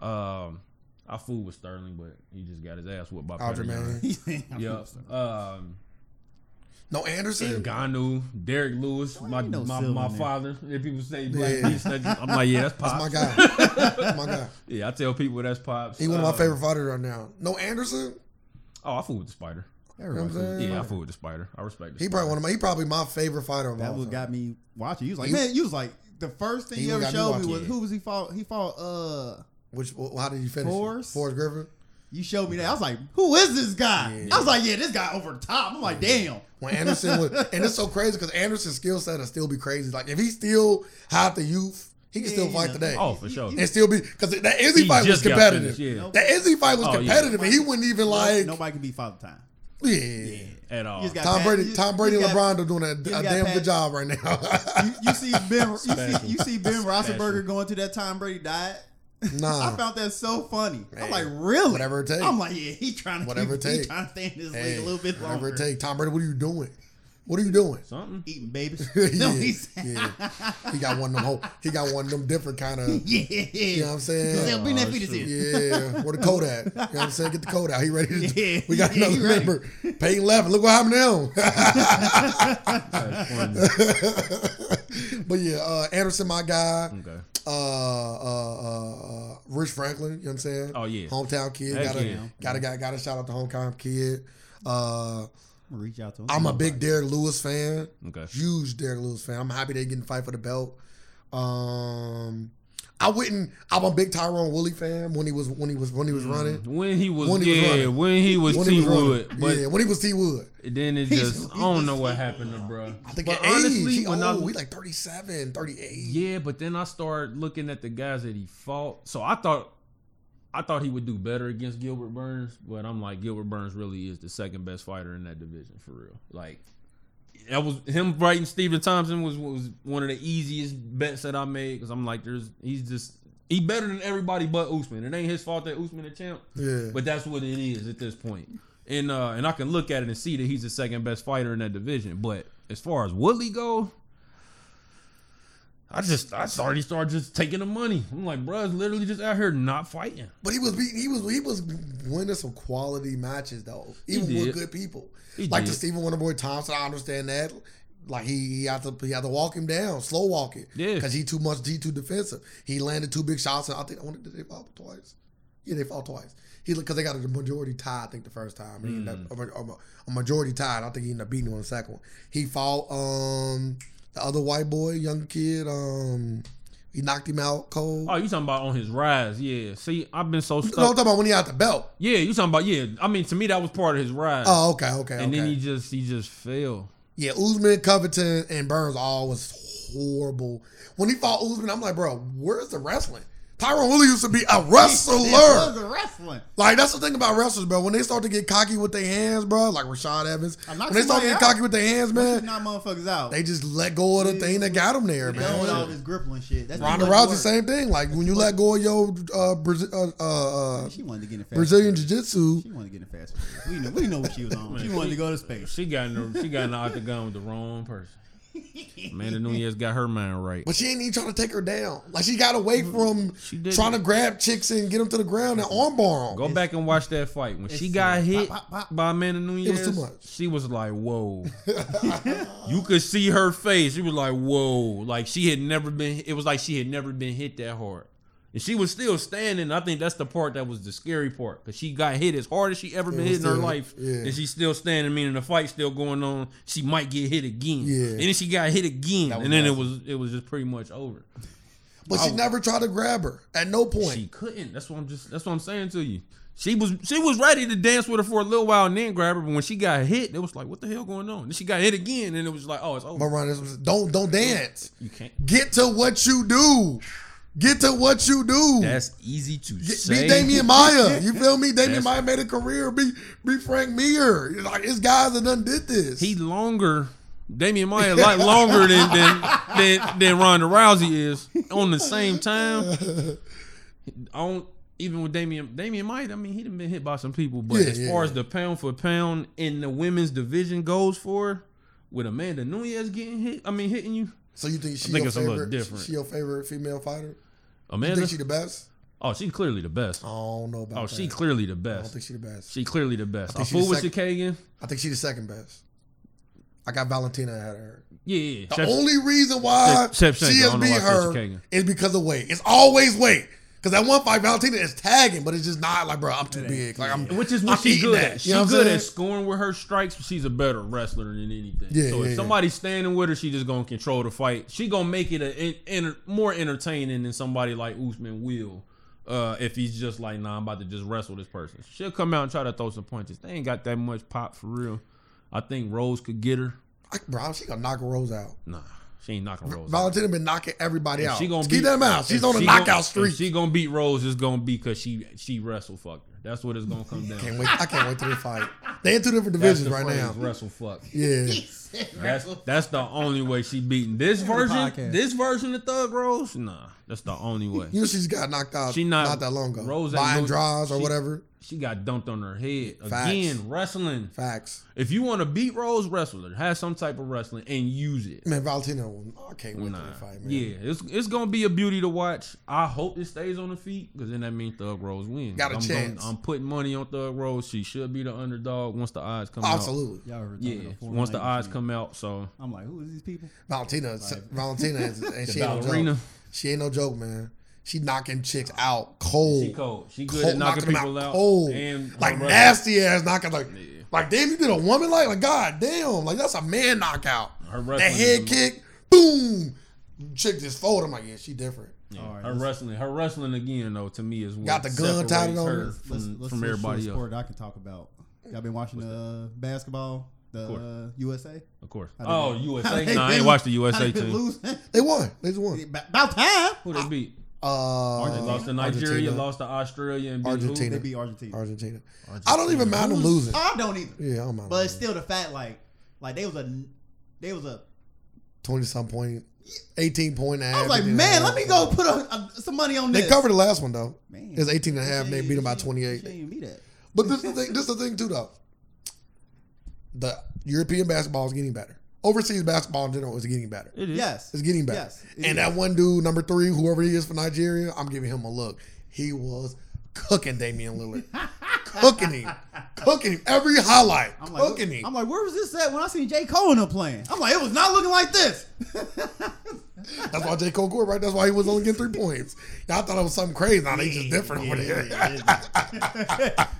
um, I fool with Sterling, but he just got his ass whooped by Petr Yan. Aljamain. Yep. Um, No Anderson. Ngannou, Derrick Lewis, my no my, my father. If people say Black Yeah. Beast, I'm like, yeah, that's That's my guy. That's my guy. Yeah, I tell people that's pops. He one of my Uh, favorite fighters right now. No Anderson. Oh, I fool with the spider. Everybody You know what I'm saying? Yeah, I fool with the spider. I respect. The He spider. probably one of my. He probably my favorite fighter of That all what time. got me watching. You was like, He- man, you was like the first thing He you ever got me showed me watching. was Yeah. who was he fought? He fought. Uh, Which? wh- How did you finish? it? Forrest? Forrest Griffin. you showed me that. I was like, who is this guy? Yeah. I was like, yeah, this guy over the top. I'm like, damn. When Anderson was, and it's so crazy because Anderson's skill set will still be crazy. Like if he still had the youth, he can still fight yeah. today. Oh, for sure. and still be because that Izzy He fight was competitive. finished, yeah. That Izzy fight was Oh, yeah. competitive, and he wouldn't even like. nobody can beat Father Time. Yeah. at all. You just got Tom Brady, you- Tom Brady, and LeBron are doing a, a damn Pat- good job right now. You, you see Ben, you see, you see Ben Special. Roethlisberger going to that Tom Brady diet. Nah, I found that so funny. I'm like, really? whatever it take. I'm like, yeah, he trying to Whatever keep, it he trying to stay in this hey, league a little bit longer. whatever it take. Tom Brady, what are you doing? What are you doing? Something. Eating babies. yeah, no, he's yeah. He got one of them. Whole, he got one of them different kind of. yeah. You know what I'm saying? He said, Bring that Oh, fetus shoot. here. Yeah, where the code at? You know what I'm saying? Get the code out. He ready to Yeah, We got yeah, another he ready. member. Peyton left. Look what happened now. That's funny. but yeah, uh, Anderson, my guy. okay. Uh, uh, uh, uh, Rich Franklin, you know what I'm saying? Oh, yeah. Hometown kid. Heck Gotta, yeah. gotta, gotta, gotta shout out the hometown kid. Uh, I'm gonna reach out to him. I'm a big Derrick Lewis fan. Okay. Huge Derrick Lewis fan. I'm happy they getting fight for the belt. Um, I wouldn't. I'm a big Tyron Woodley fan when he was when he was when he was running. When he was, When he was yeah, running. when he was When T he was running. Wood, but yeah, when he was T Wood. then it He's- just I don't know what happened to bro. I think but at age, honestly, he when I old. He like 37, 38. yeah, but then I started looking at the guys that he fought. So I thought, I thought he would do better against Gilbert Burns, but I'm like Gilbert Burns really is the second best fighter in that division for real. Like that was him fighting Stephen Thompson was was one of the easiest bets that I made because I'm like, there's he's just he better than everybody but Usman. It ain't his fault that Usman a champ. Yeah. But that's what it is at this point. And uh and I can look at it and see that he's the second best fighter in that division. But as far as Woodley go, I just I already started just taking the money. I'm like, bro, it's literally just out here not fighting. But he was beating, he was he was winning some quality matches though, even with good people. He like the did. Stephen Wonderboy Thompson, I understand that. Like he, he had to he had to walk him down, slow walk it. Yeah. Because he too much he too defensive. He landed two big shots and I think I wanted did they fall twice? Yeah, they fought twice. He because they got a majority tie, I think the first time. Ended up- Mm. a, a- a majority tie, and I think he ended up beating him on the second one. He fought um the other white boy, young kid, um he knocked him out cold. Oh, you talking about on his rise? Yeah. See, I've been so stuck. no, I'm talking about when he had the belt. Yeah, you talking about yeah. I mean, to me, that was part of his rise. Oh, okay, okay, and okay. then he just he just fell. Yeah, Usman, Covington, and Burns all was horrible. When he fought Usman, I'm like, bro, where's the wrestling? Tyron Woodley used to be a wrestler. It was a wrestling. Like that's the thing about wrestlers, bro. When they start to get cocky with their hands, bro, like Rashad Evans, when they start to get out. cocky with their hands, Once you man, knock motherfuckers out. they just let go of the thing that got them there, They done all man. this gripping shit. That's Ronda too much Rousey, work. same thing. Like when you let go of your uh, Brazil, uh, uh, uh, She wanted to get in fast. Brazilian. Jiu Jitsu, She wanted to get in fast. We know, we know what she was on. She wanted to go to space. She got in the, she got in the octagon with the wrong person. Amanda Nunes got her mind right. but she ain't even trying to take her down. Like she got away from She trying to grab chicks and get them to the ground and armbar 'em. Go back and watch that fight. When she got hit pop, pop, pop. by Amanda Nunes, It was too much. she was like, "Whoa!" you could see her face. She was like, "Whoa!" Like she had never been. It was like she had never been hit that hard, and she was still standing. I think that's the part that was the scary part because she got hit as hard as she ever been hit in her life, yeah. and she's still standing. Meaning the fight's still going on. She might get hit again, Yeah. and then she got hit again, and then it was it was just pretty much over. But she never tried to grab her at no point. She couldn't. That's what I'm just. That's what I'm saying to you. She was she was ready to dance with her for a little while and then grab her, but when she got hit, it was like, what the hell going on? Then she got hit again, and it was like, oh, it's over. but Ron, don't don't dance. You can't. Get to what you do. Get to what you do. That's easy to Get, say. be Demian Maia. You feel me? Demian Maia made a career. Be be Frank Mir. Like his guys that done did this. He longer. Demian Maia a lot longer than than than, than Ronda Rousey is on the same time. On even with Demian Demian Maia, I mean he done been hit by some people, but Yeah, as yeah, far yeah. as the pound for pound in the women's division goes for, with Amanda Nunes getting hit, I mean hitting you, so you think she think your it's a little different. She your favorite female fighter? You Amanda. think she the best? oh, she's clearly the best. I don't know about Oh, that. she clearly the best. I don't think she the best. She clearly the best. I I think fool with she's Kagan. I think she the second best. I got Valentina ahead of her. Yeah, yeah. The Chef- only reason why Shevchenko, she I has beat her is because of weight. It's always weight. Because that one fight, Valentina is tagging, but it's just not like, bro, I'm too big. Like I'm, Which is I'm what she's good at. She's good saying? at scoring with her strikes, but she's a better wrestler than anything. Yeah, so yeah, if yeah. somebody's standing with her, she just gonna control the fight. She gonna make it a, in, enter- more entertaining than somebody like Usman will. Uh, if he's just like, nah, I'm about to just wrestle this person. She'll come out and try to throw some punches. They ain't got that much pop for real. I think Rose could get her. I, bro, she gonna knock Rose out. Nah, she ain't knocking Rose. out. Valentina been knocking everybody out. She gonna Keep beat that out. She's on a she knockout gonna- streak. She gonna beat Rose, it's gonna be because she she wrestle her. That's what it's gonna come down. Can't wait. I can't wait to they fight. They in two different That's divisions the right phrase, now. Wrestle fuck. Yeah. That's that's the only way she beating this version. This version of Thug Rose, nah, that's the only way. You know she's got knocked out She not- not, that long ago. Rose ain't By no- Andrade or she- whatever. She got dumped on her head Facts. again. Wrestling. Facts. If you want to beat Rose, wrestle her. Have some type of wrestling and use it. Man, Valentina, I can't wait Nah. till they fight, man. Yeah, it's it's gonna be a beauty to watch. I hope it stays on the feet because then that means Thug Rose wins. Got a I'm chance. I'm putting money on Thug Rose. She should be the underdog once the odds come out. Absolutely. Y'all heard Yeah, talking once the odds shit. come out. So I'm like, who is these people? Valentina, Valentina, is, and she ain't no joke. She ain't no joke, man. She knocking chicks out cold. She cold. She good Cold, at knocking them people out. cold. And like wrestling. nasty ass knocking. Like, Yeah. like damn, you did a woman like, like God damn, like that's a man knockout. Her That head kick, boom, chick just fold. I'm like, yeah, she different. Yeah, All right, her wrestling, her wrestling again though, to me is what Got the gun separates tatted on her her. Let's, from, let's from switch to a everybody else. sport I can talk about. Y'all been watching the uh, basketball, the course. uh, USA? Of course. Oh, they USA. they No, I ain't watched the USA team. losing? They won. They just won. About time. Who they beat? Uh, They lost to Nigeria, Argentina. lost to Australia, and beat Argentina. They beat Argentina. Argentina. I don't even mind them losing. I don't either. Yeah, I don't mind. But it's still the fact, like, like they was a, they was a. twenty some point, eighteen point and a half. I was like, 18 and a man, let me go put a, a, some money on They this. They covered the last one though. Man, it's was 18 and a half. They beat them by 28. She beat that. But this is the thing. This is the thing too, though. The European basketball is getting better. overseas basketball in general is getting better. It is. Yes. It's getting better. Yes, it and is. that one dude, number three, whoever he is for Nigeria, I'm giving him a look. He was cooking Damian Lillard. cooking him. Cooking him. Every highlight. I'm like, cooking him. I'm like, where was this at when I seen J. Cole in them playing? I'm like, it was not looking like this. That's why J. Cole scored, right? That's why he was only getting three points. Y'all thought it was something crazy. Now they just different over there.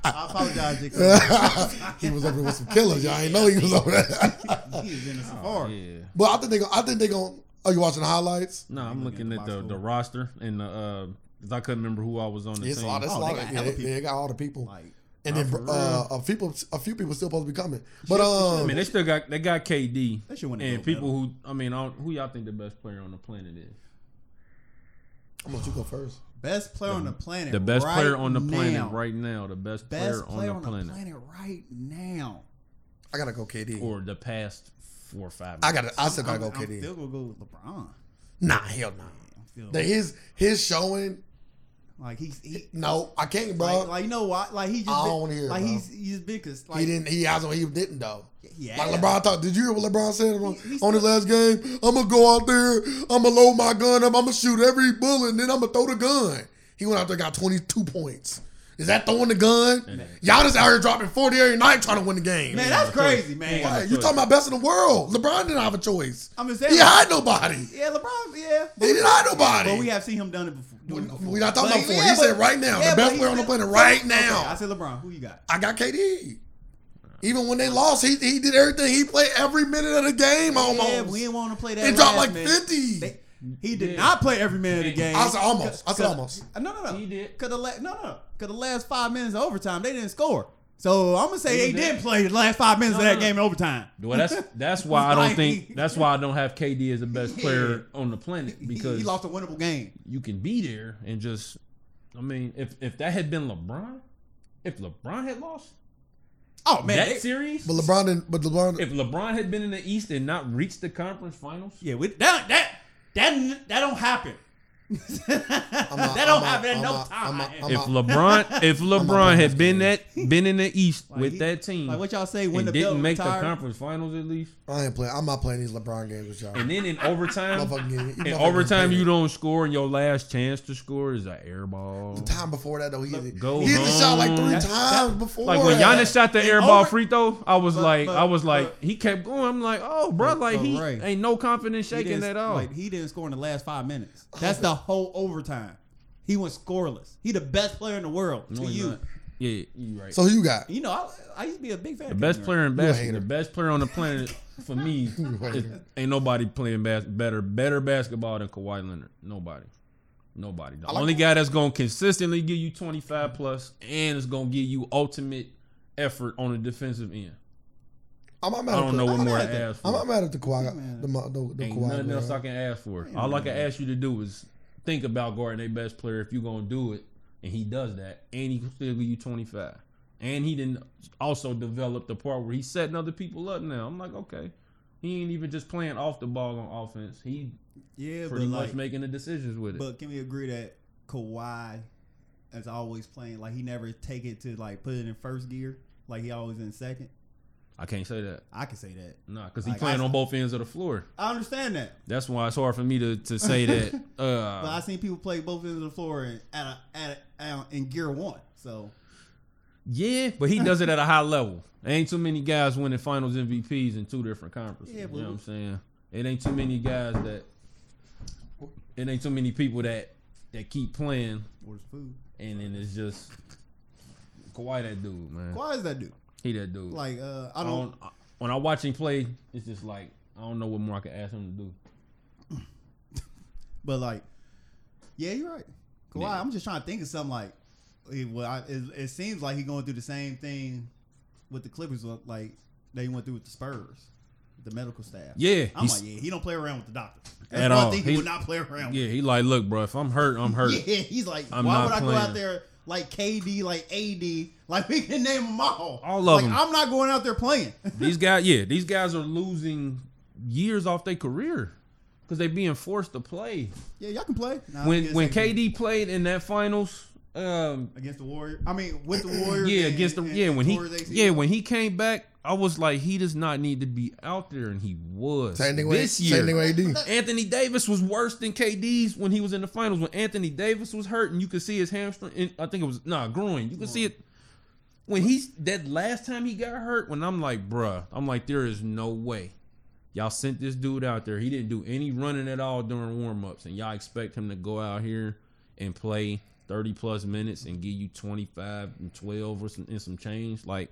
I apologize, J. Cole. he was over there with some killers. Y'all ain't know he was over there. he was in the safari. Yeah. but I think they're Gonna, I think they going. Are you watching the highlights? No, I'm looking the at the, box the roster and the uh 'cause I couldn't remember who I was on the It's a team. lot. It's a Oh, lot. they got yeah, hella they, they got all the people. Like, and then uh, a people, a few people still supposed to be coming. But I um, mean, they still got they got KD They should win and gold people who I mean, I who y'all think the best player on the planet is? I'm gonna you go first. best player on the planet. The best right player on the planet now. right now. The best, Best player, on the planet, right now. I gotta go KD. or the past four or five. I gotta. I still gotta I'm, go I'm KD. still gonna go with LeBron. nah, hell no. I'm Nah. His his showing. Like he's he, No, I can't, bro. like, like you know what? Like he just I been- don't wanna hear like bro. he's he's cause like he didn't. He hasn't. He didn't though. yeah. Like LeBron thought. Did you hear what LeBron said on, He- on his last game? I'm gonna go out there. I'm gonna load my gun up. I'm gonna shoot every bullet, and then I'm gonna throw the gun. He went out there, got 22 points. Is that throwing the gun? Y'all just out here dropping 40 every night trying to win the game. Man, that's crazy, man. Yeah. You talking about best in the world? LeBron didn't have a choice. I'm just saying. He had nobody. yeah, LeBron. Yeah, He didn't have nobody. but we have seen him done it before. doing it before. we not talking But about before. yeah, He said right now, the best player on the planet right okay, now. I said LeBron. Who you got? I got KD. Even when they lost, he, he did everything. He played every minute of the game almost. Yeah, we didn't want to play that. He dropped like minute. 50. They- he did Yeah. not play every minute of the game. I said almost. I said almost. No, no, no. He did. Cause the la- no, no. Cause the last five minutes of overtime, they didn't score. So I'm gonna say He they did. did play the last five minutes No, of that no, no. game in overtime. Well, that's that's why I don't think that's why I don't have KD as the best player on the planet because he lost a winnable game. you can be there and just. I mean, if if that had been LeBron, if LeBron had lost Oh man, that they- series, But LeBron didn't. But LeBron. if LeBron had been in the East and not reached the conference finals, yeah, with that that that that don't happen. Not- that don't I'm happen at I'm no not- time. I'm not- I'm if LeBron if LeBron had this been that been in the East Like, with he- that team like what y'all say, win and the didn't make retire. the conference finals at least, I ain't playing. I'm not playing these LeBron games with y'all. and then in overtime, Motherfucking in overtime you don't score, and your last chance to score is an air ball. The time before that though, he hit, Go he hit the shot like three home. times That- before. Like when that. Giannis shot the And air ball free throw, I was But- like, but- I was like, but- he kept going. I'm like, oh, bro, like he ain't no confidence shaking didn't- at all. Like he didn't score in the last five minutes. Oh, That's the whole overtime. He went scoreless. He the best player in the world No, to you. not. Yeah, you right. So who you got? You know, I, I used to be a big fan. the best Kevin player in basketball, the best player on the planet for me, is, ain't nobody playing bas- better better basketball than Kawhi Leonard. Nobody. Nobody. The like only guy that's gonna consistently give you 25 plus and is gonna give you ultimate effort on the defensive end. I'm not mad I don't the- know what I'm more mad to at that. ask I'm not mad at the Kawhi. The, the, the, the Ain't Kawhi. nothing else. I can ask for. Ain't All I can ask you to do is think about guarding their best player if you're gonna do it, and he does that, and he can still give you 25. And he didn't also develop the part where he's setting other people up now. I'm like, okay. He ain't even just playing off the ball on offense. He Yeah, pretty but much like, making the decisions with it. but can we agree that Kawhi is always playing like he never take it to like put it in first gear, like he always in second? I can't say that. I can say that. Nah, because he Like, playing I- on both ends of the floor. I understand that, That's why it's hard for me to, to say that. but I Uh, seen people play both ends of the floor and at a, at, a, at a, in gear one. So yeah, but he does it at a high level. Ain't too many guys winning Finals MVPs in two different conferences. Yeah, you know what I'm saying? It ain't too many guys that. It ain't too many people that that keep playing, where's food? and then it's just Kawhi that dude, man. Why is that dude? He that dude. Like uh, I I don't. don't. When I watch him play, it's just like I don't know what more I can ask him to do. But like, yeah, you're right. Kawhi, Yeah. I'm just trying to think of something like, eh, well, I, it, it seems like he's going through the same thing with the Clippers, uh, like they went through with the Spurs, the medical staff. Yeah, I'm like, yeah, he don't play around with the doctor. That's At one all. thing he He- would not play around. Yeah, he like, look, bro. If I'm hurt, I'm hurt. Yeah, he's like, I'm why would I go out there like KD, like AD, like we can name them all. All of like, them. I'm not going out there playing. These guys, yeah, these guys are losing years off their career because they're being forced to play. yeah, y'all can play. Nah, when when. KD played in that finals, um, against the Warriors, I mean with the Warriors. yeah, and- against the and- yeah and when he tore his ACL. yeah when he came back I was like, he does not need to be out there, and he was. Same thing this with year. same thing with AD. Anthony Davis was worse than KD's when he was in the finals. When Anthony Davis was hurt, and you could see his hamstring. And I think it was nah groin. You could see it when he's that last time he got hurt. When I'm like, bruh, I'm like, there is no way. Y'all sent this dude out there. He didn't do any running at all during warmups, and y'all expect him to go out here and play 30 plus minutes and give you 25 and 12 or some, and some change. Like,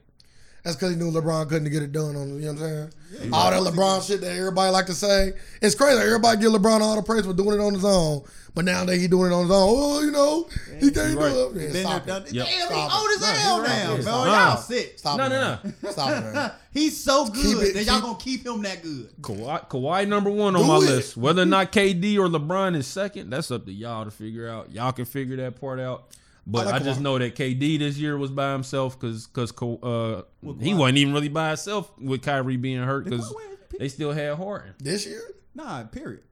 That's because he knew LeBron couldn't get it done on him. You know what I'm saying? all that LeBron shit that everybody like to say. It's crazy. Everybody give LeBron all the praise for doing it on his own. But now that he doing it on his own, oh, you know, he can't right. do it. Been Yeah, there, stop done it. it. Yep. Damn, he Stop it. old as No, hell now, bro. stop Y'all it. sick. Stop No, it, no, man. Stop it, man. He's so good it- that y'all keep- gonna keep him that good. Kawhi, Kawhi number one on Do my it. list. Whether or not KD or LeBron is second, that's up to y'all to figure out. Y'all can figure that part out. But I I, just know that KD this year was by himself because because uh, he wasn't even really by himself with Kyrie being hurt because Kawhi they still had Harden. This year? Nah, period.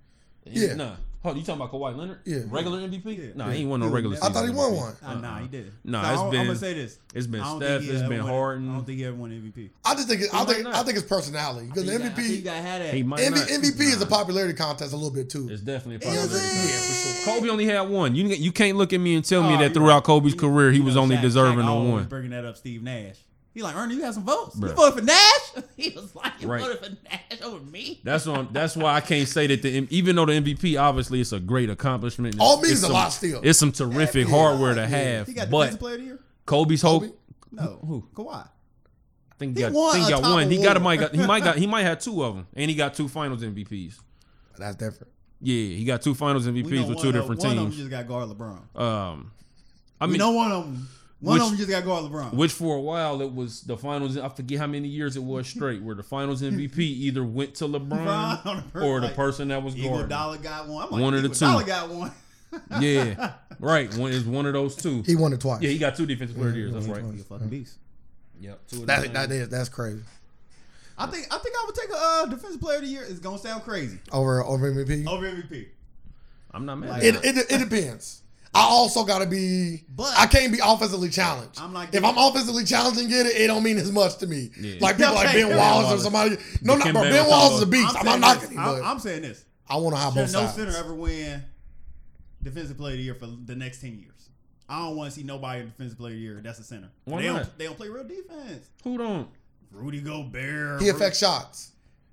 Yeah. Nah. Hold, you talking about Kawhi Leonard? Yeah. Regular MVP? Yeah. Nah, he ain't won no regular I season. I thought he won MVP. one. Uh, Nah, he didn't. Nah, So it's I'm, been- I'm gonna say this. it's been I don't Steph, think he it's ever been won- Harden. I don't think he ever won MVP. I just think it, I think not. I think it's personality because the I he MVP got had that. He might MV, not. MVP is a popularity contest a little bit too. It's definitely a popularity contest. Yeah, for sure. Kobe only had one. You you can't look at me and tell me Oh, that throughout right. Kobe's You- career he was only deserving Shaq of one. Bringing that up, Steve Nash. He like, Ernie, you got some votes. Bruh. You voted for Nash? He was like, you Right. voted for Nash over me. That's on. That's why I can't say that the even though the MVP obviously it's a great accomplishment. All it's- means it's a some- lot still. It's some terrific Yeah, hardware to yeah. have, He got but defensive player of the year. Kobe's whole. Kobe? No, Who? Kawhi. I think He he got, won think he a got one. He got a might got he might got he might have two of them, and he got two Finals MVPs. That's different. Yeah, he got two Finals We MVPs know with one two of- different One of them teams. just got guard LeBron. Um, I we mean, no one of them. One Which- of them just got guard LeBron. which for a while it was the Finals. I forget how many years it was straight where the Finals MVP either went to LeBron LeBron or the like, person that was guarding. Iguodala got one. I'm like, One of the Iguodala two. got one. Yeah, right. One is one of those two. He won it twice. Yeah, he got two defensive player of the years. That's right. He's a fucking beast. Yep. Two of that, them that things. that's crazy. I think I think I would take a uh, defensive player of the year. It's gonna sound crazy Over over MVP. over MVP. I'm not mad. Like- It, it it depends. I also gotta be. But- I can't be offensively challenged. I'm like- if I'm offensively challenged and get it, it don't mean as much to me. Yeah. Like people like Okay. Ben Ben Wallace or somebody. No, not Dikembe bro. Ben Wallace is a beast. I'm, saying not knocking this. him, I'm, I'm saying this. I want to have both no sides. center ever win defensive player of the year for the next ten years. I don't want to see nobody in defensive player of the year. That's a center. Why they not? don't. They don't play real defense. Who don't? Rudy Gobert. He affects shots.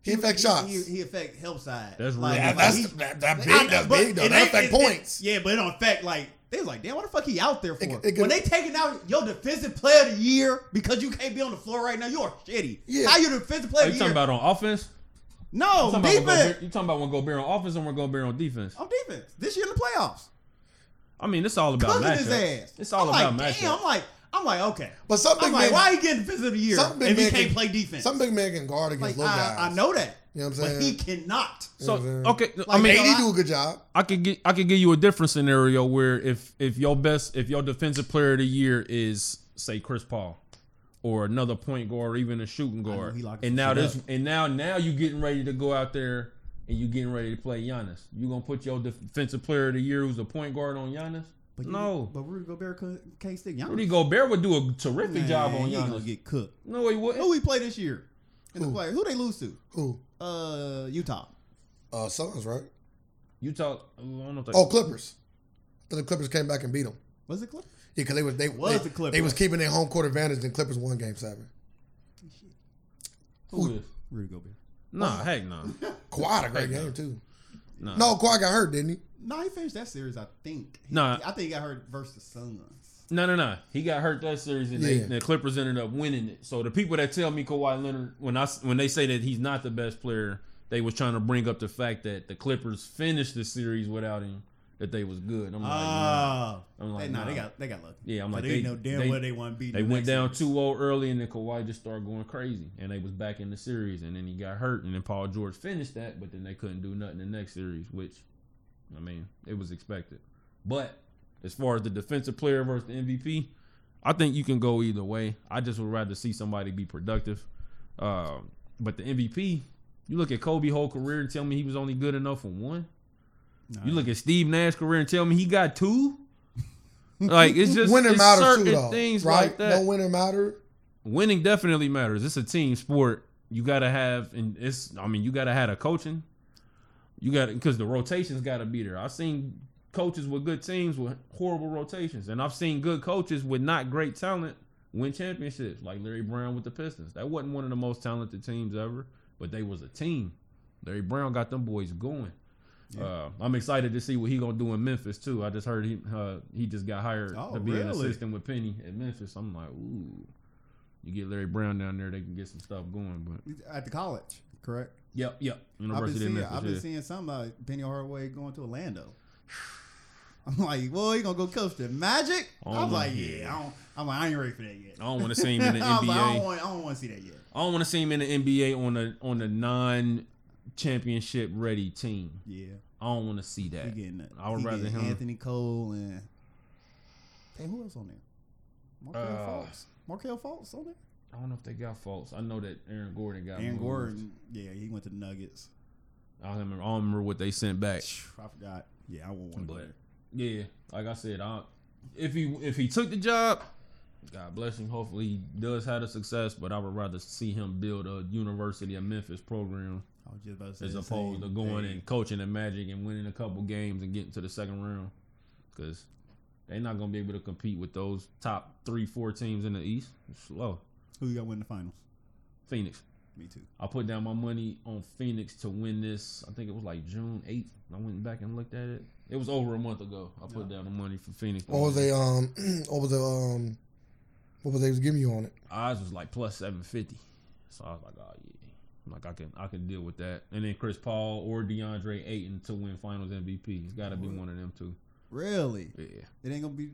He affects shots. He, he affect help side. That's like, real Yeah, like that's he- that, that big. I- That's big though. That ain't- affect it- it- points. yeah, but it don't affect like they was like, damn, what the fuck he out there for? It- it can- when they taking out your defensive player of the year because you can't be on the floor right now, you are shitty. Yeah. How you defensive Are player you of the year. Are you talking year? about on offense? no, You talking about when defense. Gobert, you talking about when Gobert on offense or when Gobert on defense? On defense. This year in the playoffs. I mean, it's all about Cooking his ass. It's all I'm about like, matchup. Damn, I'm like, I'm like, okay. But some big I'm like, men, why he getting defensive of the year some big if he men can't can- play defense? some big man can guard like, against little guys. I, I know that. You know what I'm saying? But saying? he cannot. So You know what I'm okay, I Like, mean, they- AD do a good job. I could get I could give you a different scenario where if if your best if your defensive player of the year is say Chris Paul or another point guard or even a shooting guard, he locked and now shit this up. and now now you getting ready to go out there and you're getting ready to play Giannis. You gonna put your defensive player of the year who's a point guard on Giannis? But you- no. But Rudy Gobert couldn't- can't stick Giannis. Rudy Gobert would do a terrific Man, job on he gonna get cooked. no, he wouldn't. Who we play this year? In the Who? play? Who they lose to? Who? Uh, Utah. Uh, Suns, right? Utah. I don't know Oh, Clippers. Then the Clippers came back and beat them. Was it Clippers? Yeah, because they was they Was they, the Clippers. they was keeping their home court advantage. and Clippers won Game Seven. who is? Rudy Gobert. Nah, heck no. Kawhi had a great Heck no. game too. Nah. No, Kawhi got hurt, didn't he? No, he finished that series. I think. He- Nah. I think he got hurt versus the Suns. No, no, no. He got hurt that series, and Yeah. they, the Clippers ended up winning it. So the people that tell me Kawhi Leonard, when I when they say that he's not the best player, they was trying to bring up the fact that the Clippers finished the series without him, that they was good. I'm like, nah. Oh, I'm like, they, nah, they got they got lucky. Yeah, I'm like, they, they- know damn they- well they want to beat. they the went down series. 2-0 early, and then Kawhi just started going crazy, and they was back in the series, and then he got hurt, and then Paul George finished that, but then they couldn't do nothing the next series, which, I mean, it was expected. But as far as the defensive player versus the MVP, I think you can go either way. I just would rather see somebody be productive. Um, but the MVP, you look at Kobe whole career and tell me he was only good enough for one. Nah. You look at Steve Nash career and tell me he got two. Like it's just winner it's matters certain too, though. things right? like that. Don't winner matter. winning definitely matters. It's a team sport. You gotta have, and it's. I mean, you gotta have a coaching. You got because the rotations got to be there. I've seen coaches with good teams with horrible rotations, and I've seen good coaches with not great talent win championships, like Larry Brown with the Pistons. That wasn't one of the most talented teams ever, but they was a team. Larry Brown got them boys going. Uh, I'm excited to see what he gonna do in Memphis too. I just heard he uh, he just got hired Oh, to be an assistant with Penny at Memphis. I'm like, ooh, you get Larry Brown down there, they can get some stuff going. But At the college, correct? Yep, yep, I've been University of seeing, Memphis. I've been yeah. seeing something about Penny Hardaway going to Orlando. I'm like, well, he gonna go coach the Magic? Oh, I'm like, my yeah. I don't, I'm like, I ain't ready for that yet. I don't want to see him in the I'm like, I don't NBA. want, I don't want to see that yet. I don't want to see him in the NBA on a on a non championship ready team. Yeah, I don't want to see he that. getting that. I would he rather him- Anthony Cole and hey, who else on there? Markel Uh, Fultz. Markelle Fultz on there. I don't know if they got Fultz. I know that Aaron Gordon got Aaron moved. Gordon. Yeah, he went to the Nuggets. I don't remember. I don't remember what they sent back. I forgot. Yeah, I won't want to But yeah, like I said, I, if he if he took the job, God bless him. Hopefully he does have the success. But I would rather see him build a University of Memphis program I was just about to say as opposed to going thing. and coaching the Magic and winning a couple games and getting to the second round. Because they're not gonna be able to compete with those top three, four teams in the East. It's slow. Who you got to win the finals? Phoenix. Me too. I put down my money on Phoenix to win this. I think it was like June 8th. I went back and looked at it. It was over a month ago. I put down the money for Phoenix. to What was they um what was the um what was they was giving you on it? Ours was like plus 750. So I was like, oh yeah. Like I can I can deal with that. And then Chris Paul or DeAndre Ayton to win finals MVP. It's gotta be one of them two. Really? Yeah. It ain't gonna be.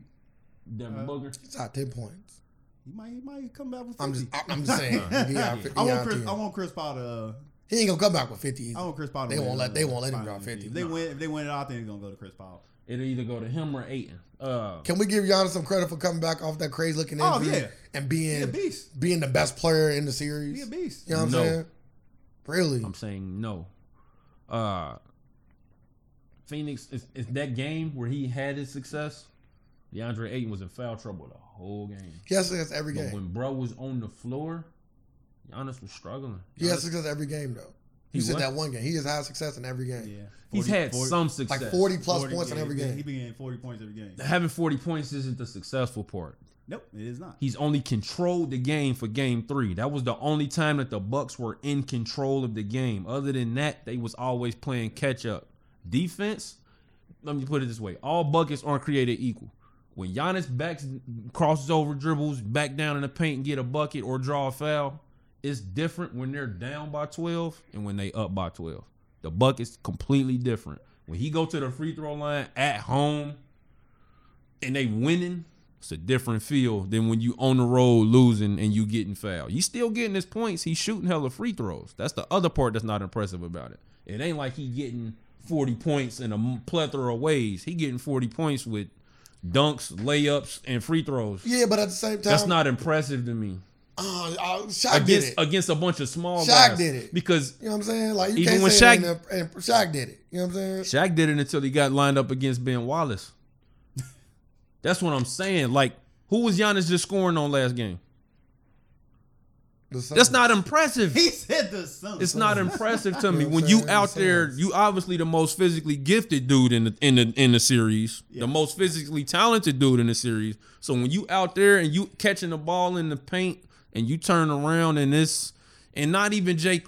Devin Uh, Booker. It's not ten points. He might. He might come back with. 50. I'm just I- I'm just saying. He out, he I want Chris. 10. I want Chris Paul to. Uh, He ain't gonna come back with fifty. Either. I want Chris Paul. To They win, won't let- uh, they won't let him drop MVP. 50. If they Nah. win, if they win it, I think it's gonna go to Chris Paul. It'll either go to him or Ayton. Uh Can we give Giannis some credit for coming back off that crazy looking Oh, yeah. and He a being beast. being the best player in the series? He a beast. You know what I'm No. saying? Really? I'm saying no. Uh Phoenix is, is that game where he had his success. DeAndre Ayton was in foul trouble the whole game. He has success every But game. when bro was on the floor, Giannis was struggling. He has Giannis- success every game though. He said that one game. He has had success in every game. Yeah. he's had 40 some success. Like 40 plus 40 points in yeah, every he been- game. He been getting forty points every game. Having 40 points isn't the successful part. Nope, it is not. He's only controlled the game for game three. That was the only time that the Bucks were in control of the game. Other than that, they was always playing catch up. Defense, let me put it this way: all buckets aren't created equal. When Giannis backs crosses over dribbles, back down in the paint and get a bucket or draw a foul, it's different when they're down by 12 and when they up by 12. The bucket's completely different. When he go to the free throw line at home and they winning, it's a different feel than when you on the road losing and you getting fouled. You still getting his points. He's shooting hella free throws. That's the other part that's not impressive about it. It ain't like he getting 40 points in a plethora of ways. He getting 40 points with dunks, layups, and free throws. Yeah, but at the same time, That's not impressive to me. Uh, uh, Shaq did Against it. against a bunch of small Shaq guys. did it. Because you know what I'm saying? Like you Even can't when say Shaq- and Shaq did it. You know what I'm saying? Shaq did it until he got lined up against Ben Wallace. That's what I'm saying. Like, who was Giannis just scoring on last game? The That's not impressive. He said the Suns. It's not impressive to me You know when you out The there. You obviously the most physically gifted dude in the in the in the series, the most physically talented dude in the series. So when you out there and you catching the ball in the paint and you turn around and this and not even Jake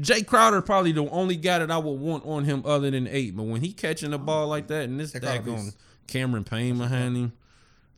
Jay Crowder probably the only guy that I would want on him other than eight. But when he catching the ball like that and this Jay Crowder daggone beast. Cameron Payne behind him.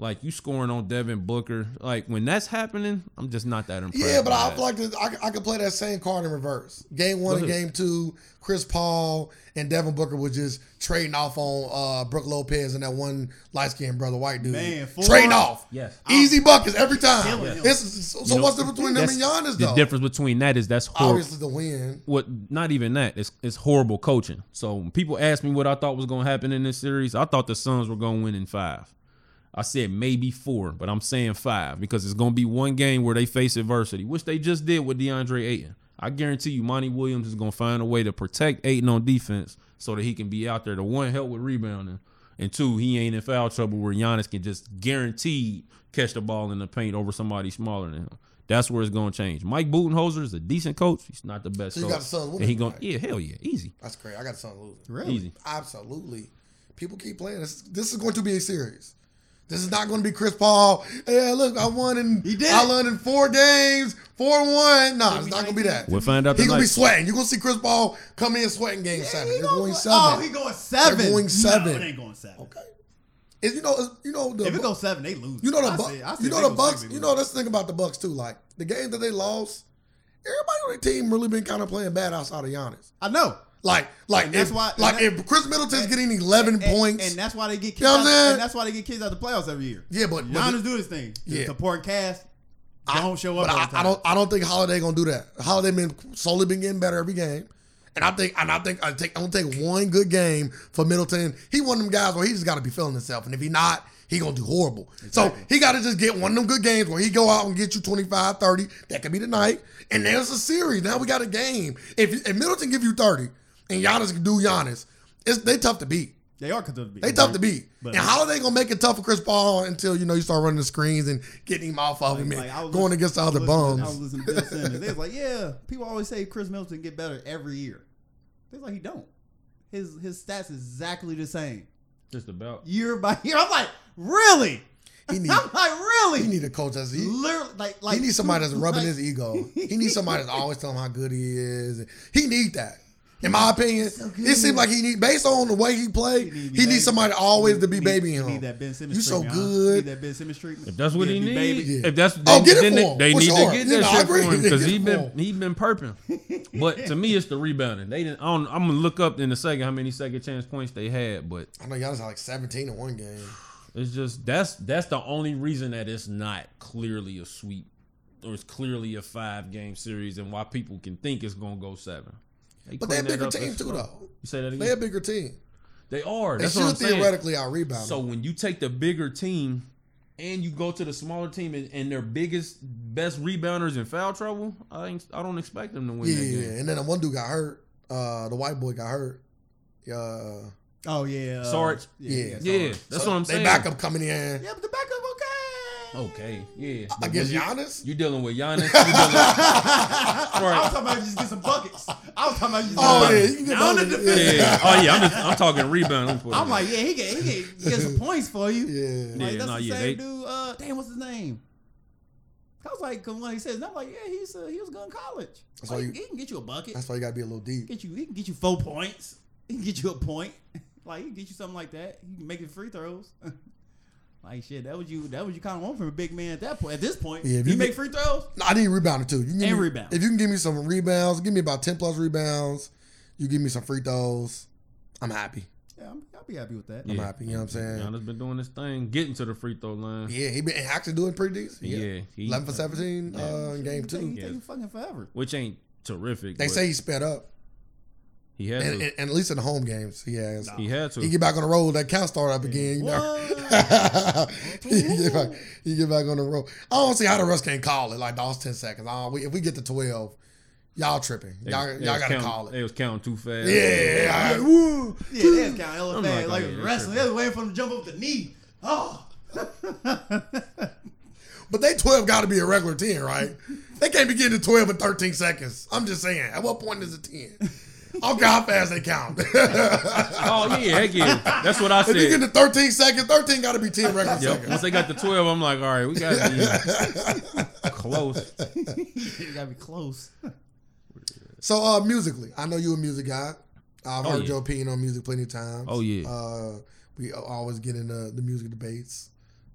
Like you scoring on Devin Booker, like when that's happening, I'm just not that impressed. Yeah, but I feel like the, I, I could play that same card in reverse. Game one and game two, Chris Paul and Devin Booker was just trading off on uh, Brooke Lopez and that one light skinned brother white dude. Man, four- trading off. Yes. Easy buckets every time. Killing him. So so You know, what's the difference between them and That's- Giannis the difference between that is that's horrible. Obviously the win. What? Not even that. It's it's horrible coaching. So when people ask me what I thought was going to happen in this series, I thought the Suns were going to win in five. I said maybe four, but I'm saying five because it's going to be one game where they face adversity, which they just did with DeAndre Ayton. I guarantee you, Monty Williams is going to find a way to protect Ayton on defense so that he can be out there to one help with rebounding, and two he ain't in foul trouble where Giannis can just guaranteed catch the ball in the paint over somebody smaller than him. That's where it's going to change. Mike Budenholzer is a decent coach. He's not the best So you coach. got the Suns winning and he going, tonight? yeah, hell yeah, easy, That's great. I got the Suns losing. Really? easy. Absolutely. People keep playing. This, this is going to be a series. This is not going to be Chris Paul. Yeah, look, I won in He did I won in four games, four one. No, it's not going to be that. We'll find out He's gonna be tonight. sweating. You're gonna see Chris Paul come in sweating game seven. He They're gonna going seven. Oh, he going seven. They're going seven. No, it ain't going seven. okay. Is you know is- you know the If it goes seven, they lose. you know the I Bu- said- you know the Bucks. You know that's the thing about the Bucks too. Like the game that they lost, everybody on their team really been kind of playing bad outside of Giannis. I know. Like like And that's if, why- like and if Khris Middleton's getting eleven And- points, and that's why they get kicked You know out. And that's why they get kids out the playoffs every year. yeah, but, Giannis do his thing. Yeah. Support cast. Don't show up. I. I don't. I don't think Holiday gonna do that. Holiday been slowly been getting better every game, and I think. And I think I take. I'm gonna take one good game for Middleton. He one of them guys where he just got to be feeling himself, and if he not, he gonna do horrible. So he got to just get one of them good games where he go out and get you 25, 30. That could be tonight, and there's a series. Now we got a game. If if Middleton give you 30, and Giannis can do Giannis, it's they tough to beat. They are tough to beat. They tough to beat. But- and they gonna make it tough for Chris Paul until you know you start running the screens and getting him off of him and Like, I was going listening- against the other I was listening- bums. I was listening to Bill Simmons. They was like, yeah, people always say Khris Middleton get better every year. They was like, he don't. His his stats exactly the same Just about. year by year. I'm like, really? He need I'm like, really? he need a coach that's he, Literally, like, like he needs somebody that's rubbing like- his ego. He needs somebody that's always telling him how good he is. He need that. In my opinion, so good. it seems like he need based on the way he played, He need- he needs somebody always to be He need- babying he him. Need that Ben Simmons You so treatment, good. Need that Ben Simmons treatment. If that's what Yeah, he be needs, baby. Yeah. if that's Oh, they- get it then for they, him, they need sure. to get Yeah, that no, shit for him because he it for been him. he been perping. But to me, it's the rebounding. They didn't. I don't, I'm gonna look up in a second how many second chance points they had, but I know y'all had like 17 in one game. it's just that's that's the only reason that it's not clearly a sweep or it's clearly a five game series and why people can think it's gonna go seven. They But they're a bigger up team too, though. You say that again? They're a bigger team. They are. They That's what I'm should theoretically out rebound. So when you take the bigger team and you go to the smaller team and, and their biggest best rebounders in foul trouble, I ain't, I don't expect them to win yeah, that yeah, game. and then the one dude got hurt. Uh, the white boy got hurt. Uh, Oh yeah, uh, Sarge? Yeah. Yeah, Sarge. that's so what I'm saying. they backup coming in. Yeah, but the backup okay. Okay, yeah. I But guess when you, Giannis. you dealing with Giannis. You dealing, I was talking about just get some buckets. I was talking about just. Oh, yeah, you can get Now on the buckets. defense. yeah. Oh yeah. I'm just I'm talking rebound. Let me put it I'm like, yeah, he get he get, get some points for you. Yeah. Like Yeah, that's nah, the yeah, same they- dude. Uh, damn, what's his name? I was like, 'cause when he says, I'm like, yeah, he's uh, he was good in college. That's Like, why you- he can get you a bucket. That's why you gotta be a little deep. Get you, he can get you four points. He can get you a point. like he can get you something like that. He can make it free throws. like shit, that was you. That was you kind of want from a big man at that point. At this point, Yeah, if you, you make free throws. No, I need a rebounder too. You can give And me, rebound. If you can give me some rebounds, give me about ten plus rebounds. You give me some free throws. I'm happy. Yeah, I'm, I'll be happy with that. I'm happy. You know what I'm saying? Giannis been doing this thing, getting to the free throw line. Yeah, he been actually doing pretty decent. Yeah, he- eleven for seventeen uh, in game He two. taking, taking fucking forever. which ain't terrific. They say he sped up, he had and, to. and, and at least in the home games, he has. he had to. He get back on the road. That count start up again. You know. He, get back, he get back on the road. I don't see how the rest can't call it. Like those ten seconds. I we, if we get to twelve, y'all tripping. They- Y'all, they y'all was gotta counting- call it. They was counting too fast. Yeah, yeah. Woo. Yeah, they was counting hella fast. like, Like, wrestling. They was waiting for him to jump up the knee. Oh. But they twelve got to be a regular ten, right? they can't be getting to twelve in thirteen seconds. I'm just saying. At what point is it ten? I don't how fast they count. Oh yeah, heck yeah. That's what I said. If you get said. to thirteen seconds, thirteen got to be ten regular Yep. seconds. Once they got to twelve, I'm like, all right, we got to be close. you gotta be close. So uh musically, I know you're a music guy. I've Oh, heard yeah. your opinion on music plenty of times. Oh, yeah. Uh we always get into the music debates,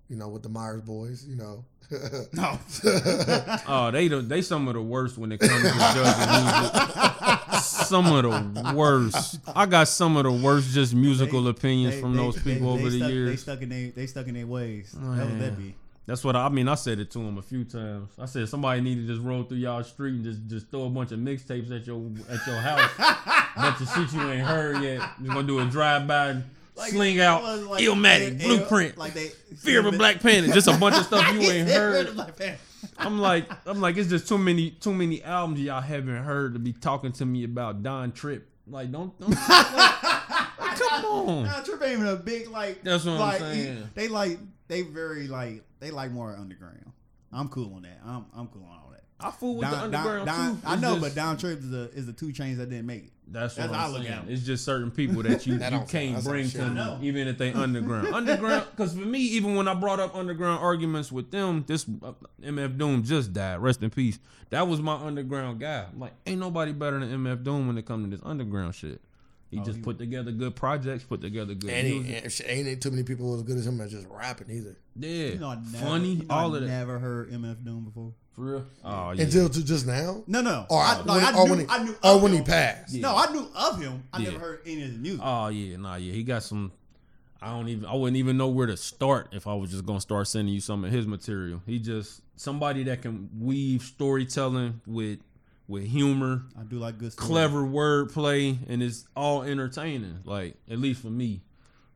you know, with the Myers boys, you know. No. Oh, they the, they some of the worst when it comes to judging music. Some of the worst. I got some of the worst just musical opinions They- from they- those people they, over they the stuck, They years. stuck in their they stuck in their ways. That Man. would that be? That's what I, I mean. I said it to him a few times. I said somebody need to just roll through y'all street and just just throw a bunch of mixtapes at your at your house. bunch of shit you ain't heard yet. You're gonna do a drive by, sling out, like- Illmatic, Blueprint, like they Fear of a Black Panther. Just a bunch of stuff you ain't heard. I'm like, I'm like, it's just too many, too many albums y'all haven't heard to be talking to me about Don Trip. Like, don't, don't like, like, come on. Nah, Trip ain't even a big like. That's what I'm like, saying. They like they very like they like more underground. I'm cool on that. I'm I'm cool on. I fool with the Down, down, underground down, too. I know, just- but Don Trip is the is the 2 Chainz that didn't make it. That's, That's what how I I'm look saying. at 'em. It's just certain people that you, That you can't bring to shit. me, know. even if they underground. underground, because for me, even when I brought up underground arguments with them, this uh, MF Doom just died. Rest in peace. That was my underground guy. I'm like, ain't nobody better than MF Doom when it comes to this underground shit. He Oh, just he- put together good projects, put together good And he, music. and ain't it too many people as good as him at just rapping either. yeah, You know, never, funny, you know, all I of that. Never heard MF Doom before. For real? Oh yeah. Until to just now. No, no. Or, I, when, I or knew, when he, I knew or of when he him. passed. No, I knew of him. I Yeah. never heard any of his music. Oh yeah, nah, yeah. He got some. I don't even. I wouldn't even know where to start if I was just gonna start sending you some of his material. He just somebody that can weave storytelling with with humor, I do like good stories. clever wordplay, and it's all entertaining. Like at least for me.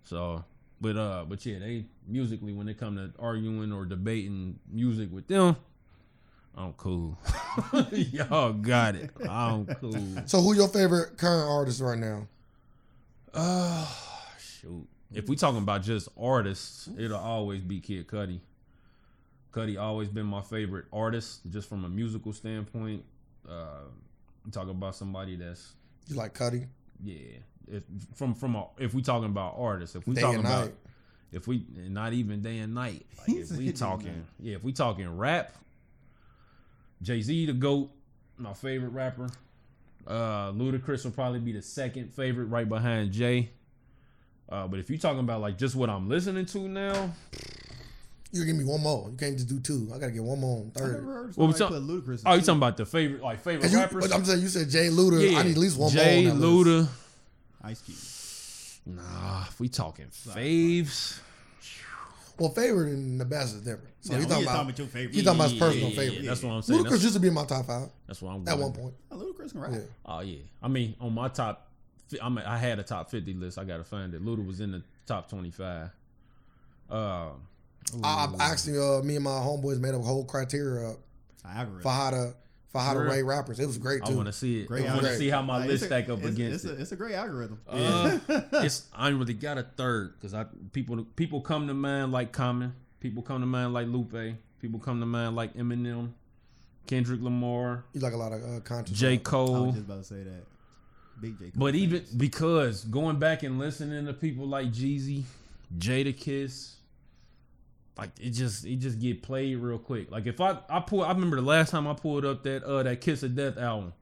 So, but uh, but yeah, they musically when they come to arguing or debating music with them, I'm cool. Y'all got it. I'm cool. So who your favorite current artist right now? Uh, shoot. If we talking about just artists, it'll always be Kid Cudi. Cudi always been my favorite artist, just from a musical standpoint. Uh, talk about somebody that's You like Cudi? yeah. If, from from a, if we talking about artists, if we Day talking and about night. if we not even day and night, like if we talking yeah, if we talking rap, Jay Z the goat, my favorite rapper. Uh, Ludacris will probably be the second favorite, right behind Jay. Uh, but if you're talking about like just what I'm listening to now, You give me one more. You can't just do two. I gotta get one more on I never third. heard What we somebody talk- put Ludacris. oh, you talking about the favorite like favorite 'Cause you, rappers? I'm saying you said Jay Luda. I need at least one Jay more. on that list. Luda. Ice Cube. Nah, if we talking faves. Well, favorite and the best is different. So you talking about? talking about your favorite. you talking about his personal yeah, favorite. yeah, that's what I'm saying. Ludacris That's, used to be in my top five that's what I'm at one point. Oh, Ludacris can rap. Yeah. Oh yeah, I mean on my top, I mean I had a top fifty list. I gotta find it. Luda was in the top twenty five. Uh, I, I actually, uh, me and my homeboys made a whole criteria up for how to for how to For rate rappers. It was great too. I want to see it. Great I want to see how my Like, list stack up it's- against it's it. A, it's a great algorithm. Uh, it's I ain't really got a third because I people people come to mind like Common, people come to mind like Lupe, people come to mind like Eminem, Kendrick Lamar, You like a lot of uh, conscious. J rap. I Cole. was just about to say that. Big J. Cole But even because going back and listening to people like Jeezy, Jadakiss, like it just it just get played real quick. Like if I I pull I remember the last time I pulled up that uh that Kiss of Death album.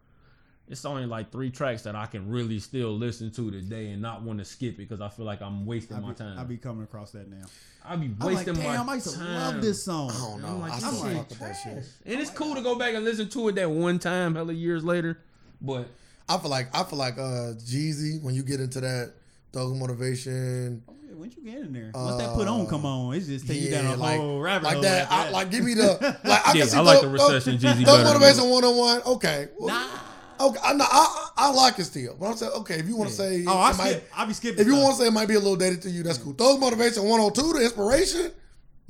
It's only like three tracks that I can really still listen to today and not want to skip it because I feel like I'm wasting I my be, time. I be coming across that now. I be I'm like, damn, my I used to time. love this song. I don't know. I'm like, I this still shit fuck that shit. And it's cool to go back and listen to it that one time, hella years later. But I feel like I feel like uh Jeezy when you get into that thug motivation. Oh, yeah, Once you get in there, once that put on come uh, on, it's just take you down a like, whole rabbit like hole that. after I, like give me the like. I Yeah, can see I like Thug- the recession Thug- Jeezy Thug better. motivation one on one. Okay, Well, Nah. okay. I, I I like it still, but I'm saying okay. If you want to say, Oh, I it might- skip. I be skipping. if you want to say it might be a little dated to you, that's cool. Thug motivation 102, the inspiration.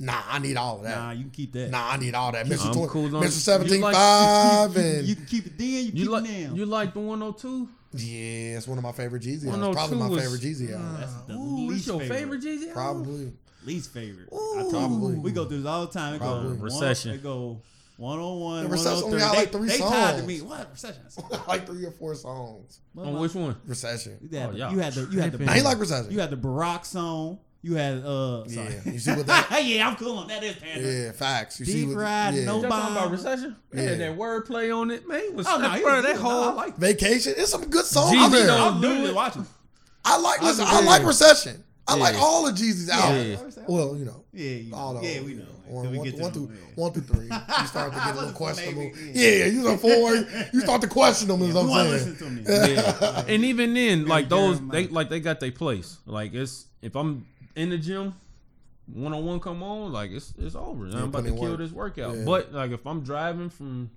Nah, I need all of that. nah, Nah, you can keep that. Nah, I need all that. Mr. I'm 20, cool Mr. you 17 like- 5 you, and you can keep it then. You, you keep like it down. you like the 102? Yeah, it's one of my favorite Jeezy. albums. 102 Probably my was- favorite Jeezy album. That's the Ooh, least your favorite. favorite Jeezy album? Probably. least favorite. Ooh. I Probably. we go through this all the time. It Probably. go Recession. One, it go one on one. The Recession only got oh like three they tied to me. What recession? like three or four songs. On which one? Recession. You had, Oh, the, y'all had the you had the Now he like recession. you had the Barack song. You had uh yeah. You see what that? yeah, I'm cool on that. Is Panda. yeah, facts. You see what? fried, yeah. no Y'all talking about recession? They Yeah. had that wordplay on it, man. It was Oh no, that, he bro, was that good. whole No, I like. Vacation. It's some good songs Jeezy on there. don't- I'm do literally it. watching. I like listen. I I like recession. I like Yeah. all of Jeezy's albums. Yeah. Well, you know. Yeah, you All know. of yeah, them, we know. One, Till we one- get to one them, through yeah. one through three. You start to get a little Listen to questionable. maybe, Yeah, yeah. you know four. You start to question them. Is Yeah, what we I'm want to saying. listen to me. yeah. And even then, like Jeremiah. those, they like they got their place. Like it's if I'm in the gym, one on one come on, like it's it's over. I'm about to kill work. this workout. Yeah. But like if I'm driving from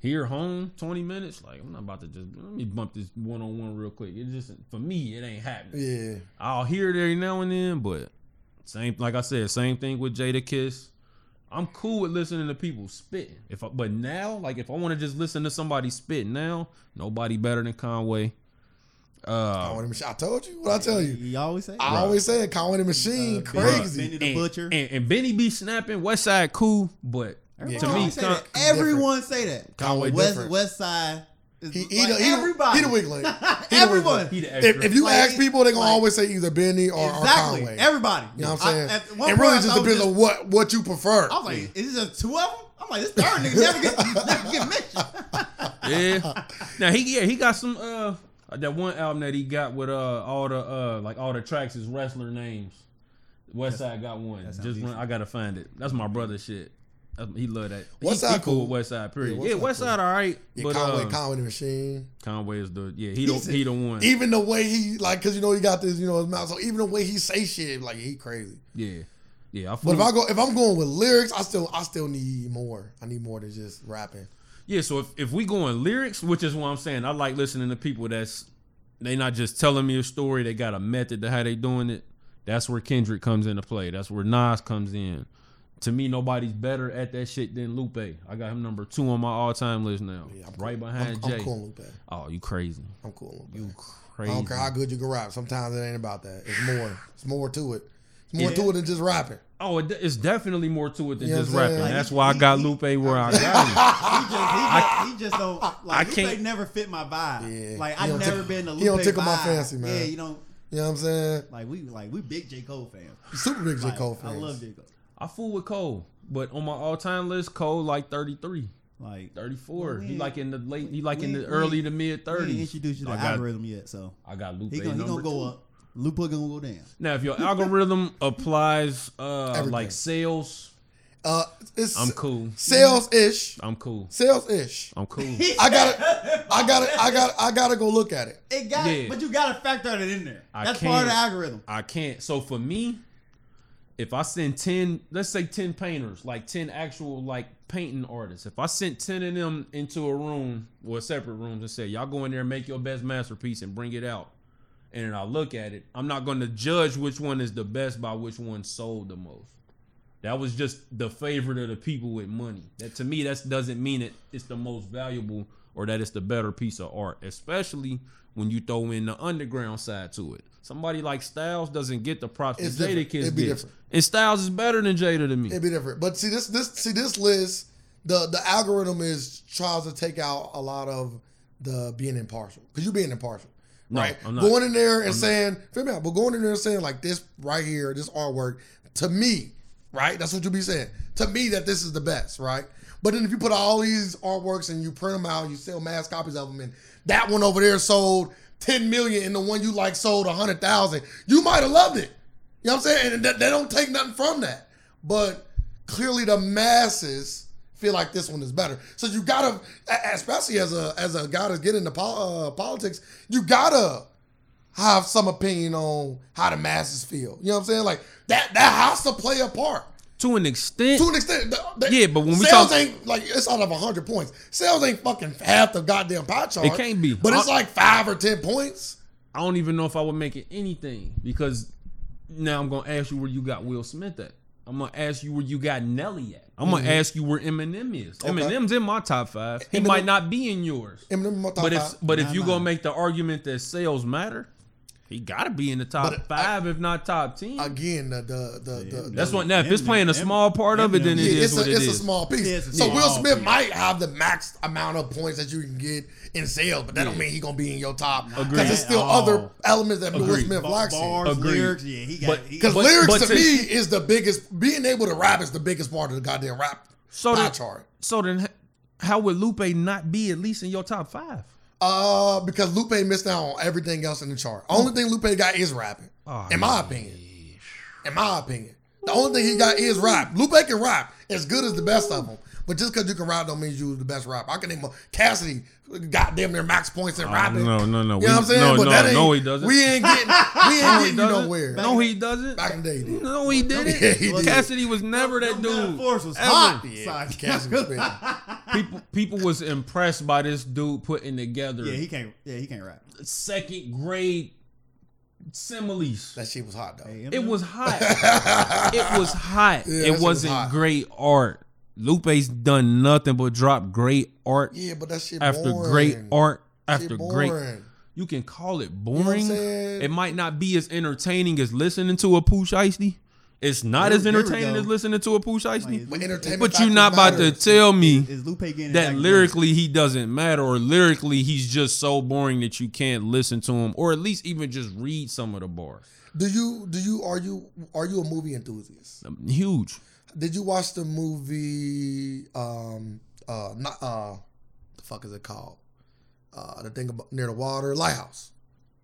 here home, twenty minutes, like I'm not about to just let me bump this one on one real quick. It just for me, it ain't happening. Yeah. I'll hear it every now and then, but same like I said, same thing with Jadakiss. I'm cool with listening to people spitting. If I, but now, like if I want to just listen to somebody spit now, nobody better than Conway. Uh, Conway the Machine. I told you what I tell you. You always say. I always say it. Conway the Machine, Uh, crazy. Benny the and, Butcher. and, and Benny be snapping. West Side cool, but Everyone to me, say Con- everyone say that. Conway West different. West Side. Is He, like the, he, everybody. He the weak link. He the weak Everyone. link. he the. If, if you Like, ask people, they're gonna like- always say either Benny or, or Conway. Everybody. you know what I'm saying? I, it really just thought it depends on what what you prefer. I was like, is it just two of them? I'm like, this third nigga never get, never get mentioned. yeah. Now he yeah he got some uh that one album that he got with uh all the uh like all the tracks is wrestler names. West Side got one. sounds Just run, I gotta find it. That's my brother shit. That's- He love that. West he, he Side cool cool. with West Side. Period. Yeah, Yeah, West West Side Side, all right. yeah, but Conway, uh, Conway the Machine. Conway is the yeah he the He's- he the one. Even the way he like, cause you know he got this, you know, his mouth. So even the way he say shit, like he crazy. yeah, yeah. I But if I go, if I'm going with lyrics, I still, I still need more. I need more than just rapping. Yeah, so if, if we go in lyrics, which is what I'm saying, I like listening to people that's they not just telling me a story, they got a method to how they doing it. That's where Kendrick comes into play. That's where Nas comes in. To me, nobody's better at that shit than Lupe. I got him number two on my all time list now. Yeah, I'm right cool. behind I'm, Jay. I'm cool that. Oh, you crazy. I'm cool that. You I don't care how good you can rap. Sometimes it ain't about that. It's more. It's more to it. It's more Yeah. to it than just rapping. Oh, it, it's definitely more to it than You know just rapping. saying? That's why I got Lupe where I got He just, he just, he just don't. I Like, Lupe can't- never fit my vibe. Yeah. Like I don't never tickle- been a Lupe he don't tickle my fancy, man. Yeah, you know, You know what I'm saying? like we like we big J Cole fans. Super big J Like, Cole I fans. love J Cole. I fool with Cole, but on my all time list, Cole like 33. Like 34. Well, he like in the late. He like we in the ain't- early to mid we ain't 30s. introduced you to the got, algorithm yet, so I got Lupe he gonna, he gonna go two. up. Lupe gonna go down. Now, if your algorithm applies uh Everything. like sales, Uh, it's I'm cool. sales ish. I'm cool. Sales ish. I'm cool. I gotta, I gotta, I gotta, I gotta go look at it. It got, Yeah. but you gotta factor it in there. I That's part of the can't. algorithm. I can't. So for me, if I send 10, let's say 10 painters, like 10 actual like painting artists, if I sent 10 of them into a room or separate rooms and say, y'all go in there and make your best masterpiece and bring it out. And then I look at it, I'm not going to judge which one is the best by which one sold the most. That was just the favorite of the people with money. That to me, that doesn't mean it it's the most valuable or that it's the better piece of art, especially when you throw in the underground side to it. Somebody like Styles doesn't get the props It's that Jada It'd be different. And Styles is better than Jada to me. It'd be different. But see this, this, see this list. The the algorithm is tries to take out a lot of the being impartial because you're being impartial. No, right? I'm not. Going in there and saying, feel me out, but going in there and saying like this right here, this artwork, to me, right? That's what you be saying. To me, that this is the best, right? But then if you put all these artworks and you print them out, you sell mass copies of them, and that one over there sold 10 million and the one you like sold 100,000, you might have loved it. You know what I'm saying? And they don't take nothing from that. But clearly the masses feel like this one is better. So you gotta, especially as a as a guy that's getting into pol- uh, politics, you gotta have some opinion on how the masses feel. You know what I'm saying? Like that that has to play a part to an extent, to an extent. the- the- Yeah, but when we sales talk- ain't like it's out of hundred points. Sales ain't fucking half the goddamn pie chart. It can't be. but it's like five or ten points. I don't even know if I would make it anything because now I'm gonna ask you where you got Will Smith at. I'm gonna ask you where you got Nelly at. I'm gonna ask you where Eminem is. Mm-hmm. Okay. Eminem's in my top five. He Eminem- might not be in yours. Eminem in my top But if five. but if you mine. gonna make the argument that sales matter, he gotta be in the top But five, if not top ten. again, the the the, the, That's the- what now. If it's playing a small part of it, then it Yeah, is it's a, it it's is. a small piece. Yeah, a so small Will Smith piece. might have the max amount of points that you can get in sales, but that don't mean he gonna be in your top Agreed. because there's still At other elements that Will Smith Ba- lacks. in. bars, Agreed. lyrics, yeah, he got. Because lyrics but to to- me is the biggest. Being able to rap is the biggest part of the goddamn rap So pie then, chart. so then, how would Lupe not be at least in your top five? Uh, because Lupe missed out on everything else in the chart. Only thing Lupe got is rapping, Oh, in my opinion. In my opinion, the only thing he got is rap. Lupe can rap as good as the best of them, but just because you can rap don't mean you the best rapper. I can name a Cassidy, goddamn near max points in oh, rapping. no, no, no. You know what I'm saying? no, but no, that ain't, no, he doesn't. We ain't getting, we ain't No, he getting nowhere. No, he doesn't. Back in the day, he did. No, he didn't. Yeah, he did. Cassidy was never that That dude. force was Ever. hot. Yeah, Cassidy was. People, people was impressed by this dude putting together Yeah, he can't. Yeah, he can't rap. second grade similes. That shit was hot though. Hey, It was hot. it was hot. Yeah, it shit was wasn't hot. great art. Lupe's done nothing but drop great art Yeah, but that shit after boring. great art Shit after great. boring. you can call it what I'm boring. it might not be as entertaining as listening to a Pooh Shiesty. It's not There- as entertaining as listening to a Pooh Shiesty. Like, But but you're not about to tell me Is Lupe getting that lyrically he doesn't matter, or lyrically he's just so boring that you can't listen to him, or at least even just read some of the bars. Do you do you are you are you a movie enthusiast? Um, Huge. Did you watch the movie um uh not uh the fuck is it called? Uh the thing about near the water, Lighthouse.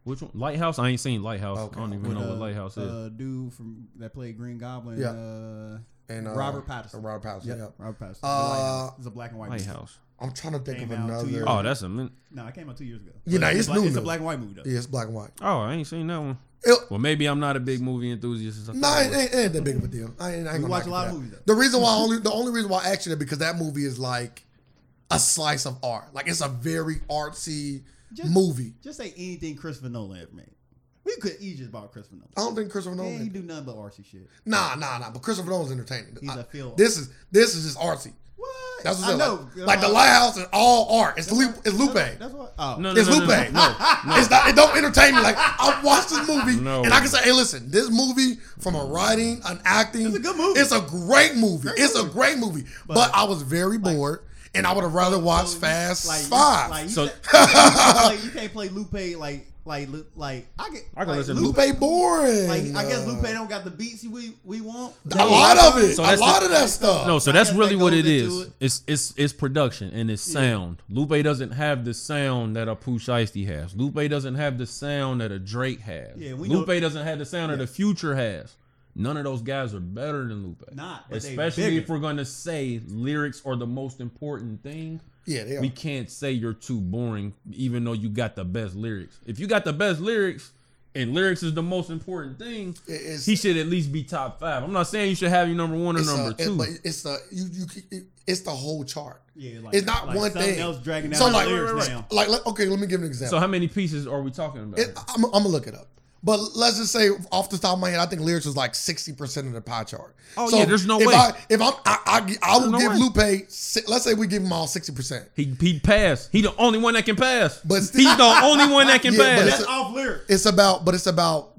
Which one? Lighthouse? I ain't seen Lighthouse. Okay. I don't even With, know uh, what Lighthouse is. Uh, dude from that played Green Goblin. Yeah. Uh, And uh, Robert Pattinson. Robert Pattinson, Yep, yeah. Robert Pattinson. Uh, It's a black and white. movie. Lighthouse. I'm trying to think Came of out two another. years Oh, that's a min- No, it came out two years ago. Yeah, nah, But it's black, new It's a now. black and white movie though. yeah, it's black and white. Oh, I ain't seen that one. It, Well, maybe I'm not a big movie enthusiast. as I Nah, thought it ain't, it ain't that big of a deal. I ain't, I ain't We gonna watch knock a it lot for of that. movies, though. The reason why only the only reason why I asked you because that movie is like a slice of art. Like it's a very artsy Just- movie. Just say anything Christopher Nolan ever made. We could easily just about Christopher Nolan. I don't think Christopher Yeah, Nolan. he do nothing but artsy shit. Nah, nah, nah. But Christopher Nolan's entertaining. He's I- a film- This is this is just artsy. What? That's what I I'm know. Like, like the uh, lighthouse is all art. It's Lupe. It's Lupe. That's what. Oh. No, no, It's no, Lupe. no, no, no. It's not. It don't entertain me. Like I watched this movie No. and I can say, hey, listen, this movie from a writing, an acting, It's a good movie. It's a great movie. Great it's a great movie. But, But- I was very bored, and I would have rather watched So you- Fast like, you- Five. Like, you, So- said- can't play, you can't play Lupe like like like I get. I can like, listen to Lupe boring. Like I guess Lupe don't got the beats we we want. A lot of it. So a lot the- of that stuff. No, so that's really that what goes it into is. it. It's it's it's production and it's sound. Lupe doesn't have the sound that a Pooh Shiesty has. Lupe doesn't have the sound that a Drake has. Yeah, we know- Lupe doesn't have the sound that the Future has. None of those guys are better than Lupe. Not, but especially if we're going to say lyrics are the most important thing. Yeah, they are. We can't say you're too boring, even though you got the best lyrics. If you got the best lyrics, and lyrics is the most important thing, it's- he should at least be top five. I'm not saying you should have your number one or number a, two. but it's the you you it- it's the whole chart. Yeah, like, It's not like one thing. else dragging down so the like, lyrics now. like, let- okay, let me give an example. so how many pieces are we talking about? It, I'm, I'm gonna look it up. But let's just say, off the top of my head, I think lyrics was like sixty percent of the pie chart. Oh, yeah, there's no if way. I, if I'm, I, I, I will no give way. Lupe. Let's say we give him all sixty percent. he he pass. He the only one that can pass. But he's the only one that can Yeah, pass. it's That's off lyrics. It's about, but it's about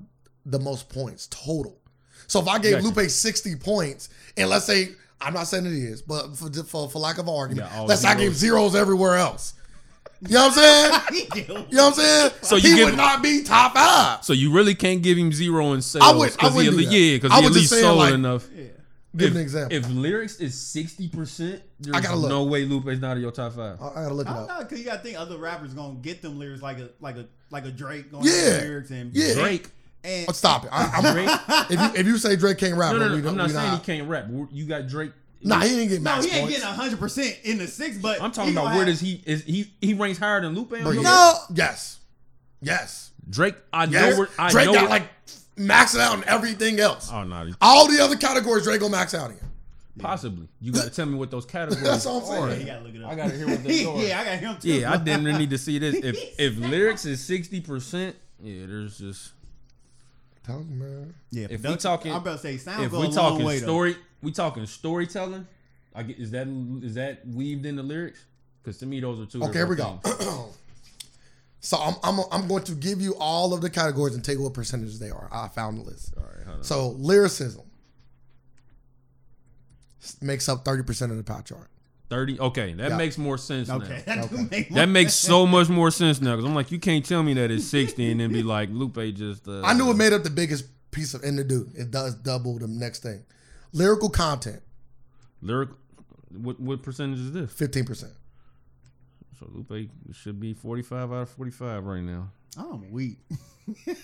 the most points total. So if I gave Gotcha. Lupe sixty points, and let's say I'm not saying it is, but for for, for lack of argument, Yeah, let's say I zeros. gave zeros everywhere else. You know what I'm saying? You know what I'm saying? So he you give- would not be top five. so you really can't give him zero in sales. I would- I 'cause he wouldn't at do that. yeah, because he at least saying, sold like- enough. Yeah. Give if, an example. If lyrics is sixty percent, there's gotta look. no way Lupe is not in your top five. I, I gotta look it I up. don't know, cause you gotta think other rappers gonna get them lyrics like a like a like a Drake going Yeah. lyrics and Yeah. Drake. and Oh, stop it. I, I'm, Drake. if you if you say Drake can't rap, No, no, we no. don't- I'm not we saying he can't rap. You got Drake. Nah, he didn't get no, he ain't points. getting hundred percent in the six, but I'm talking about where have- does he is he he ranks higher than Lupe on Bro, yeah. No. Yes. Yes. Drake. I Yes. know where I Drake know got where- like maxing out on everything else. Oh no, All the other categories Drake gonna max out in. possibly. You got to tell me what those categories. That's all I'm are. saying. Yeah, you gotta look it up. I gotta hear what they are. yeah, I got him too. Yeah, I didn't really need to see this. If if lyrics is sixty percent, yeah, there's just Tell me, man. Yeah, if we production- talking- I'm about to say sound if go we a long talking way, though. story, we talking storytelling. I get is that is that weaved in the lyrics? Because to me, those are two. Okay, here we different go. so I'm, I'm I'm going to give you all of the categories and tell you what percentages they are. I found the list. All right. So lyricism makes up 30% of the pie chart. Thirty. Okay, that Yeah. makes more sense Okay, now. that, Okay. make That makes so much more sense now. Because I'm like, you can't tell me that it's sixty and then be like, Lupe just. Uh, I knew it made up the biggest piece of in the do. It does double the next thing. Lyrical content, lyric. What what percentage is this? 15%. So Lupe should be forty five out of forty five right now. I'm weak.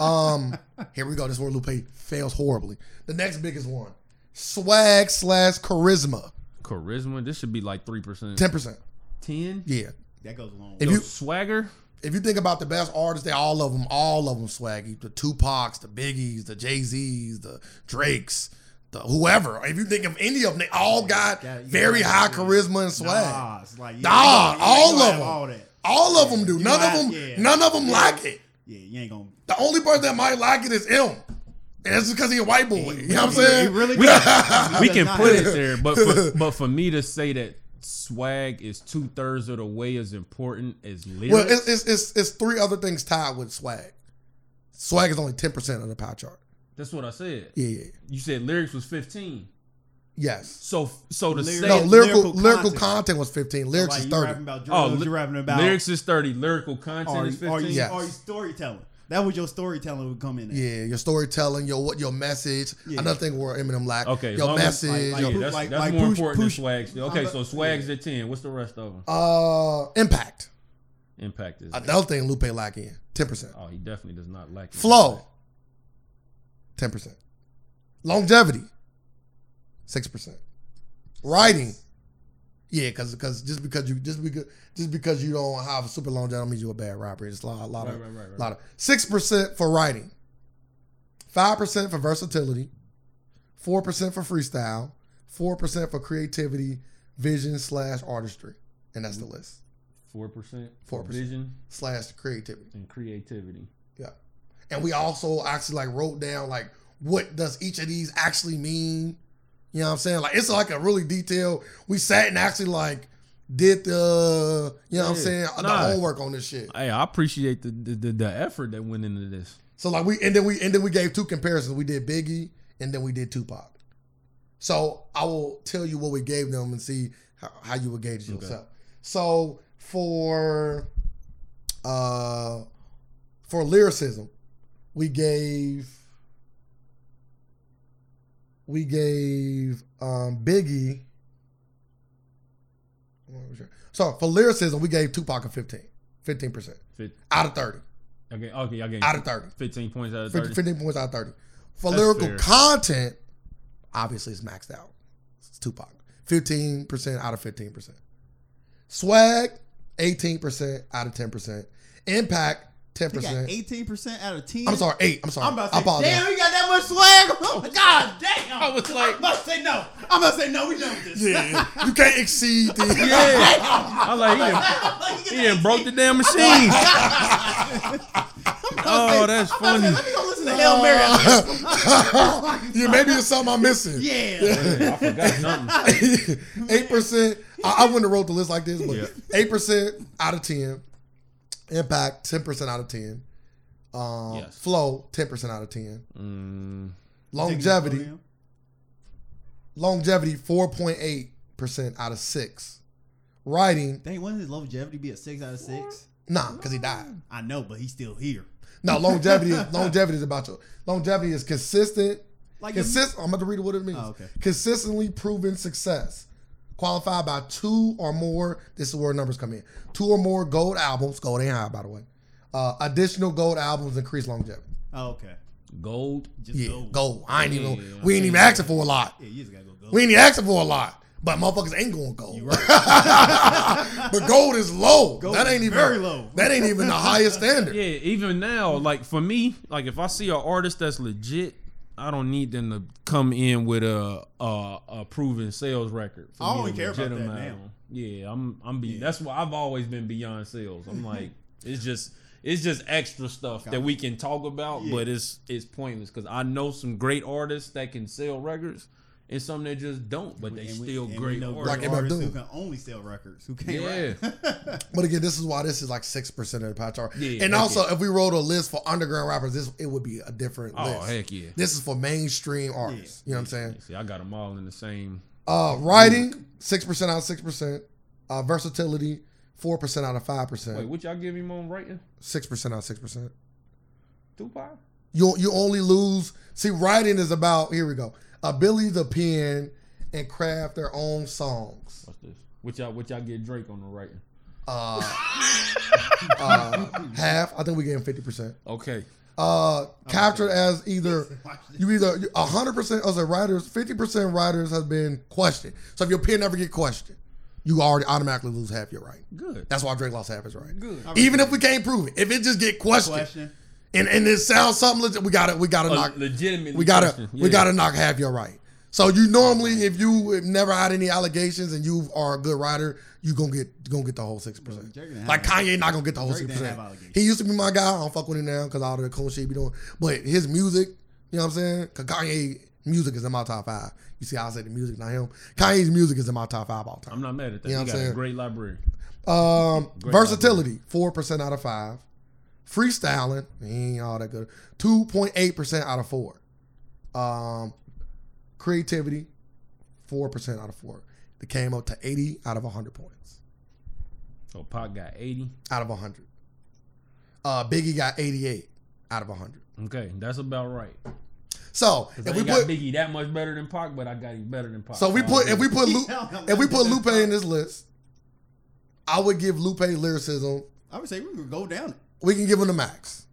Um, here we go. This is where Lupe fails horribly. The next biggest one. Swag slash charisma. Charisma. This should be like three percent. 10%. Ten. Yeah. That goes along. If Yo, you swagger. if you think about the best artists, they all of them, all of them swaggy. The Tupacs, the Biggies, the Jay Z's, the Drakes, the whoever. If you think of any of them, they all got Yeah, very high yeah. charisma and swag. Nah, it's like, Nah, you gonna- all of them. All that. All of them do. You None of them. have- yeah. None of them like it. Yeah, you ain't gonna. The only person that might like it is him. And it's because he a white boy. You know what I'm saying? He really We can, we can put it there, but for, but for me to say that swag is two thirds of the way as important as lyrics. Well, it's, it's it's it's three other things tied with swag. Swag is only ten percent of the pie chart. That's what I said. Yeah, yeah, yeah. You said lyrics was fifteen. yes. So so the Lyrics- say, No, Lyrical lyrical lyrical content. content, was fifteen. Lyrics like is you thirty. rapping about oh, li- you rapping about lyrics is thirty. Lyrical content Are, is are, fifteen. you, Yes. are you storytelling? That was your storytelling would come in. There. Yeah, your storytelling, your what, your message. Yeah. Another thing where Eminem lack. Okay, your long as- message. like- Yeah, your, that's, like- that's like more push- important push- than swag. Still. Okay, I'm so a- swag's at ten. What's the rest of them? uh, impact. Impact is. Another thing Lupe lack in ten percent. Oh, he definitely does not lack it. Flow, ten percent. Longevity, six percent. Writing, yeah, because because just because you just because just because you don't have a super longevity don't mean you're a bad rapper. It's a lot, a lot Right, of right, right, lot of six percent for writing, five percent for versatility, four percent for freestyle, four percent for creativity, vision slash artistry, and that's the list Four percent. 4%. Vision slash creativity. and creativity. Yeah. And we also actually like wrote down like what does each of these actually mean? You know what I'm saying? Like it's like a really detailed. We sat and actually like did the you know what I'm Yeah. saying the Nah. homework on this shit. Hey, I appreciate the, the the the effort that went into this. So like we and then we and then we gave two comparisons. We did Biggie and then we did Tupac. So I will tell you what we gave them and see how, how you would gauge it Okay. yourself. So for uh for lyricism, we gave we gave um Biggie. So for lyricism, we gave Tupac a 15. 15% Fit, out of 30. okay, okay, I Out of 30. fifteen points out of thirty. 15 points out of 30. For That's lyrical fair. content, obviously it's maxed out. It's Tupac. 15% out of 15%. Swag, 18% out of 10%. Impact, He got 10%. eighteen percent out of ten. I'm sorry, 8. I'm sorry. I'm about to I say, apologize. damn, we got that much swag. Oh my god, damn. I was like- I'm about to say no. I'm about to say no. We done with this. Yeah, you can't exceed the. Yeah, I like he done, Like, he done broke the damn machine. oh, that's funny. Let me go listen to Hail Mary. after yeah, maybe it's something I'm missing. this. Yeah. Yeah, I forgot something. Eight percent. I, I wouldn't have wrote the list like this, Yeah. but eight percent out of ten. Impact ten percent out of ten. Um, Yes. Flow ten percent out of ten. Mm, Longevity, longevity four point eight percent out of six. Writing, Dang, wouldn't his longevity be a six out of six? nah, because he died. I know, but he's still here. No, longevity. longevity is about your longevity is consistent. Like Consist. I'm about to read what it means. Oh, okay. Consistently proven success, qualified by two or more. This is where numbers come in. Two or more gold albums. Gold ain't high, by the way. Uh, additional gold albums increase longevity. Oh, okay. gold. Just Yeah, go. gold. I ain't even. Yeah, we ain't even asking for a lot. Yeah, you just gotta go go. We ain't even asking for a lot. But motherfuckers ain't going gold. You right. but gold is low. Gold that ain't is even very low. That ain't even the highest standard. Yeah, even now, like for me, like if I see an artist that's legit, I don't need them to come in with a a, a proven sales record. For I to care about that now. Yeah, I'm I'm be Yeah. that's why I've always been beyond sales. I'm like it's just it's just extra stuff that we can talk about, Yeah. but it's it's pointless because I know some great artists that can sell records and some that just don't, but they And we- still and we great know artists. Like great artists who can only sell records. Who can't Yeah. rap. But again, this is why this is like six percent of the pie chart. Yeah, and heck also, if we wrote a list for underground rappers, this it would be a different oh list. heck yeah! This is for mainstream artists. You know what I'm saying? See, I got them all in the same. Uh, writing six percent out of six percent. Uh, versatility four percent out of five Wait, percent. what y'all give him on writing? Six percent out of six percent. Tupac. You you only lose. See, writing is about here we go. Ability to pen and craft their own songs. What's this? What y'all what y'all get Drake on the writing? Uh, uh, half. I think we gave him fifty percent. Okay. uh, captured as either you either hundred percent of the writers, fifty percent writers has been questioned. So if your pen never get questioned, you already automatically lose half your right. Good. That's why Drake lost half his right. Good. Even if we can't prove it, if it just get questioned Question. And and it sounds something legit, we gotta we gotta A knock legitimate. we gotta question. we gotta knock half your right. So you normally, if you have never had any allegations and you are a good writer, you gonna get gonna get the whole six percent. Drake didn't have Like Kanye not gonna get the whole six percent. He used to be my guy. I don't fuck with him now because all the cool shit he be doing. But his music, you know what I'm saying? Cause Kanye Music is in my top five. You see how I say the music, not him. Kanye's music is in my top five all time. I'm not mad at that. You know what I'm a saying? great library. Um, Great versatility, four percent out of five. Freestyling, he ain't all that good. Two point eight percent out of four. Um, creativity, four percent out of four. It came up to eighty out of hundred points. So Pac got 80. Out of hundred. Uh, Biggie got eighty-eight out of hundred. Okay, that's about right. So if I we got put, Biggie that much better than Pac, but I got him better than Pac. so we put if we put Lu, if we put Lupe in this list, I would give Lupe lyricism. I would say we could go down it. We can give him the max.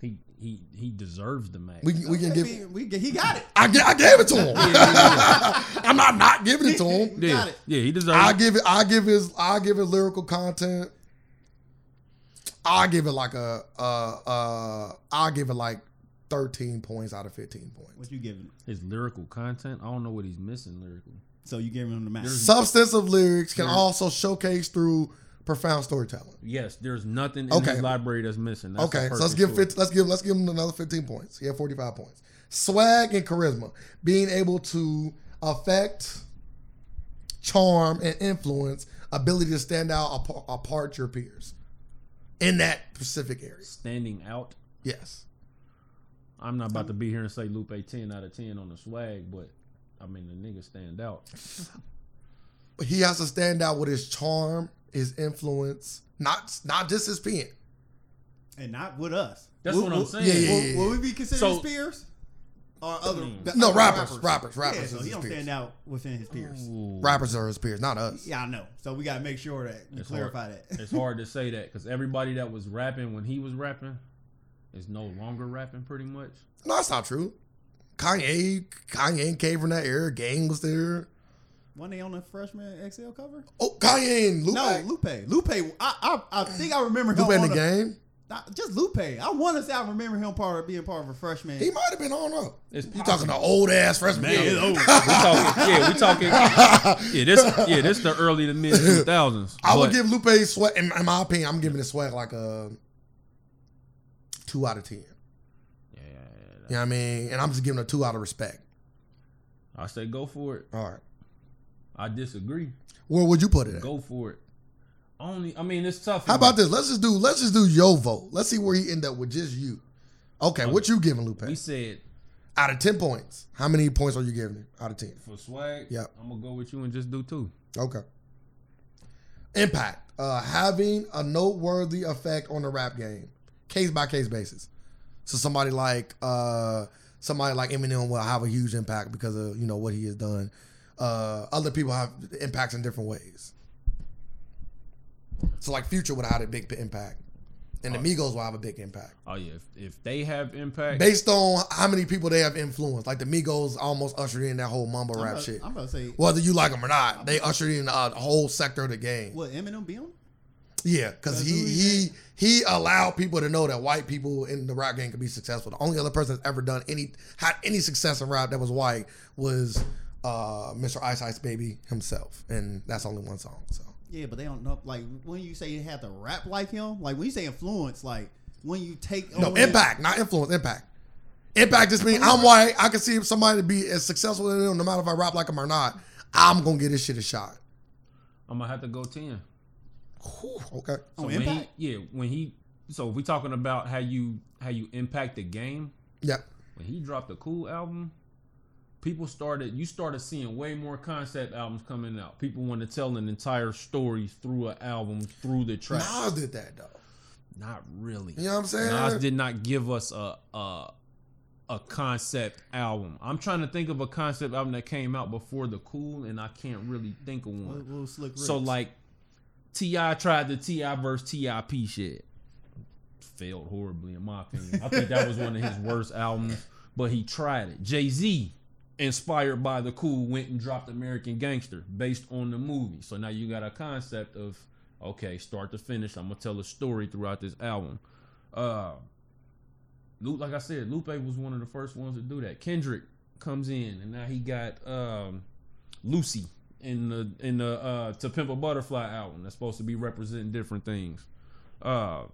he he he deserves the max. We can, we can Okay, give. we, we, he got it. I, I gave it to him. yeah, yeah, I'm not not giving it to him. We yeah. got it. yeah, he deserves. I it. give it. I give his. I give it lyrical content. I give it like a. Uh, uh, I give it like 13 points out of 15 points. What you giving? him? his lyrical content. I don't know what he's missing lyrically. So you giving him the max? The substantive lyrics can Yeah. also showcase through profound storytelling. Yes, there's nothing in Okay. his library that's missing. That's okay, so let's give story. 50, let's give let's give him another 15 points. He had 45 points. Swag and charisma, being able to affect, charm, and influence, ability to stand out apart, apart your peers in that specific area. standing out. Yes. I'm not about to be here and say Lupe 10 out of 10 on the swag, but I mean the nigga stand out. He has to stand out with his charm, his influence, not not just his pen. and not with us. That's Will- what I'm saying. Yeah, yeah, Will, yeah. will we be considered So- his peers? Or other? the No, other rappers, rappers, rappers Yeah, is so he don't peers. stand out within his peers. Ooh. Rappers are his peers, not us. Yeah, I know. So we gotta make sure that we It's clarify hard. that. It's hard to say that because everybody that was rapping when he was rapping is no longer rapping pretty much. No, that's not true. Kanye, Kanye came from that era. Gang was there. When day on the freshman XL cover? Oh, Kanye and Lupe. No, Lupe. Lupe. I, I I think I remember him Lupe in the a- game. not- just Lupe. I want to say I remember him part of being part of a freshman. He might have been on up. It's You talking to old ass freshman? Man, it's old. we talking, yeah, we talking, yeah, this, yeah, this the early to mid two thousands. I would give Lupe swag. In, in my opinion, I'm giving his swag like a two out of ten. Yeah, yeah, yeah. You know what I mean? And I'm just giving a two out of respect. I say go for it. All right. I disagree. Where would you put it at? Go for it. Only, I mean, it's tough. How about this? Let's just do let's just do your vote. Let's see where he end up with just you. Okay, what you giving Lupe? We said Out of ten points, how many points are you giving him out of ten? for swag. yeah, I'm gonna go with you and just do two. Okay. Impact. Uh, having a noteworthy effect on the rap game, case by case basis. So somebody like uh, somebody like Eminem will have a huge impact because of you know what he has done. Uh, other people have impacts in different ways. So like Future would have had a big impact, and the Migos will have a big impact Oh yeah, if, if they have impact, based on how many people they have influenced. Like the Migos almost ushered in that whole mumble I'm rap about, shit. I'm about to say, Whether you like them or not, they ushered in a whole sector of the game. what Eminem be on? Yeah, because he he he he allowed people to know that white people in the rap game could be successful. The only other person that's ever done any had any success in rap that was white was uh, Mr. Ice Ice Baby himself, and that's only one song. So Yeah, but they don't know. Like when you say you have to rap like him, like when you say influence, like when you take no on- impact, not influence. Impact. Impact just means I'm white. I can see somebody be as successful as them, no matter if I rap like them or not. I'm gonna get this shit a shot. I'm gonna have to go ten. Whew, okay. on when impact. he, yeah, when he, so if we talking about how you how you impact the game, Yep. when he dropped the Cool album, people started you started seeing way more concept albums coming out. People want to tell an entire story through an album, through the track. Nas did that though. Not really. You know what I'm saying? Nas did not give us a a a concept album. I'm trying to think of a concept album that came out before the Cool, and I can't really think of one. Little, little slick So like T.I. tried the T.I. versus Tip shit. Failed horribly in my opinion. I think that was one of his worst albums, but he tried it. Jay Z, inspired by the cool, went and dropped American Gangster based on the movie. So now you got a concept of okay, start to finish. I'm gonna tell a story throughout this album. Uh, like I said, Lupe was one of the first ones to do that. Kendrick comes in, and now he got um, Lucy in the in the uh, To Pimp a Butterfly album. That's supposed to be representing different things. Uh,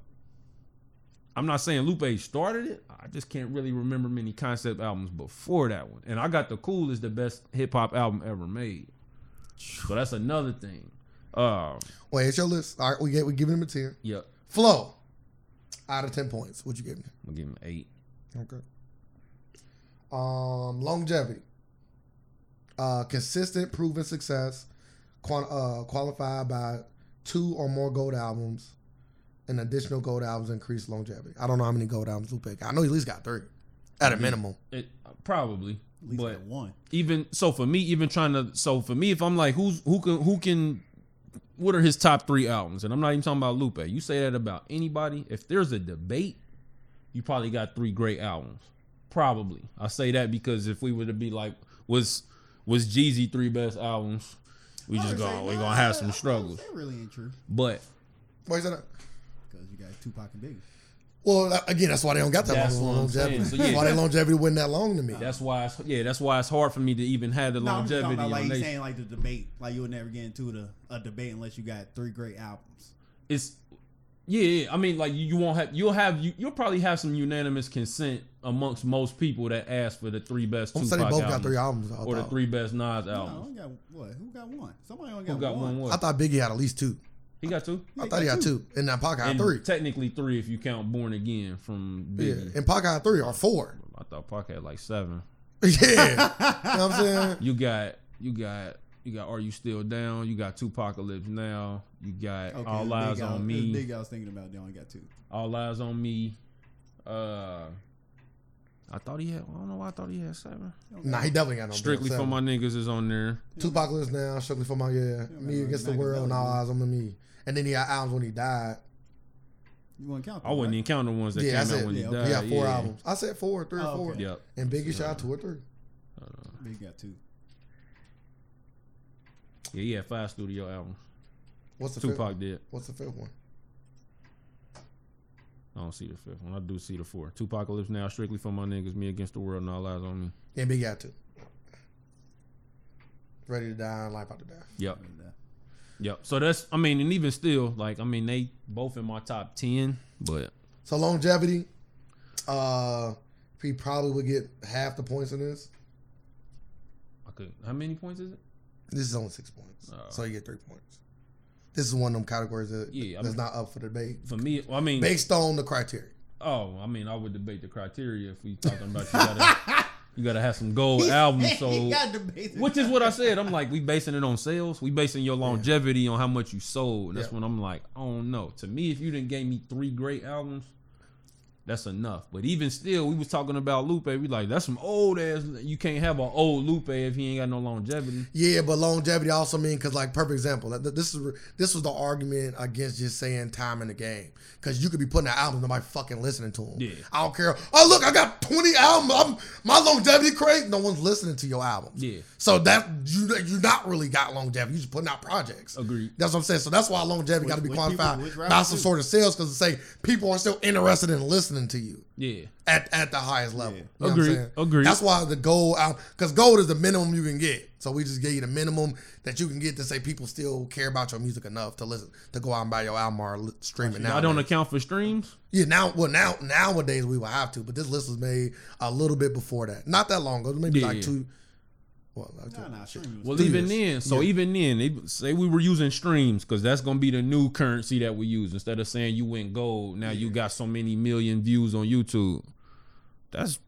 I'm not saying Lupe started it. I just can't really remember many concept albums before that one. And I got the cool is the best hip hop album ever made. So that's another thing. Um, Wait, it's your list. All right, we get we giving him a ten. Yep. Flow. Out of ten points, what you give him? I'm gonna give him eight. Okay. Um, longevity. Uh, consistent, proven success, qual- uh, qualified by two or more gold albums, and additional gold albums increase longevity. I don't know how many gold albums Lupe got. I know he at least got three, at a minimum. It uh, probably, At least but one. even so for me, even trying to so for me, if I'm like who's who can who can what are his top three albums? And I'm not even talking about Lupe. You say that about anybody. If there's a debate, you probably got three great albums. Probably. I say that because if we were to be like, was was Jeezy three best albums? We just Honestly, gonna we nah, gonna have some struggles. That really ain't true. But Why is that? Because you Tupac and Biggie. Well, again, that's why they don't got that That's long longevity. saying. So, That's yeah. why their longevity wasn't that long to me. that's why it's yeah, that's why it's hard for me to even have the No, I'm just talking longevity about like on he's saying like the debate. Like you'll never get into the a debate unless you got three great albums. it's yeah, yeah. I mean, like you, you won't have you'll have you you'll probably have some unanimous consent amongst most people that ask for the three best I'm Tupac saying they both albums got three albums. Or the three best Nas No, albums. only got what? Who got one? Somebody only Who got, got one. one? I thought Biggie had at least two. He got two. I thought he got two. And now Pac had three. technically three if you count Born Again from Yeah, and Pac had three or four. I thought Pac had like seven. Yeah, you know what I'm saying. You got you got you got Are You Still Down? You got 2Pacalypse Now. You got Okay, All the Eyes big I on was- the Me. Big I was thinking about. They only got two. All Eyes on Me. Uh, I thought he had. I don't know why I thought he had seven. Nah, he definitely got no. Strictly damn for my niggas is on there. Tupac lives now. Strictly for my yeah. Me against the world and all eyes on me. And then he had albums when he died. You want to count? I wouldn't right? even count the ones that Yeah, came that's out it. when he Yeah, died. okay. He had four yeah. albums. I said four, three Oh, or four. okay. Yep. And Biggie shot two or three. Big got two. Yeah, he had five studio albums. What's the fifth? Tupac did. What's the fifth one? I don't see the fifth one. I do see the four. 2Pacalypse Now strictly for my niggas. Me against the world and all eyes on me. And Biggie had two. Ready to die and life after death. Yep. Yep. So that's. I mean, and even still, like, I mean, they both in my top ten. But So longevity, uh, he probably would get half the points in this. I could. How many points is it? This is only six points, Oh. so you get three points. This is one of them categories that Yeah, I that's mean- not up for debate For me, well, I mean, based on the criteria. oh, I mean, I would debate the criteria if we talking about you gotta, you gotta have some gold albums. So he got debated. Which is what I said. I'm like, we basing it on sales. We basing your longevity on how much you sold. And that's Yeah. when I'm like, I don't know. To me, if you didn't gave me three great albums, that's enough. But even still, we was talking about Lupe. We like, that's some old ass. You can't have an old Lupe if he ain't got no longevity. Yeah, but longevity also mean because like perfect example. that- that This is this was the argument against just saying time in the game because you could be putting out albums nobody fucking listening to them. Yeah. I don't care. Oh look, I got twenty albums. I'm, my longevity crazy. No one's listening to your albums. Yeah. So that you you not really got longevity. You just putting out projects. Agreed. That's what I'm saying. So that's why longevity got to be which qualified by some sort of sales because to say people are still interested in listening to you Yeah. at, at the highest level. Yeah. You know what I'm saying? Agreed. That's why the gold out because gold is the minimum you can get. So we just gave you the minimum that you can get to say people still care about your music enough to listen to go out and buy your album or stream it now. I don't account for streams. Yeah, now well now nowadays we will have to, but this list was made a little bit before that. Not that long ago, maybe Yeah, like two. Well, Nah, nah, Well, even then, so Yeah. even then, they say we were using streams because that's gonna be the new currency that we use. Instead of saying you went gold, now you got so many million views on YouTube. That's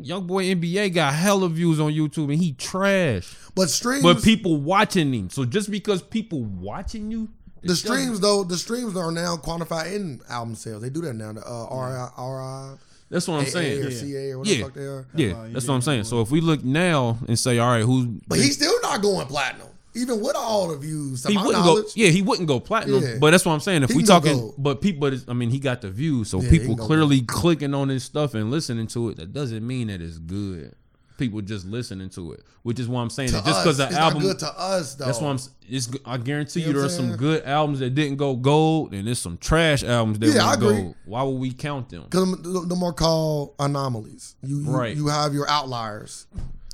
young boy NBA got hella views on YouTube and he trash, But streams, but people watching him. So just because people watching you, it the doesn't- streams though, the streams are now quantified in album sales. They do that now. The uh, RI, RI, That's what I'm AA saying. or Yeah. CA or whatever Yeah. the fuck they are. Yeah, why he that's what I'm saying. So if we look now and say, all right, who's But he's still not going platinum, even with all the views. To he my wouldn't knowledge. go. Yeah, he wouldn't go platinum. Yeah. But that's what I'm saying. If He we can go talking, gold. but people, but it's, I mean, he got the views, so Yeah, he people can go clearly clicking on his stuff and listening to it. That doesn't mean that it's good. People just listening to it, which is why I'm saying To that just because the it's album. good to us though. that's why I'm. It's. I guarantee You you, know there's I'm some good albums that didn't go gold, and there's some trash albums that Yeah, I went agree. gold. Why would we count them? Because the more called anomalies. You, you Right. you have your outliers.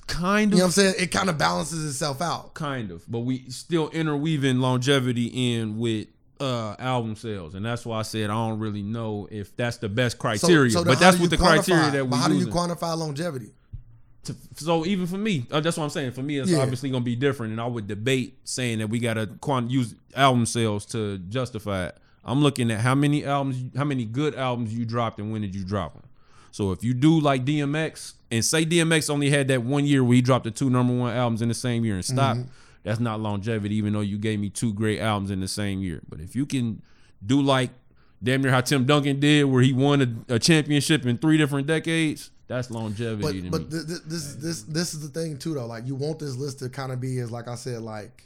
Kind of. You know what I'm saying? It kind of balances itself out. kind of, but we still interweaving longevity in with uh album sales, and that's why I said I don't really know if that's the best criteria. then but that's what the criteria that we how do you quantify longevity? To, so even for me, uh, that's what I'm saying. For me, it's Yeah. obviously gonna be different, and I would debate saying that we gotta quant- use album sales to justify it. I'm looking at how many albums, how many good albums you dropped, and when did you drop them. So if you do like DMX, and say DMX only had that one year where he dropped the two number one albums in the same year and stopped, Mm-hmm. that's not longevity. Even though you gave me two great albums in the same year, but if you can do like damn near how Tim Duncan did, where he won a, a championship in three different decades, that's longevity to But me. but th- th- this this this is the thing too though. Like you want this list to kind of be as like I said like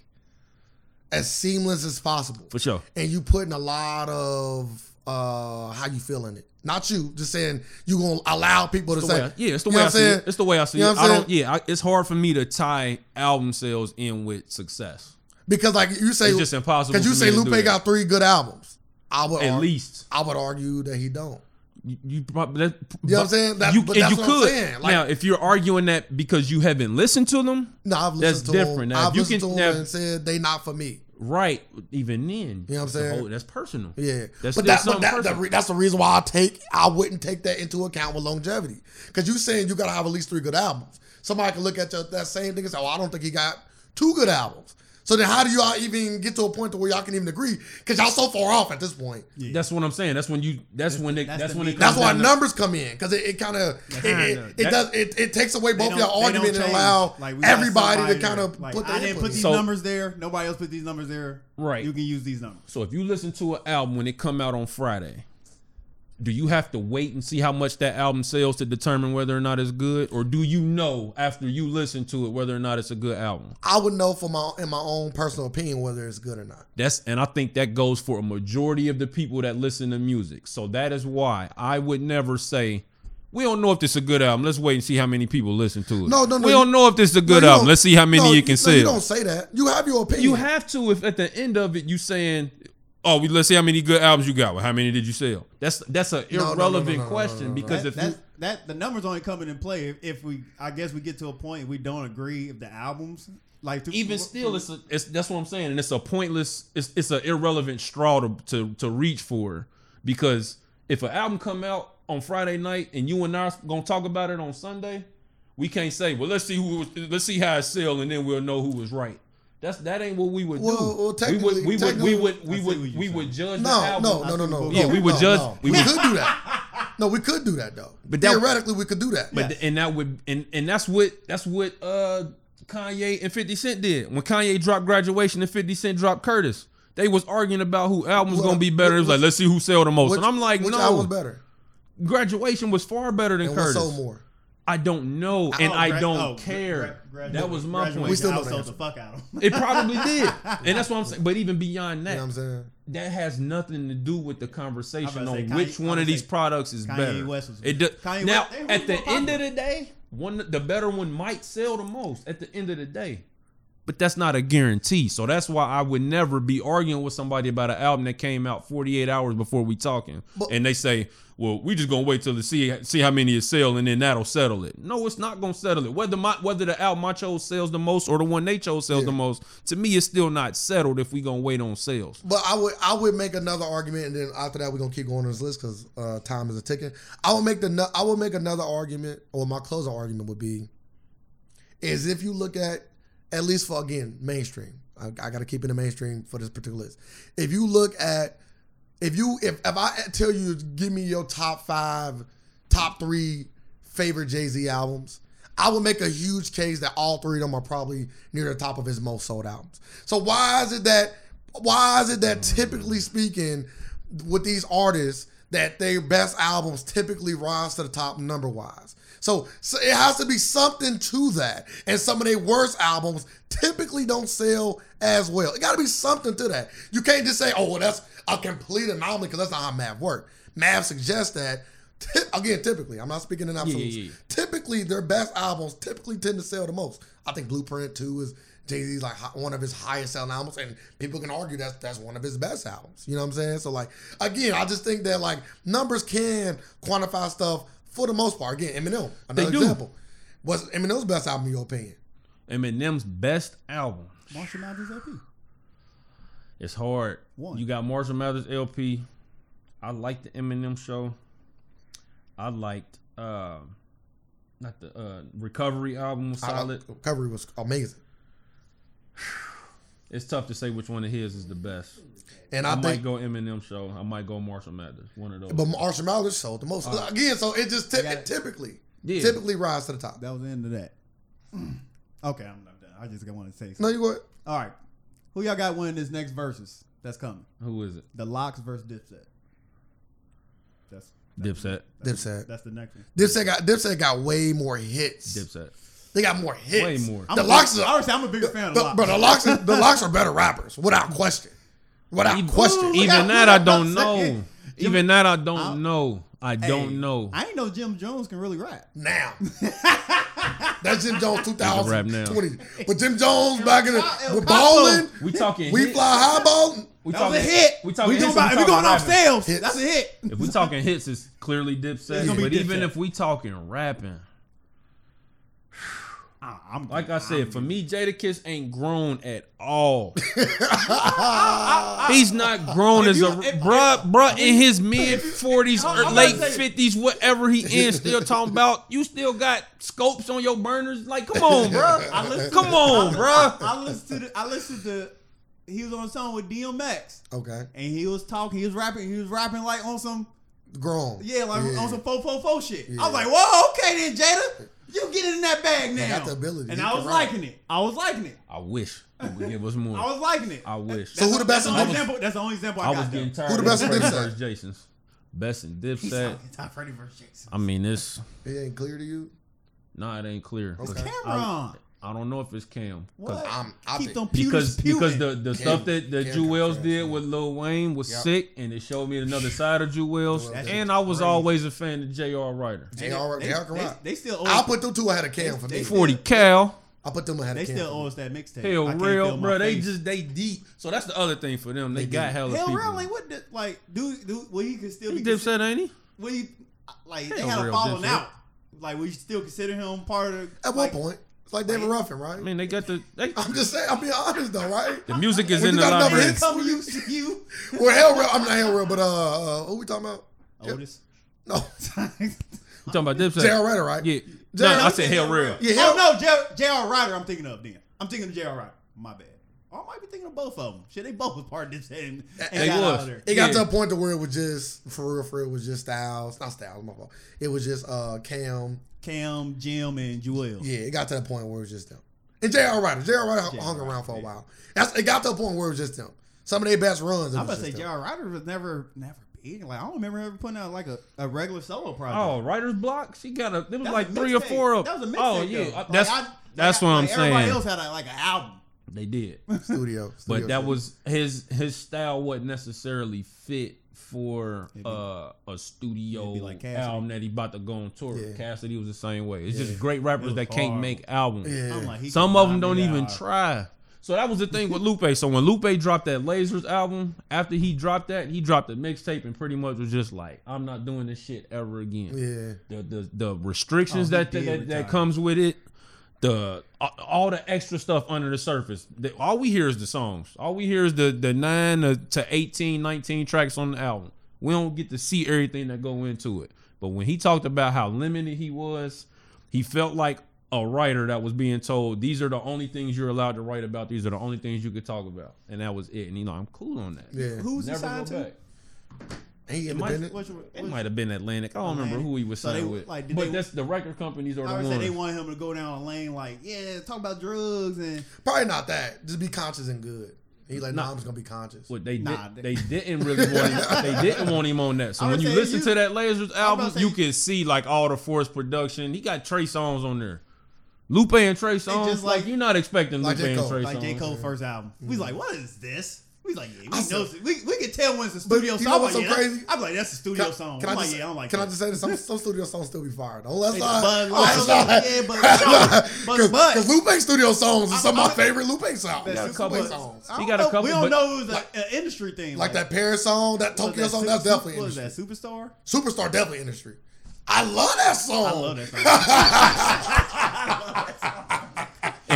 as seamless as possible. For sure. And you putting a lot of uh how you feeling it. Not you, just saying you gonna allow people to say, I- yeah, it's the way I see saying? it. It's the way I see You know it. I don't. Yeah, I, it's hard for me to tie album sales in with success. because like you say, It's just impossible Because you say Lupe got three good albums. I would At ar- least I would argue that he don't. You, you probably. That, You know what I'm saying? That- you, and that's you what I'm could saying. Like- now if you're arguing that because you haven't listened to them, No, I've That's to different. Them. Now, I've you listened can- to now- them and said they not for me. right? Even then, you know what I'm saying? whole- that's personal. Yeah, That's but that, but that, the re- that's the reason why I take I wouldn't take that into account with longevity because you saying you got to have at least three good albums. Somebody can look at your, that same thing and say, "Oh, I don't think he got two good albums." So then, how do y'all even get to a point to where y'all can even agree? Because y'all so far off at this point. That's what I'm saying. That's when you. That's, when it. that's That's, when it. meat. That's comes why down to- numbers come in because it, it kind of it, it, it does it, it takes away both They y'all don't- they don't argument and allow Like, everybody to kind of. Like, put I their didn't put in. these So- numbers there. Nobody else put these numbers there. Right. You can use these numbers. So if you listen to an album when it come out on Friday, do you have to wait and see how much that album sells to determine whether or not it's good, or do you know after you listen to it whether or not it's a good album? I would know for my in my own personal opinion whether it's good or not. That's and I think that goes for a majority of the people that listen to music. So that is why I would never say we don't know if this is a good album. Let's wait and see how many people listen to it. No, no, no, We don't know if this is a good you album. Let's see how many no, it can no, sell. You don't say that. You have your opinion. You have to if at the end of it you saying, "Oh, we let's see how many good albums you got. Well, how many did you sell?" That's that's an no, no, irrelevant no, no, no, question no, no. because That, if that, you that the numbers only come in play if, if we I guess we get to a point we don't agree if the albums like to, even still, it's a, it's that's what I'm saying, and it's a pointless, it's it's an irrelevant straw to to, to reach for because if an album come out on Friday night and you and I are gonna talk about it on Sunday, we can't say, well, let's see who was, let's see how it sell, and then we'll know who was right. That's that ain't what we would Well- do. well, we would we would we would we I see would we would judge the No, album. no, no, no, no. Yeah, no, we would no, judge- no. we We, could do that. No, we could do that though. But But that- theoretically, we could do that. But Yes. and that would and and that's what that's what uh Kanye and 50 Cent did. When Kanye dropped graduation and 50 Cent dropped Curtis, they was arguing about who album was Well, gonna be better. It was like, let's see who sell the most. Which- and I'm like, which no, album was better? graduation was far better than And Curtis. sold more? I don't know, oh, and Oh, I gra- don't oh, gra- care. gra- that was my graduation point. We still don't outsold the fuck out of 'em. it probably did, and that's what I'm saying. But even beyond that, You know what I'm saying? that has nothing to do with the conversation on say, which I'm one of these products is Kanye better. West was- it do, Kanye now West- they at the more end of the day, one the better one might sell the most at the end of the day. But that's not a guarantee. So that's why I would never be arguing with somebody about an album that came out 48 hours before we talking. But- and they say, well, we just gonna wait till to see see how many it sell and then that'll settle it. No, it's not gonna settle it. Whether my whether the album I chose sells the most or the one they chose sells the most, to me it's still not settled if we gonna wait on sales. But I would I would make another argument, and then after that we're gonna keep going on this list because uh, time is a ticking. I would make the I would make another argument, or my closing argument would be, is if you look at at least for again mainstream. I, I got to keep it in the mainstream for this particular list. If you look at if you if if I tell you give me your top five, top three favorite Jay Z albums, I will make a huge case that all three of them are probably near the top of his most sold albums. So why is it that why is it that typically speaking with these artists that their best albums typically rise to the top number wise? So, so it has to be something to that. And some of their worst albums typically don't sell as well. It got to be something to that. You can't just say, "Oh, well, that's a complete anomaly," because that's not how math works. Math suggests that. Ty- again, typically, I'm not speaking in absolutes. yeah, yeah. Typically, their best albums typically tend to sell the most. I think Blueprint Two is Jay Z's like one of his highest selling albums, and people can argue that's that's one of his best albums. You know what I'm saying? So like again, I just think that like numbers can quantify stuff for the most part. Again, Eminem, another do. example. What's Eminem's best album in your opinion? Eminem's best album. Marshall Mathers LP. It's hard. One. You got Marshall Mathers LP. I liked the Eminem show. I liked uh not the uh Recovery album was I- I- solid. Recovery was amazing, It's tough to say which one of his is the best. and I, I, might go Eminem show. I might go Marshall Mathers. One of those. But Marshall Mathers sold the most again. So it just typ- got it it. typically, Yeah. typically rise to the top. That was the end of that. okay, I'm not done. I just got want to say something. No, you what? All right. Who y'all got winning this next versus that's coming? Who is it? The LOX versus Dipset. That's Dipset. Dipset. that's the next one. Dipset got Dipset got way more hits. Dipset. They got more hits. Way more. I'm The LOX big, are- honestly, I'm a bigger fan of The, LOX. but the LOX, the LOX are better rappers, without question. Without Even- question. Even that I don't know. Even that I don't know. I Hey, don't know. I ain't know Jim Jones can really rap. now. That's Jim Jones rap 2020. But Jim Jones back in the El with Capo. balling, we talking. we hits. fly high balling. We That was a talking hit. We talking. we hits talking or about, if we going talking off sales, Hits. that's a hit. If we talking hits, it's clearly Dipset. gonna be But even Dipset. if we talking rapping, Ah, I'm, like I said, for me, Jadakiss ain't grown at all. He's not grown as you- a if- bruh, bruh in his mid forties I'm or late fifties, whatever he is, still talking about. You still got scopes on your burners. Like, come on, bruh. I listened- Come on, bruh. I listened to the, I listened to he was on a song with DMX Okay. and he was talking, he was rapping, he was rapping like on some Grown. yeah, like on some four four four shit. I was like, whoa, okay then, Jada, you get it in that bag now. got the ability. and He I can was rap. liking it. I was liking it. I wish he would give us more. I was liking it. I wish. So who the best That's in the only Dipset? example. That's the only example I, I got. was getting though. tired. Who the of best in Freddie Dipset? versus Jason's. Best in He's Dipset. talking top Freddie versus Jason. I mean, this. It ain't clear to you? nah, it ain't clear. Okay. Cam'ron. I don't know if it's Cam. 'Cause- What? I'm- I Keep think- them pewters Because because pewing. the, the stuff that the Cam Juelz confessed, did yeah. with Lil Wayne was Yep. sick, and it showed me another side of Juelz. That And I was crazy. always a fan of J.R. Writer. They, all, they, they, all can they, they still owe I'll us, put them two ahead of Cam They- for me. still- Forty Cal. I'll put them ahead they of Cam. They still for owe us that mixtape. Hell I can't real, feel my bro. They face. just they deep. So that's the other thing for them. They, They got deep. hella hell people. real. Like what? The, like do do well, he could still he be Dipset, ain't he? Well, he, like they Hell had a real falling Dipset. out. Like we still consider him part of. The, At like, one point, it's like David Ruffin, right? I mean, they got the they, I'm just saying. I'm being honest though, right? the music is When in you the got enough library. hits- Come you, you, Well, Hell Rell. I'm not Hell Rell, but uh, uh who we talking about? Otis. No, You talking about Dipset? J.R. Writer, right? Yeah. J- No, I I'm said Hell Rell. Yeah, oh hell, no, J- J.R. Writer. I'm thinking of then. I'm thinking of J.R. Writer. My bad. Or I might be thinking of both of them. Shit, they both was part of this and, and They got was. of there. It got Yeah. to a point to where it was just for real, for real, it was just Styles, not Styles, my fault. It was just uh Cam. Cam, Jim, and Joel. Yeah, it got to the point where it was just them. And J.R. Writer, J.R. Writer J.R. hung Ryder, around for a yeah. while. That's it got to a point where it was just them. Some of their best runs. I'm was about to say just them. J.R. Writer was never, never big. Like I don't remember ever putting out like a, a regular solo project. Oh, Writer's Block. She got a. There was That like a three or four of. That was a mixtape. oh yeah, though. Like, that's I- that's like, what I'm like, Everybody saying. else had a, like an album. They did. studio. But that shit. was his his style wasn't necessarily fit for It'd be- uh, a studio like Cassidy. album that he about to go on tour. Yeah. Cassidy was the same way. It's Yeah. just great rappers that can't hard. make albums. Yeah. I'm like, Some of them don't even hard. try. So that was the thing with Lupe. So when Lupe dropped that Lasers album, after he dropped that, he dropped a mixtape and pretty much was just like, I'm not doing this shit ever again Yeah. the the, the restrictions Oh, that, that that that comes with it, the all- all the extra stuff under the surface. The- all we hear is the songs. All we hear is the the nine to- to 18, 19 tracks on the album. We don't get to see everything that go into it. But when he talked about how limited he was, he felt like a writer that was being told these are the only things you're allowed to write about. These are the only things you could talk about, and that was it. And you know, I'm cool on that. Yeah. Who's Never go signed to? back. He might- independent. Which, It might have been Atlantic. I don't remember who he was So they- signed with. like, but they- that's the record companies are the would say they ones. wanted him to go down a lane like, yeah, talk about drugs and Probably not that. Just be conscious and good. He's like, no, nah, I'm just gonna be conscious. What they Nah, did, they- they didn't really want him. They didn't want him on that. So when you listen you- to that Lasers album, you you- can see like all the Force production. He got Trey Songz on there. Lupe and Trey Songz. just like, like- you're not expecting Like Lupe J. and Trey like songs. Like J. Cole's first album. We was like, what is this? We like, yeah, we I know. said- we, we can tell when it's a But studio you song. know I'm what's like, so yeah, crazy? that's- I'm like, that's a studio Can, song. can I'm I like, just, yeah, I don't like can I that. just say this? Some, some studio songs still be fired. Don't let Hey, slide. but- Don't let yeah, but- but- but- Because Lupe studio songs are some of I'm- my favorite Lupe songs. That's a couple- songs. I He got a couple, We don't but- know it was an industry thing. Like that Paris song, that Tokyo that song, that's definitely What was that? Superstar. Superstar definitely industry. I love that song. I love that song.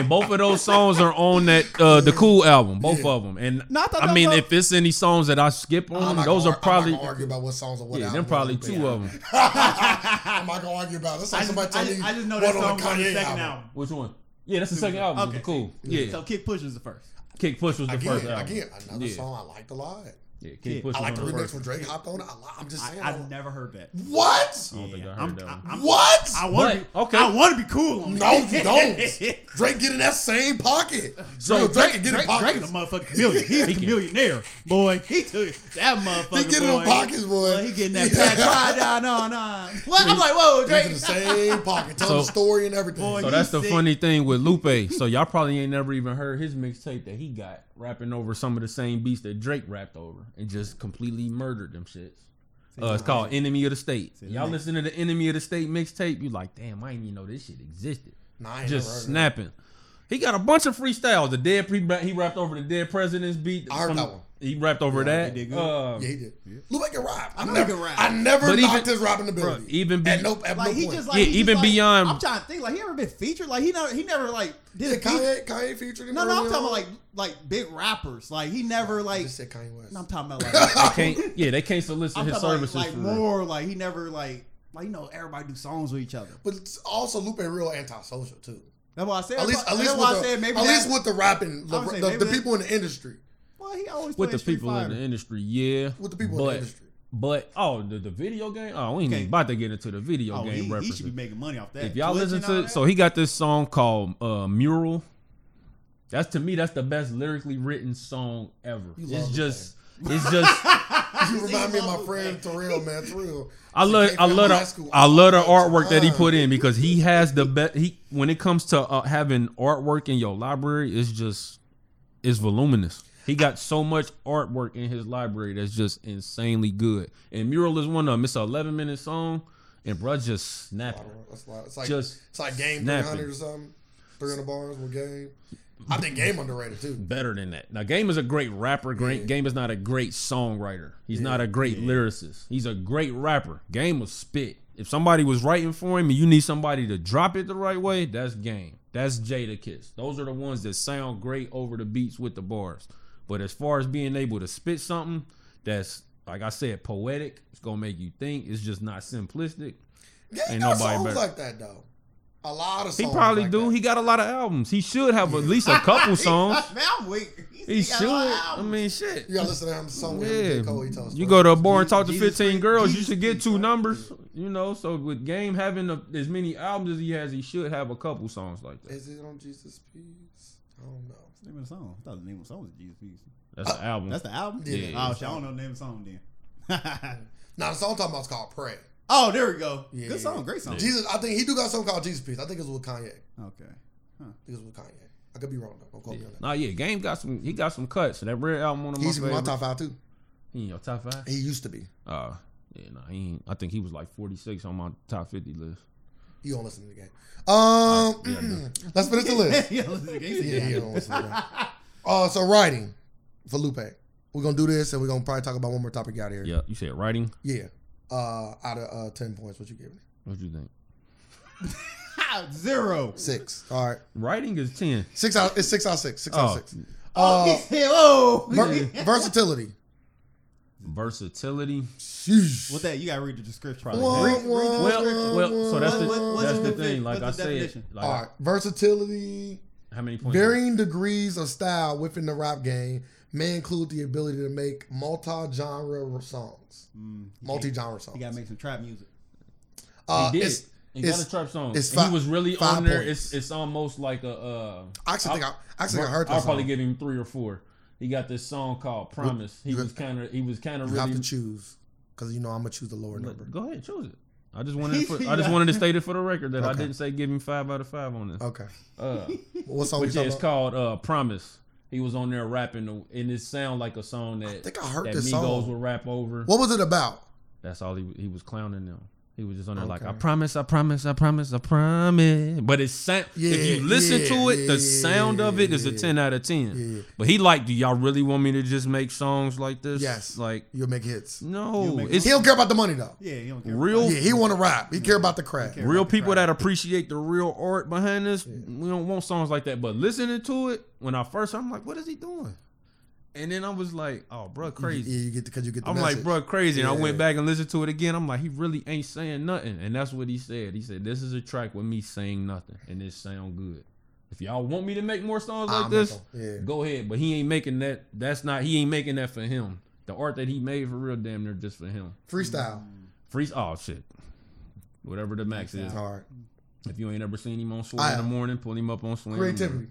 and both of those songs are on that uh, the Cool album, both Yeah. of them. And No, I I mean, was- if it's any songs that I skip on, I'm those gonna, are probably I'm not gonna argue about what songs or what yeah, them probably two had. of them. I'm not gonna argue about it. That's I like just, somebody I, tell just, me I just know what that on song the on the second album. album. Which one? Yeah, that's the second album. Okay. The Cool. Yeah, So Kick Push was the first. Kick Push was the first Again, album. again, another Yeah. song I liked a lot. Yeah, Kick Yeah. Push I like the remix first. when Drake hopped on it. I, li- I'm just saying. I've never heard that. what? I don't think I heard I'm, that one. I'm, What? I want to okay. I want to be cool. No, you don't. Drake get in that same pocket. So So Drake, Drake, can get in Drake, Drake pockets. is a motherfucking chameleon. He's a He can. Chamillionaire, boy. He took that motherfucker. He get in boy. them pockets, boy. Boy, he getting that pack. Right down on on. What? I'm like, whoa, He's in the same pocket, tell So- the story and everything. Boy, So he that's the funny thing with Lupe. So y'all probably ain't never even heard his mixtape that he got rapping over some of the same beats that Drake rapped over and just completely murdered them shits. Uh, it's called Enemy of the State. Y'all listen to the Enemy of the State mixtape, you like, damn, I didn't even know this shit existed. Nah, Just never heard of snapping. He got a bunch of freestyles. The dead pre he rapped over the dead president's beat. I heard from- that one. He rapped over that. he did good. Uh, Yeah, he did. Lupe can rap. I know he never, can rap. I never But knocked even- his rapping bro, ability. even be, at no, at Like no he point. just like Yeah, he just even like- beyond- I'm trying to think. Like he ever been featured? Like he never he never like did yeah, a feature. Kanye, Kanye featured him. No, no, I'm early talking about on. like like big rappers. Like he never I like. just said Kanye West. No, I'm talking about like. can't, yeah, they can't solicit I'm his talking services like, like for real. more like he never like like you know everybody do songs with each other. But it's also Lupe real antisocial too. That's why I said. At least, at that's least, why with I the, said maybe at that- least with the rapping, the, I would say the, maybe the that- people in the industry, Well, he always with the played Street people in the industry, yeah. with the people in but, the industry. But oh, the, the video game. Oh, we ain't Okay. about to get into the video Oh, game he, he should be making money off that. if y'all Twitch listen to, that. so he got this song called uh, "Mural." That's to me, that's the best lyrically written song ever. You It's love just, it's just. You remind me of my friend Terrell, man. Terrell. I love, I love the, I love the all the artwork that he put in because he has the best. He when it comes to uh, having artwork in your library, it's just, it's voluminous. He got so much artwork in his library that's just insanely good. And Mural is one of them. It's an 11 minute song, and bruh just snapping. Oh, that's why it's like Just it's like game snapping. 300 or something. 300 bars with game. I think game underrated too. better than that. Now, Game is a great rapper. Great Game is not a great songwriter. He's not a great lyricist. He's a great rapper. Game was spit. If somebody was writing for him and you need somebody to drop it the right way, that's Game. That's Jadakiss. Those are the ones that sound great over the beats with the bars. But as far as being able to spit something that's like I said, poetic, it's gonna make you think. It's just not simplistic. Game Ain't got nobody songs better. like that though. A lot of He probably like do. That. He got a lot of albums. He should have at least a couple songs. Man, I'm weak. He's- He got should. a lot of I mean, shit. You gotta listen to him song with him, Yeah, Cole, you go to a bar and talk to 15 freak- girls, you should get two right? numbers, you know. So with Game having a, as many albums as he has, he should have a couple songs like that. Is it on Jesus Piece? I don't know. What's the name of the song? I thought the name of the song was Jesus Piece. That's the album. That's the album. Yeah. Oh, shit, I don't know the name of the song then. Now the song I'm talking about is called Pray. oh, there we go. Yeah. Good song. Great song. Jesus, I think he do got a song called Jesus Piece. I think it's with Kanye. I Okay. think it's with Kanye. I could be wrong though. Don't quote me on that. Nah, yeah, Game got some. He got some cuts. That Red album, one of my He's in my top five too. He in your top five? He used to be. Uh, yeah, nah, he ain't, I think he was like 46 on my top 50 list. You don't listen to the game. Um, let's finish the list. yeah, listen to the game. Yeah, he don't listen to the game. Uh, so writing for Lupe. We're gonna do this, and we're gonna probably talk about one more topic out here. Yeah, you said writing. Yeah. Uh, out of uh, ten points, what you giving it? What you think? Zero. Six. All right. Writing is 10. Six out. It's six out of six. Six out of Oh. six. Oh, Uh, oh. ver- versatility. Versatility. Sheesh. What that? You gotta read the description. Probably. Wah, Read- read the wah, description. Well, well, so that's the What- what's that's the the defi- thing. Like what's I said, like All right. Versatility. how many points? Varying degrees of style within the rap game may include the ability to make multi-genre songs, Mm, multi-genre songs. He gotta make some trap music. Uh, he did. it's- he got a trap song. it's And fi- he was really on there. points. It's it's almost like a. Uh, I actually think I, I actually think I heard that I'll song. probably give him three or four. He got this song called "Promise." He was kind of he was kind of you have really. to choose because you know I'm gonna choose the lower number. Go ahead, choose it. I just wanted to put, I just wanted to state it for the record that I didn't say give him five out of five on this. Okay. Uh, What song we but yeah, talking it's about? called uh, "Promise." He was on there rapping, and it sound like a song that I think I heard that this Migos song. would rap over. What was it about? That's all he he was clowning them. He was just on there like, I promise, I promise, I promise, I promise. But it's sound. Yeah, if you listen yeah, to it, yeah, the yeah, sound of it is a ten out of ten. Yeah. But he like, do y'all really want me to just make songs like this? Yes. Like, You'll make hits. no, make- it's He don't care about the money though. Yeah, you don't care. real. Yeah, he want to rap. He care about the craft. real the people crowd. that appreciate the real art behind this, we don't want songs like that. But listening to it, when I first, I'm like, what is he doing? And then I was like, oh, bro, crazy. Yeah, you get because you get the I'm message. like, bro, crazy. And I went back and listened to it again. I'm like, he really ain't saying nothing. And that's what he said. He said, this is a track with me saying nothing, and it sound good. If y'all want me to make more songs like I'll this. Yeah. go ahead. But he ain't making that. That's not. He ain't making that for him. The art that he made for real, damn near just for him. Freestyle. Mm. Free. Oh shit. Whatever the max is. Hard. If you ain't ever seen him on Swim I in the morning, pull him up on Swim. Creativity.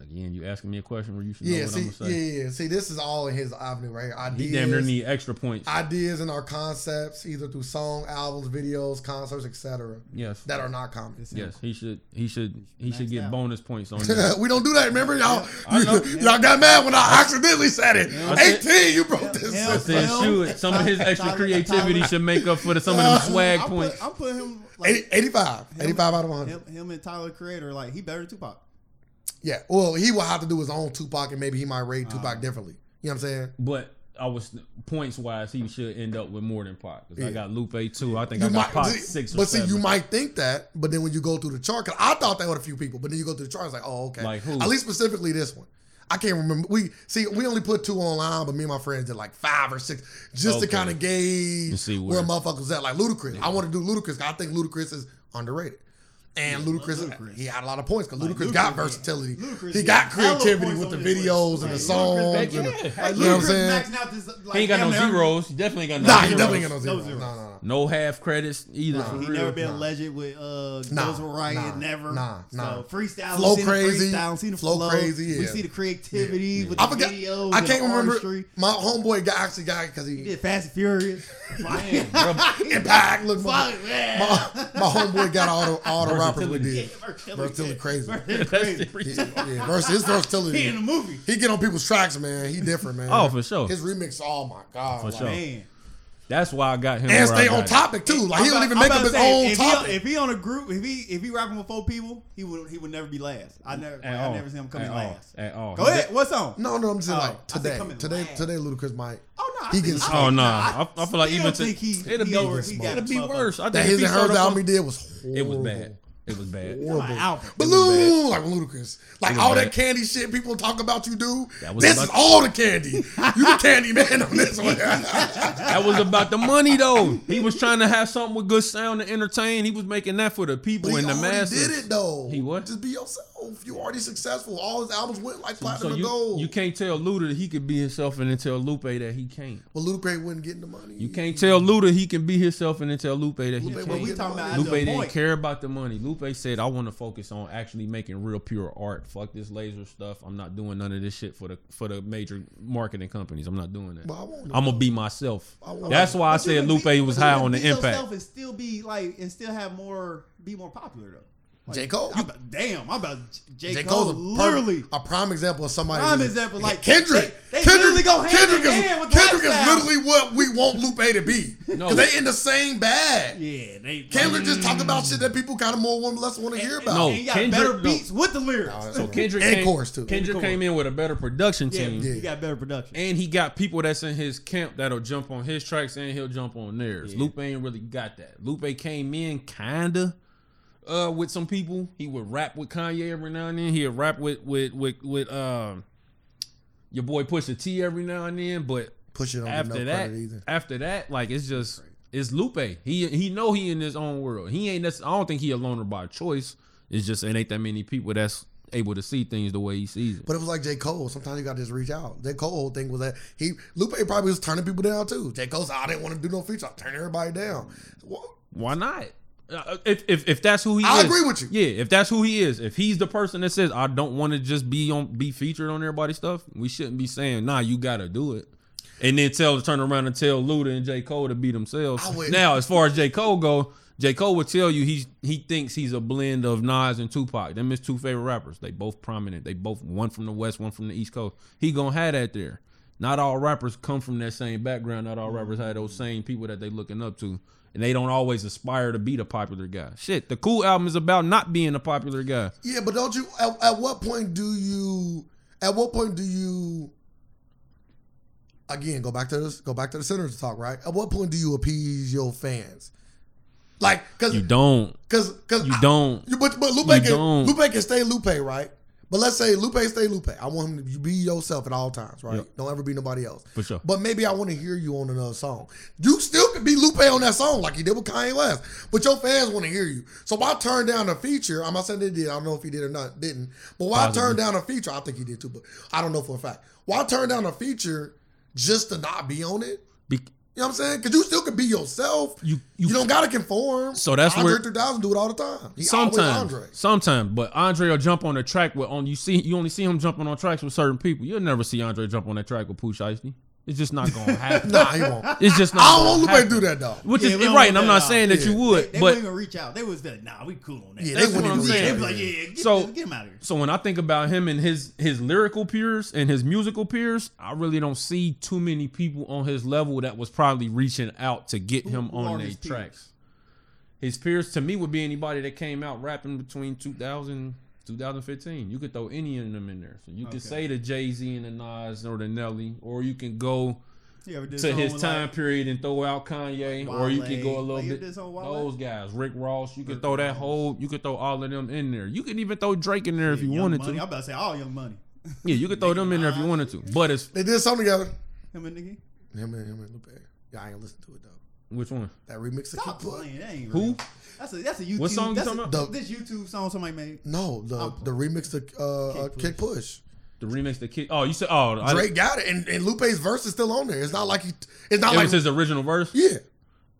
Again, you asking me a question where you should know Yeah, what see, I'm gonna say. yeah, yeah. See, this is all in his avenue right here. Ideas, He damn near need extra points. ideas and our concepts, either through song, albums, videos, concerts, etc. yes. That are not common. Yes, he should. He should. He should get out. bonus points on this. we don't do that. Remember, y'all. I know. y'all got mad when I accidentally said it. I said- Eighteen, you broke this. Hell, I said, Hell, shoot, some of his extra creativity should make up for the, some of them uh, swag I'm points. Put, I'm putting him like 80, 85. 85 out of 100. him, him and Tyler Creator like he better than Tupac. Yeah. Well, he will have to do his own Tupac and maybe he might rate Tupac Uh, differently. You know what I'm saying? But I was points wise, he should end up with more than Pac. 'Cause I Yeah. got Lupe too. I think You I got might, Pac six or but see, seven. you might think that, but then when you go through the chart, because I thought that with a few people, but then you go through the chart, it's like, oh, okay. Like who? At least specifically this one. I can't remember. We see, we only put two online, but me and my friends did like five or six, just to kind of gauge where. where. motherfuckers at. Like Ludacris, I want to do Ludacris. I think Ludacris is underrated. And Ludacris, Ludacris. he had a lot of points because Like, Ludacris got Ludacris, versatility. Ludacris he got got creativity with the videos list. and the songs. Ludacris, and the- yeah. you know what I'm saying? this, like, he ain't got no damn zeros. He definitely got no Nah, he definitely ain't no No zeros. No, zeros. no, no. No half credits either. Nah. He real. never been Nah. a legend with uh Nah, Ghost Riot, nah, never. nah, nah. So freestyle, Flow seen crazy, the freestyle, seen the flow flow, crazy, We see the creativity with I the forgot. videos. I can't remember. My homeboy got actually got because He he did Fast and Furious. Man, impact. Look, my, man. my, my homeboy got all the all the rappers we Versatility. did. Versatility. Versatility crazy. Versatility crazy. He, yeah, vers- his versatility. He in the movie. He get on people's tracks, man. He different, man. Oh, for sure. His remix, oh my god, For like- sure. Man. That's why I got him. and stay on topic too. Like he I'm don't about- even make up his say, own if he, topic. if he on a group, if he if he rapping with four people, he would he would never be last. I never At I all. never see him coming At all. last. At all. Go He ahead. What's on? no, no, I'm saying Oh, like said today, today, last. today, Ludacris might. Oh no, I He gets- Oh no, I I, I feel like even to, think he, it'll he be over, he got it'll be worse. I think That his and hers up album he did was horrible. It was bad. It was bad. My album. Balloon, like Ludacris. Like all bad. that candy shit people talk about you do. That was This about- is all the candy. You the candy man on this one. That was about the money though. He was trying to have something with good sound to entertain. He was making that for the people But and the already masses. did it though. He what? Just be yourself. You already successful. All his albums went like platinum So and you, gold. you can't tell Luda that he could be himself and then tell Lupe that he can't. but Ludacris wasn't getting the money. You can't tell Luda he can be himself and then tell Lupe that he can't. But we talking about Lupe didn't point. care about the money. Lupe said, "I want to focus on actually making real pure art. Fuck this laser stuff. I'm not doing none of this shit for the for the major marketing companies. I'm not doing that. But I want to I'm gonna be myself. That's why I said Lupe be- was high on the impact. And still be like, and still have more, be more popular though. Like, J. Cole. I'm about, damn, I'm about J. J. Cole. Cole's a, literally, a prime example of somebody. prime example. Like Kendrick. they, they Kendrick, go hand Kendrick in is, hand with Kendrick is literally what we want Lupe to be. No. Because they in the same bag. Yeah, they. Kendrick just talk about shit that mm. people kind of more want less want to hear about. No. And he got Kendrick- better no. beats with the lyrics. So Kendrick And came, chorus, too. Kendrick And came in with a better production yeah, team. he got better production. And he got people that's in his camp that'll jump on his tracks and he'll jump on theirs. Yeah. Lupe ain't really got that. Lupe came in kinda uh with some people. He would rap with Kanye every now and then. He'd rap with with with with um your boy Pusha T every now and then. But Push it on after that, after that, like it's just it's Lupe. He he know he in his own world. He ain't. I don't think he a loner by choice. It's just it ain't that many people that's able to see things the way he sees it. But it was like J. Cole. Sometimes you got to just reach out. J. Cole whole thing was that he Lupe probably was turning people down too. J. Cole said, I didn't want to do no feature. I'll turn everybody down. Well, Why not? If, if if that's who he I is, I agree with you. Yeah, if that's who he is, if he's the person that says I don't want to just be on be featured on everybody's stuff, we shouldn't be saying nah. You got to do it, and then tell turn around and tell Luda and J Cole to be themselves. Now, as far as J Cole go, J Cole would tell you he's he thinks he's a blend of Nas and Tupac. Them his two favorite rappers. They both prominent. They both one from the west, one from the east coast. He gonna have that there. Not all rappers come from that same background. Not all rappers have those same people that they looking up to. And they don't always aspire to be the popular guy. Shit, the cool album is about not being a popular guy. Yeah, but don't you? At, at what point do you? At what point do you? Again, go back to this. Go back to the Senators talk. Right. At what point do you appease your fans? Like, cause, You don't. cause, cause You I- don't. You, but but Lupe You can don't. Lupe can stay Lupe, right? But let's say Lupe stay Lupe. I want him to be yourself at all times, right? Yep. Don't ever be nobody else. For sure. But maybe I want to hear you on another song. You still could be Lupe on that song like you did with Kanye West. But your fans want to hear you. So why turn down a feature? I'm not saying they did. I don't know if he did or not, didn't. But why Possibly. turn down a feature? I think he did too, but I don't know for a fact. Why turn down a feature just to not be on it? You know what I'm saying? Because you still could be yourself. You- you, you- don't gotta conform. So that's Andre where- 3000 do it all the time. He sometimes, Andre. sometimes, but Andre will jump on the track with on you see you only see him jumping on tracks with certain people. You'll never see Andre jump on that track with Pooh Shiesty. It's just not gonna happen. Nah, he won't. It's just not. I don't want Lupe to do that though. Which Yeah, is right, and I'm that not out. saying that Yeah. you They, would, they but wouldn't even reach out. They was like, nah, we cool on that. Yeah, they That's wouldn't what I'm saying. reach They out. be like, yeah, get, So- get him out of here. So when I think about him and his his lyrical peers and his musical peers, I really don't see too many people on his level that was probably reaching out to get him who are on their his peers? tracks. His peers to me would be anybody that came out rapping between 2000 2015. You could throw any of them in there. So you could Okay. say the Jay Z and the Nas or the Nelly, or you can go You ever did to his time like, period and throw out Kanye, or you can go a little Like, bit did something with Wale? those guys, Rick Ross. You can Rick throw that whole, you could throw all of them in there. You can even throw Drake in there if you wanted money. to. I'm about to say all Young Money. Yeah, you could throw them in there if you wanted to. But it's They did something together. Him and Nicki. Him and him and Lupe. Yeah, I ain't listen to it though. Which one? That remix of Stop Kid playing. That ain't Who? That's a that's a YouTube. What song you that's talking a- about? The- This YouTube song somebody made. No, the I'm- the remix to uh, uh, Kick Kick Push. The remix the kid. Oh, you said oh, I, Drake got it, and, and Lupe's verse is still on there. It's not like he. It's not it like was his original verse. yeah,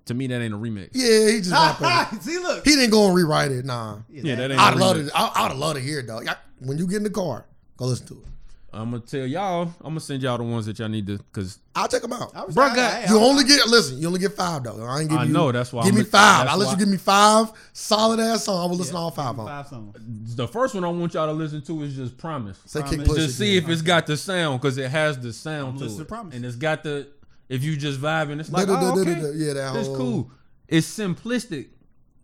To me, that ain't a remix. yeah. He just rapping. See, look. He didn't go and rewrite it. Nah, Yeah, that ain't. I'd a love remix. to. I, I'd love to hear it though. Yeah, When you get in the car, go listen to it. I'm gonna tell y'all. I'm gonna send y'all the ones that y'all need to, cause I'll check them out. I was- Bruh I- got- I- You I- only get listen. You only get five though. I ain't give I you. know, that's why Give I'm me a- five. that's I'll let why- you give me five solid ass songs. I will listen to all five of them. Five songs. the first one I want y'all to listen to is just Promise. Say Promise. Kick Push. Just see again. if it's got the sound, cause it has the sound I'm to listening it, to Promise. and it's got the. If you just vibing, it's like Da- da- oh, da- da- okay, da- yeah, that it's whole- cool. It's simplistic,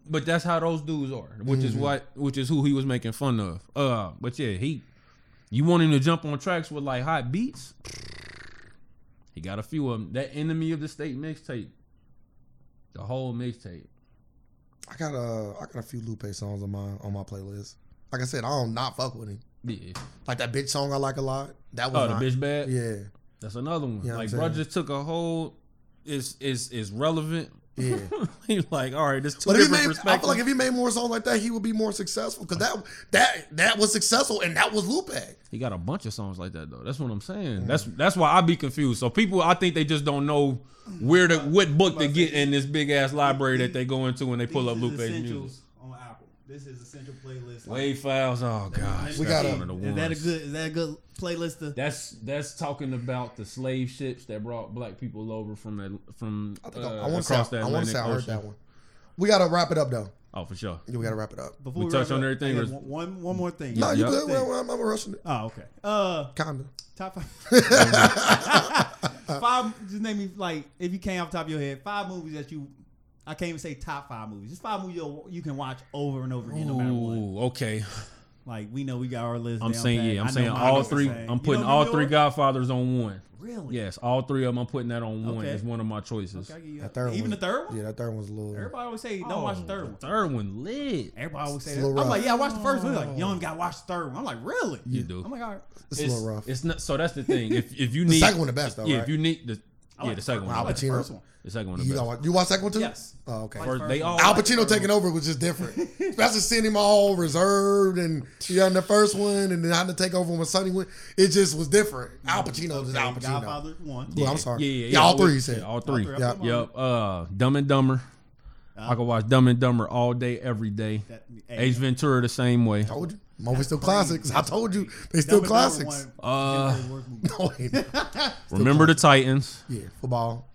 but that's how those dudes are, which Mm-hmm. is what, which is who he was making fun of. Uh, but yeah, he, you want him to jump on tracks with like hot beats. He got a few of them. That enemy of the state mixtape, the whole mixtape. I got a I got a few Lupe songs on my on my playlist. Like I said, I don't not fuck with him. Yeah. Like that bitch song I like a lot. That was Oh, the not- bitch bad. Yeah, That's another one. Yeah, I'm like, bro, just took a whole. Is is is relevant. Yeah. He like, all right, there's two But if he different made, I feel like if he made more songs like that, he would be more successful. Because that that that was successful, and that was Lupe. he got a bunch of songs like that though. That's what I'm saying. Mm. That's that's why I be confused. So people, I think they just don't know where to what book to get in this big ass library that they go into when they pull up Lupe's music. On Apple. This is essential playlist. Wave files. Oh gosh, We gotta- one of the ones. Is that a good? Is that a good playlist? To, That's that's talking about the slave ships that brought black people over from that from I think uh, I, I want to say across the I want to say I heard that one. We gotta wrap it up though. Oh, for sure. Yeah, we gotta wrap it up. before We touched wrap on up, everything, I or- got one, one one more thing. No, you Yep. good? Well, I'm, I'm rushing it. Oh, okay. Uh, Kinda. top five. five. Just name me like if you came off the top of your head, five movies that you. I can't even say top five movies. Just five movies you'll, you can watch over and over again, no matter what. Ooh, okay. Like we know we got our list. I'm down saying pat. yeah. I I'm know saying mine all is three. same. I'm putting all yours? three Godfathers on one. Really? Yes, all three of them. I'm putting that on one. Okay. It's one of my choices. Okay, I'll That that. third Even one- the third one. Yeah, that third one's a little. Everybody always say don't Oh, watch the third one. Third one lit. Everybody always say that. I'm like, yeah, I watched the first one. They're like, young gotta watch the third one. I'm like, really? You do. I'm like, all right. It's, a little rough. It's not. So that's the thing. If if you need the second one the best though, yeah, right? if you need the I yeah like the second one. I the like the Pacino. first one. The second one. The you best. don't watch, you watch second one too? Yes. Oh, okay. First, first they all Al Pacino taking over was just different. Especially seeing him all reserved and yeah, had in the first one and then having to take over when Sonny went. It just was different. Al Pacino is Okay, Al Pacino. Godfather one. Well, I'm sorry. Yeah, yeah, Yeah, all three, you said. yeah, all three. All three. Yeah. Come on. Yep. Uh, Dumb and Dumber. I could watch Dumb and Dumber all day, every day. That- hey, Ace Ventura the same way. told you. Movies still crazy. classics. I told you. They still Dumb and Dumber classics. Uh, of Jim Carrey's worst movies. No. Remember the Titans. yeah, football.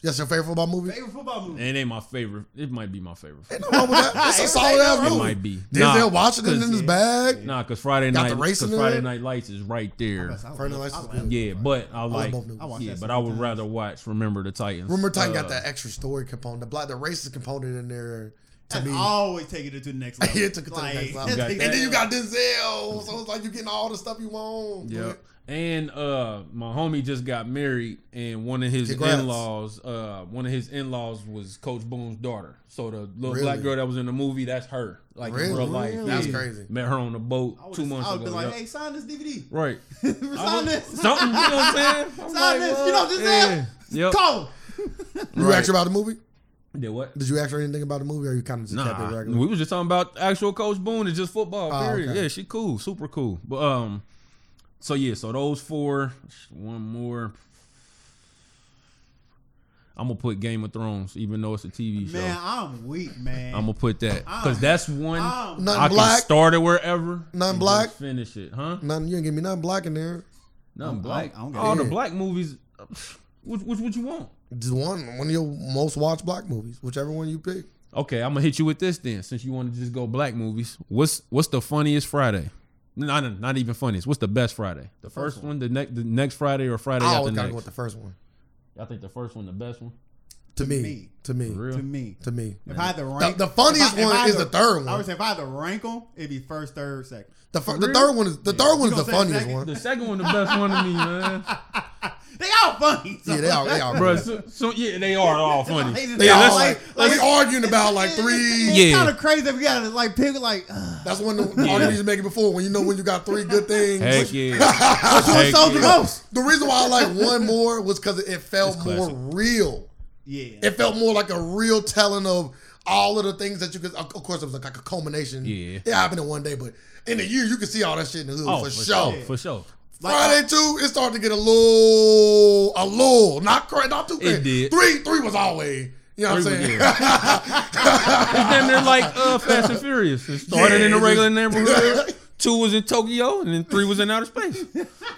That's your favorite football movie? Favorite football movie. It ain't my favorite. It might be my favorite. Ain't no wrong with that. It's a solid ass It might be. Denzel Nah, Washington 'cause- in his bag. Nah, because Friday Got night, the racing cause in Friday? Night Lights is right there. Friday Night Lights. Yeah, but I like, both movies. I yeah, but I would rather watch Remember the Titans. Remember, Titan got Uh, that extra story component, the black, the racist component in there. To That's me, always taking it to the next level. it took it to the next level. got And that. then you got Denzel, so it's like you getting all the stuff you want. Yeah. And uh my homie just got married and one of his Congrats. in-laws, uh one of his in-laws was Coach Boone's daughter. So the little Really? black girl that was in the movie, that's her. Like in real life. Really? That's crazy. Met her on the boat I two months I would ago. be like, Yep. hey, sign this DVD. Right. sign this. Something, you know what I'm saying? I'm Sign this. You know what this yeah. is? Yep. Call. You Right. asked her about the movie? Did what? Did you ask her anything about the movie, or you kind of just kept it regular? we was just talking about actual Coach Boone. It's just football. Oh, Period. okay. Yeah, she cool, super cool. But um, so yeah, so those four. One more. I'm gonna put Game of Thrones, even though it's a TV show. Man, I'm weak, man. I'm gonna put that because that's one I'm- Nothing I black? can start it wherever. Nothing and black? Finish it, huh? Nothing. You ain't give me nothing black in there. Nothing I black. don't- I don't get All the black movies. Which, which what you want? Just one, one of your most watched black movies, whichever one you pick. Okay, I'm gonna hit you with this then. Since you want to just go black movies, what's what's the funniest Friday? Not not even funniest. What's the best Friday? The first, one, the next the next Friday, or Friday I after always gotta next? go with the first one. I think the first one the best one. To, me, me. to me, For real? to me. to me. If I had to rank, the funniest I- one is to- the third one. I would say if I had to rank them, it'd be first, third, second. The, fir- the third one is the third one is the funniest second? one. The second one the best one to me, man. They all funny. so- Yeah, they are. They are. Bro, so, so yeah, they are all funny. They They Yeah, all let's- like, like we arguing about like three. It's Yeah. kind of crazy if you gotta like pick like uh, That's one of the arguments you making before when you know when you got three good things. Heck yeah. who Heck sold the yeah. most. The reason why I like one more was because it felt It's more classic. real. Yeah, It felt more like a real telling of all of the things that you could. Of course, it was like a culmination. Yeah. it happened in one day, but in a year you could see all that shit in the hood Oh, for, sure. For sure. Friday two, it started to get a little, a little, not crazy, not too crazy. did. Three, three was always, you know what I'm saying? It's damn near like uh, Fast and Furious. It started Yeah, in the regular neighborhood. Two was in Tokyo, and then three was in outer space.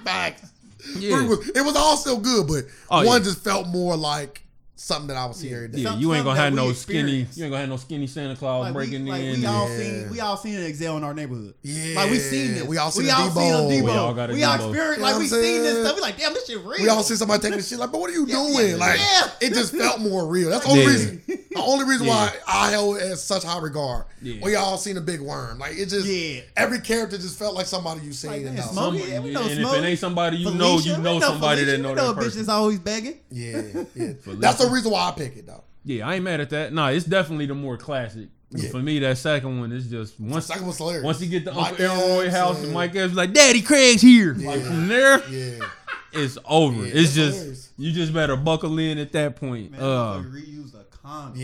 Facts. Yeah. Was, it was all still good, but Oh, one yeah. just felt more like something that I was see every day. Yeah, Some- you ain't gonna have that we no skinny. You ain't gonna have no skinny Santa Claus like breaking we, like in. we all Yeah. seen, we all seen an Ezal in our neighborhood. Yeah. like we seen it. We all seen it. we a all Debo. seen a Debo. We all got a We all experienced. You know Like we I'm seen this stuff. We like, damn, this shit real. We all see somebody taking this shit like, but what are you doing? yeah, like, yeah. it just felt more real. That's the only Yeah. reason. The only reason Yeah. why I held it as such high regard. Yeah. We all seen a big worm. Like it just, Yeah. every character just felt like somebody you seen Like, and. Smokey, Some- yeah, we know and if it ain't somebody you know, you know somebody that know that know a bitch person. that's always begging. Yeah, yeah. Felicia. That's the reason why I pick it though. Yeah, I ain't mad at that. Nah, it's definitely the more classic. Yeah. For me, that second one is just once Second was hilarious. once you get to Mike Uncle Elroy house and- and Mike Epps like, Daddy Craig's here. Like from there, Yeah, it's over. Yeah, it's it's just hilarious. you just better buckle in at that point. Man, uh, motherfucker reused a condom.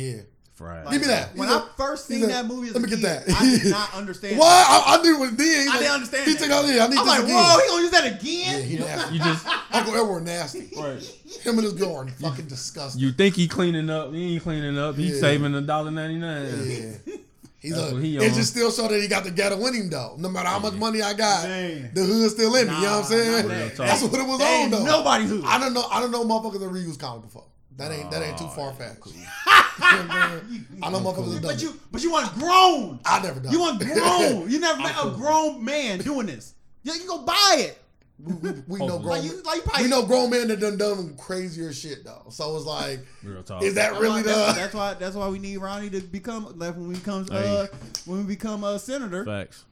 Yeah. Friday. Give me that. When He's I a- first seen a- that movie, let a me get that. I did not understand. What? I, I knew what it did. He's I didn't understand. He took out here. I need I'm this like, again. whoa, he gonna use that again? Yeah, again? he nasty. You just Uncle Edward nasty. right. Him and his girl are fucking disgusting. You think he cleaning up? He ain't cleaning up. He's Yeah. saving a dollar ninety nine. Yeah. He's a, he it just still show that he got the ghetto in him though. No matter how much money I got, Man. the hood's still in me. you know what I'm saying? that- That's what it was that on though. Nobody's hood. I don't know. I don't know motherfuckers that reuse comic before. That ain't that ain't too Oh, far fetched. I know motherfuckers that But you, it. but you want grown. I never done. You it. want grown. You never met a grown man doing this. Yeah, you go buy it. we we, we know grown. Like you, like you probably. we know grown men that done done crazier shit though. So it's like, Real is that That's really why, that's, the? that's why. That's why we need Ronnie to become. Like when we become, Hey. uh, when we become a senator, Facts.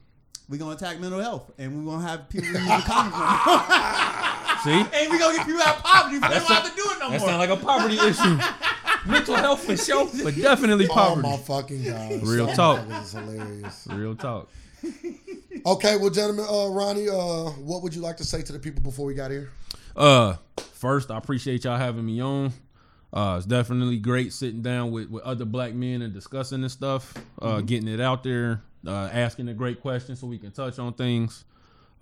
we gonna attack mental health, and we gonna have people use the condoms. See, and we gonna get people out of poverty. But they That's don't a- have to do it no that more. sounds like a poverty issue. Mental health for sure, but definitely Oh poverty. my fucking god! Real talk. motherfuckers is hilarious. Real talk. Okay, well, gentlemen, uh, Ronnie, uh, what would you like to say to the people before we got here? Uh, first, I appreciate y'all having me on. Uh, it's definitely great sitting down with, with other black men and discussing this stuff, uh, getting it out there, uh, asking the great questions so we can touch on things.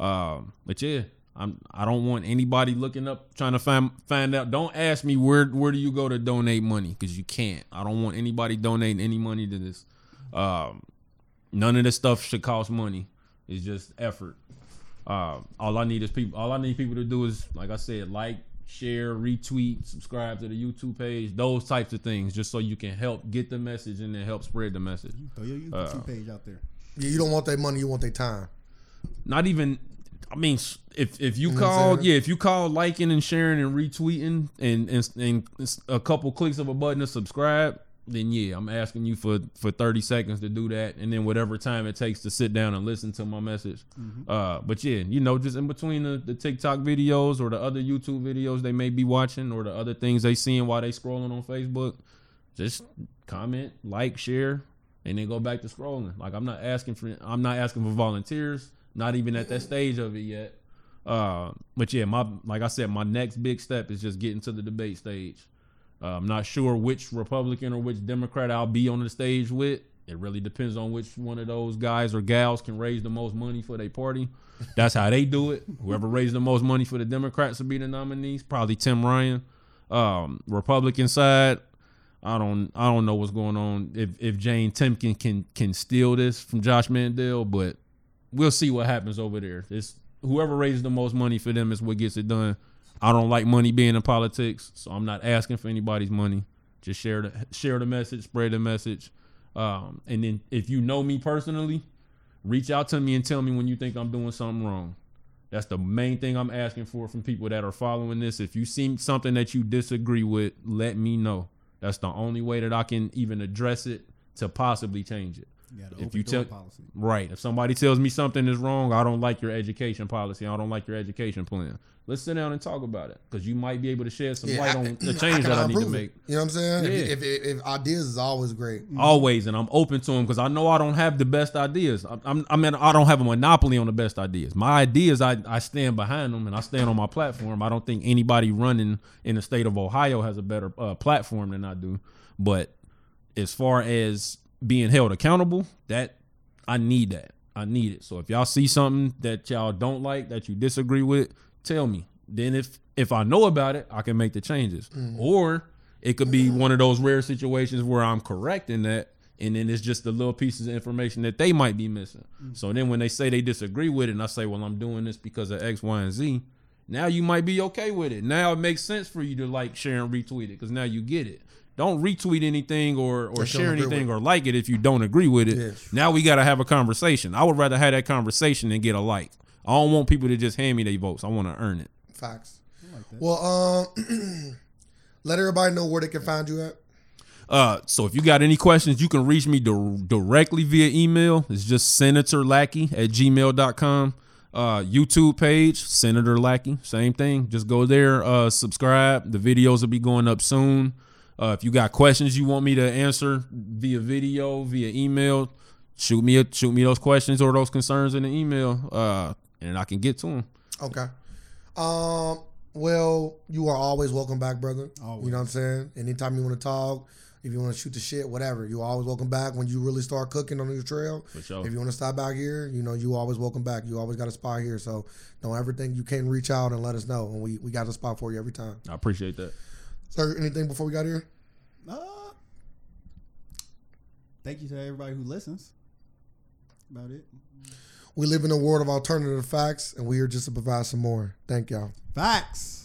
Um, but yeah, I'm I don't want anybody looking up trying to find find out. Don't ask me where where do you go to donate money because you can't. I don't want anybody donating any money to this. Um, none of this stuff should cost money. It's just effort. Um, all I need is people. All I need people to do is, like I said, like, share, retweet, subscribe to the YouTube page, those types of things, just so you can help get the message and then help spread the message. Throw your YouTube Uh, page out there. Yeah, you don't want that money, you want their time. Not even. I mean, if if you You know what I'm call, yeah, if you call liking and sharing and retweeting and, and and a couple clicks of a button to subscribe, then yeah, I'm asking you for for 30 seconds to do that, and then whatever time it takes to sit down and listen to my message. Uh, but yeah, you know, just in between the, the TikTok videos or the other YouTube videos they may be watching or the other things they seeing while they scrolling on Facebook, just comment, like, share, and then go back to scrolling. Like I'm not asking for I'm not asking for volunteers. Not even at that stage of it yet. Uh, but yeah, my like I said, my next big step is just getting to the debate stage. Uh, I'm not sure which Republican or which Democrat I'll be on the stage with. It really depends on which one of those guys or gals can raise the most money for their party. That's how they do it. Whoever raised the most money for the Democrats will be the nominees. Probably Tim Ryan. Um, Republican side, I don't I don't know what's going on. If if Jane Timken can can steal this from Josh Mandel, but we'll see what happens over there. It's whoever raises the most money for them is what gets it done. I don't like money being in politics, so I'm not asking for anybody's money. Just share the share the message, spread the message. Um, and then if you know me personally, reach out to me and tell me when you think I'm doing something wrong. That's the main thing I'm asking for from people that are following this. If you see something that you disagree with, let me know. That's the only way that I can even address it to possibly change it. You If you tell- policy. Right. If somebody tells me something is wrong, I don't like your education policy. I don't like your education plan. Let's sit down and talk about it because you might be able to shed some light I- on the change can that I need to improve it. make. You know what I'm saying? Yeah. If, if, if ideas is always great. Always, and I'm open to them because I know I don't have the best ideas. I, I'm, I mean, I don't have a monopoly on the best ideas. My ideas, I, I stand behind them and I stand on my platform. I don't think anybody running in the state of Ohio has a better uh, platform than I do. But as far as being held accountable, that I need that. I need it. So if y'all see something that y'all don't like, that you disagree with, tell me. Then if if I know about it, I can make the changes. Mm. Or it could be one of those rare situations where I'm correct in that, and then it's just the little pieces of information that they might be missing. Mm. So then when they say they disagree with it, and I say, well, I'm doing this because of X, Y, and Z, now you might be okay with it. Now it makes sense for you to like, share, and retweet it because now you get it. Don't retweet anything or or share anything or like it if you don't agree with it. Yeah. Now we got to have a conversation. I would rather have that conversation than get a like. I don't want people to just hand me their votes. I want to earn it. Facts. Like. Well, um, let everybody know where they can find you at. Uh, so if you got any questions, you can reach me dir- directly via email. It's just Senator Lackey at gmail.com. Uh, YouTube page, Senator Lackey, same thing. Just go there, uh, subscribe. The videos will be going up soon. Uh, if you got questions you want me to answer via video, via email, shoot me a, shoot me those questions or those concerns in the email, uh, and I can get to them. Okay. Um. Well, you are always welcome back, brother. Always. You know what I'm saying? Anytime you want to talk, if you want to shoot the shit, whatever, you are always welcome back when you really start cooking on your trail. For sure. If you want to stop out here, you know, you always welcome back. You always got a spot here. So don't ever think you can't reach out and let us know. And we, we got a spot for you every time. I appreciate that. Sir, anything before we got here? Uh, thank you to everybody who listens. About it. We live in a world of alternative facts, and we are just to provide some more. Thank y'all. Facts.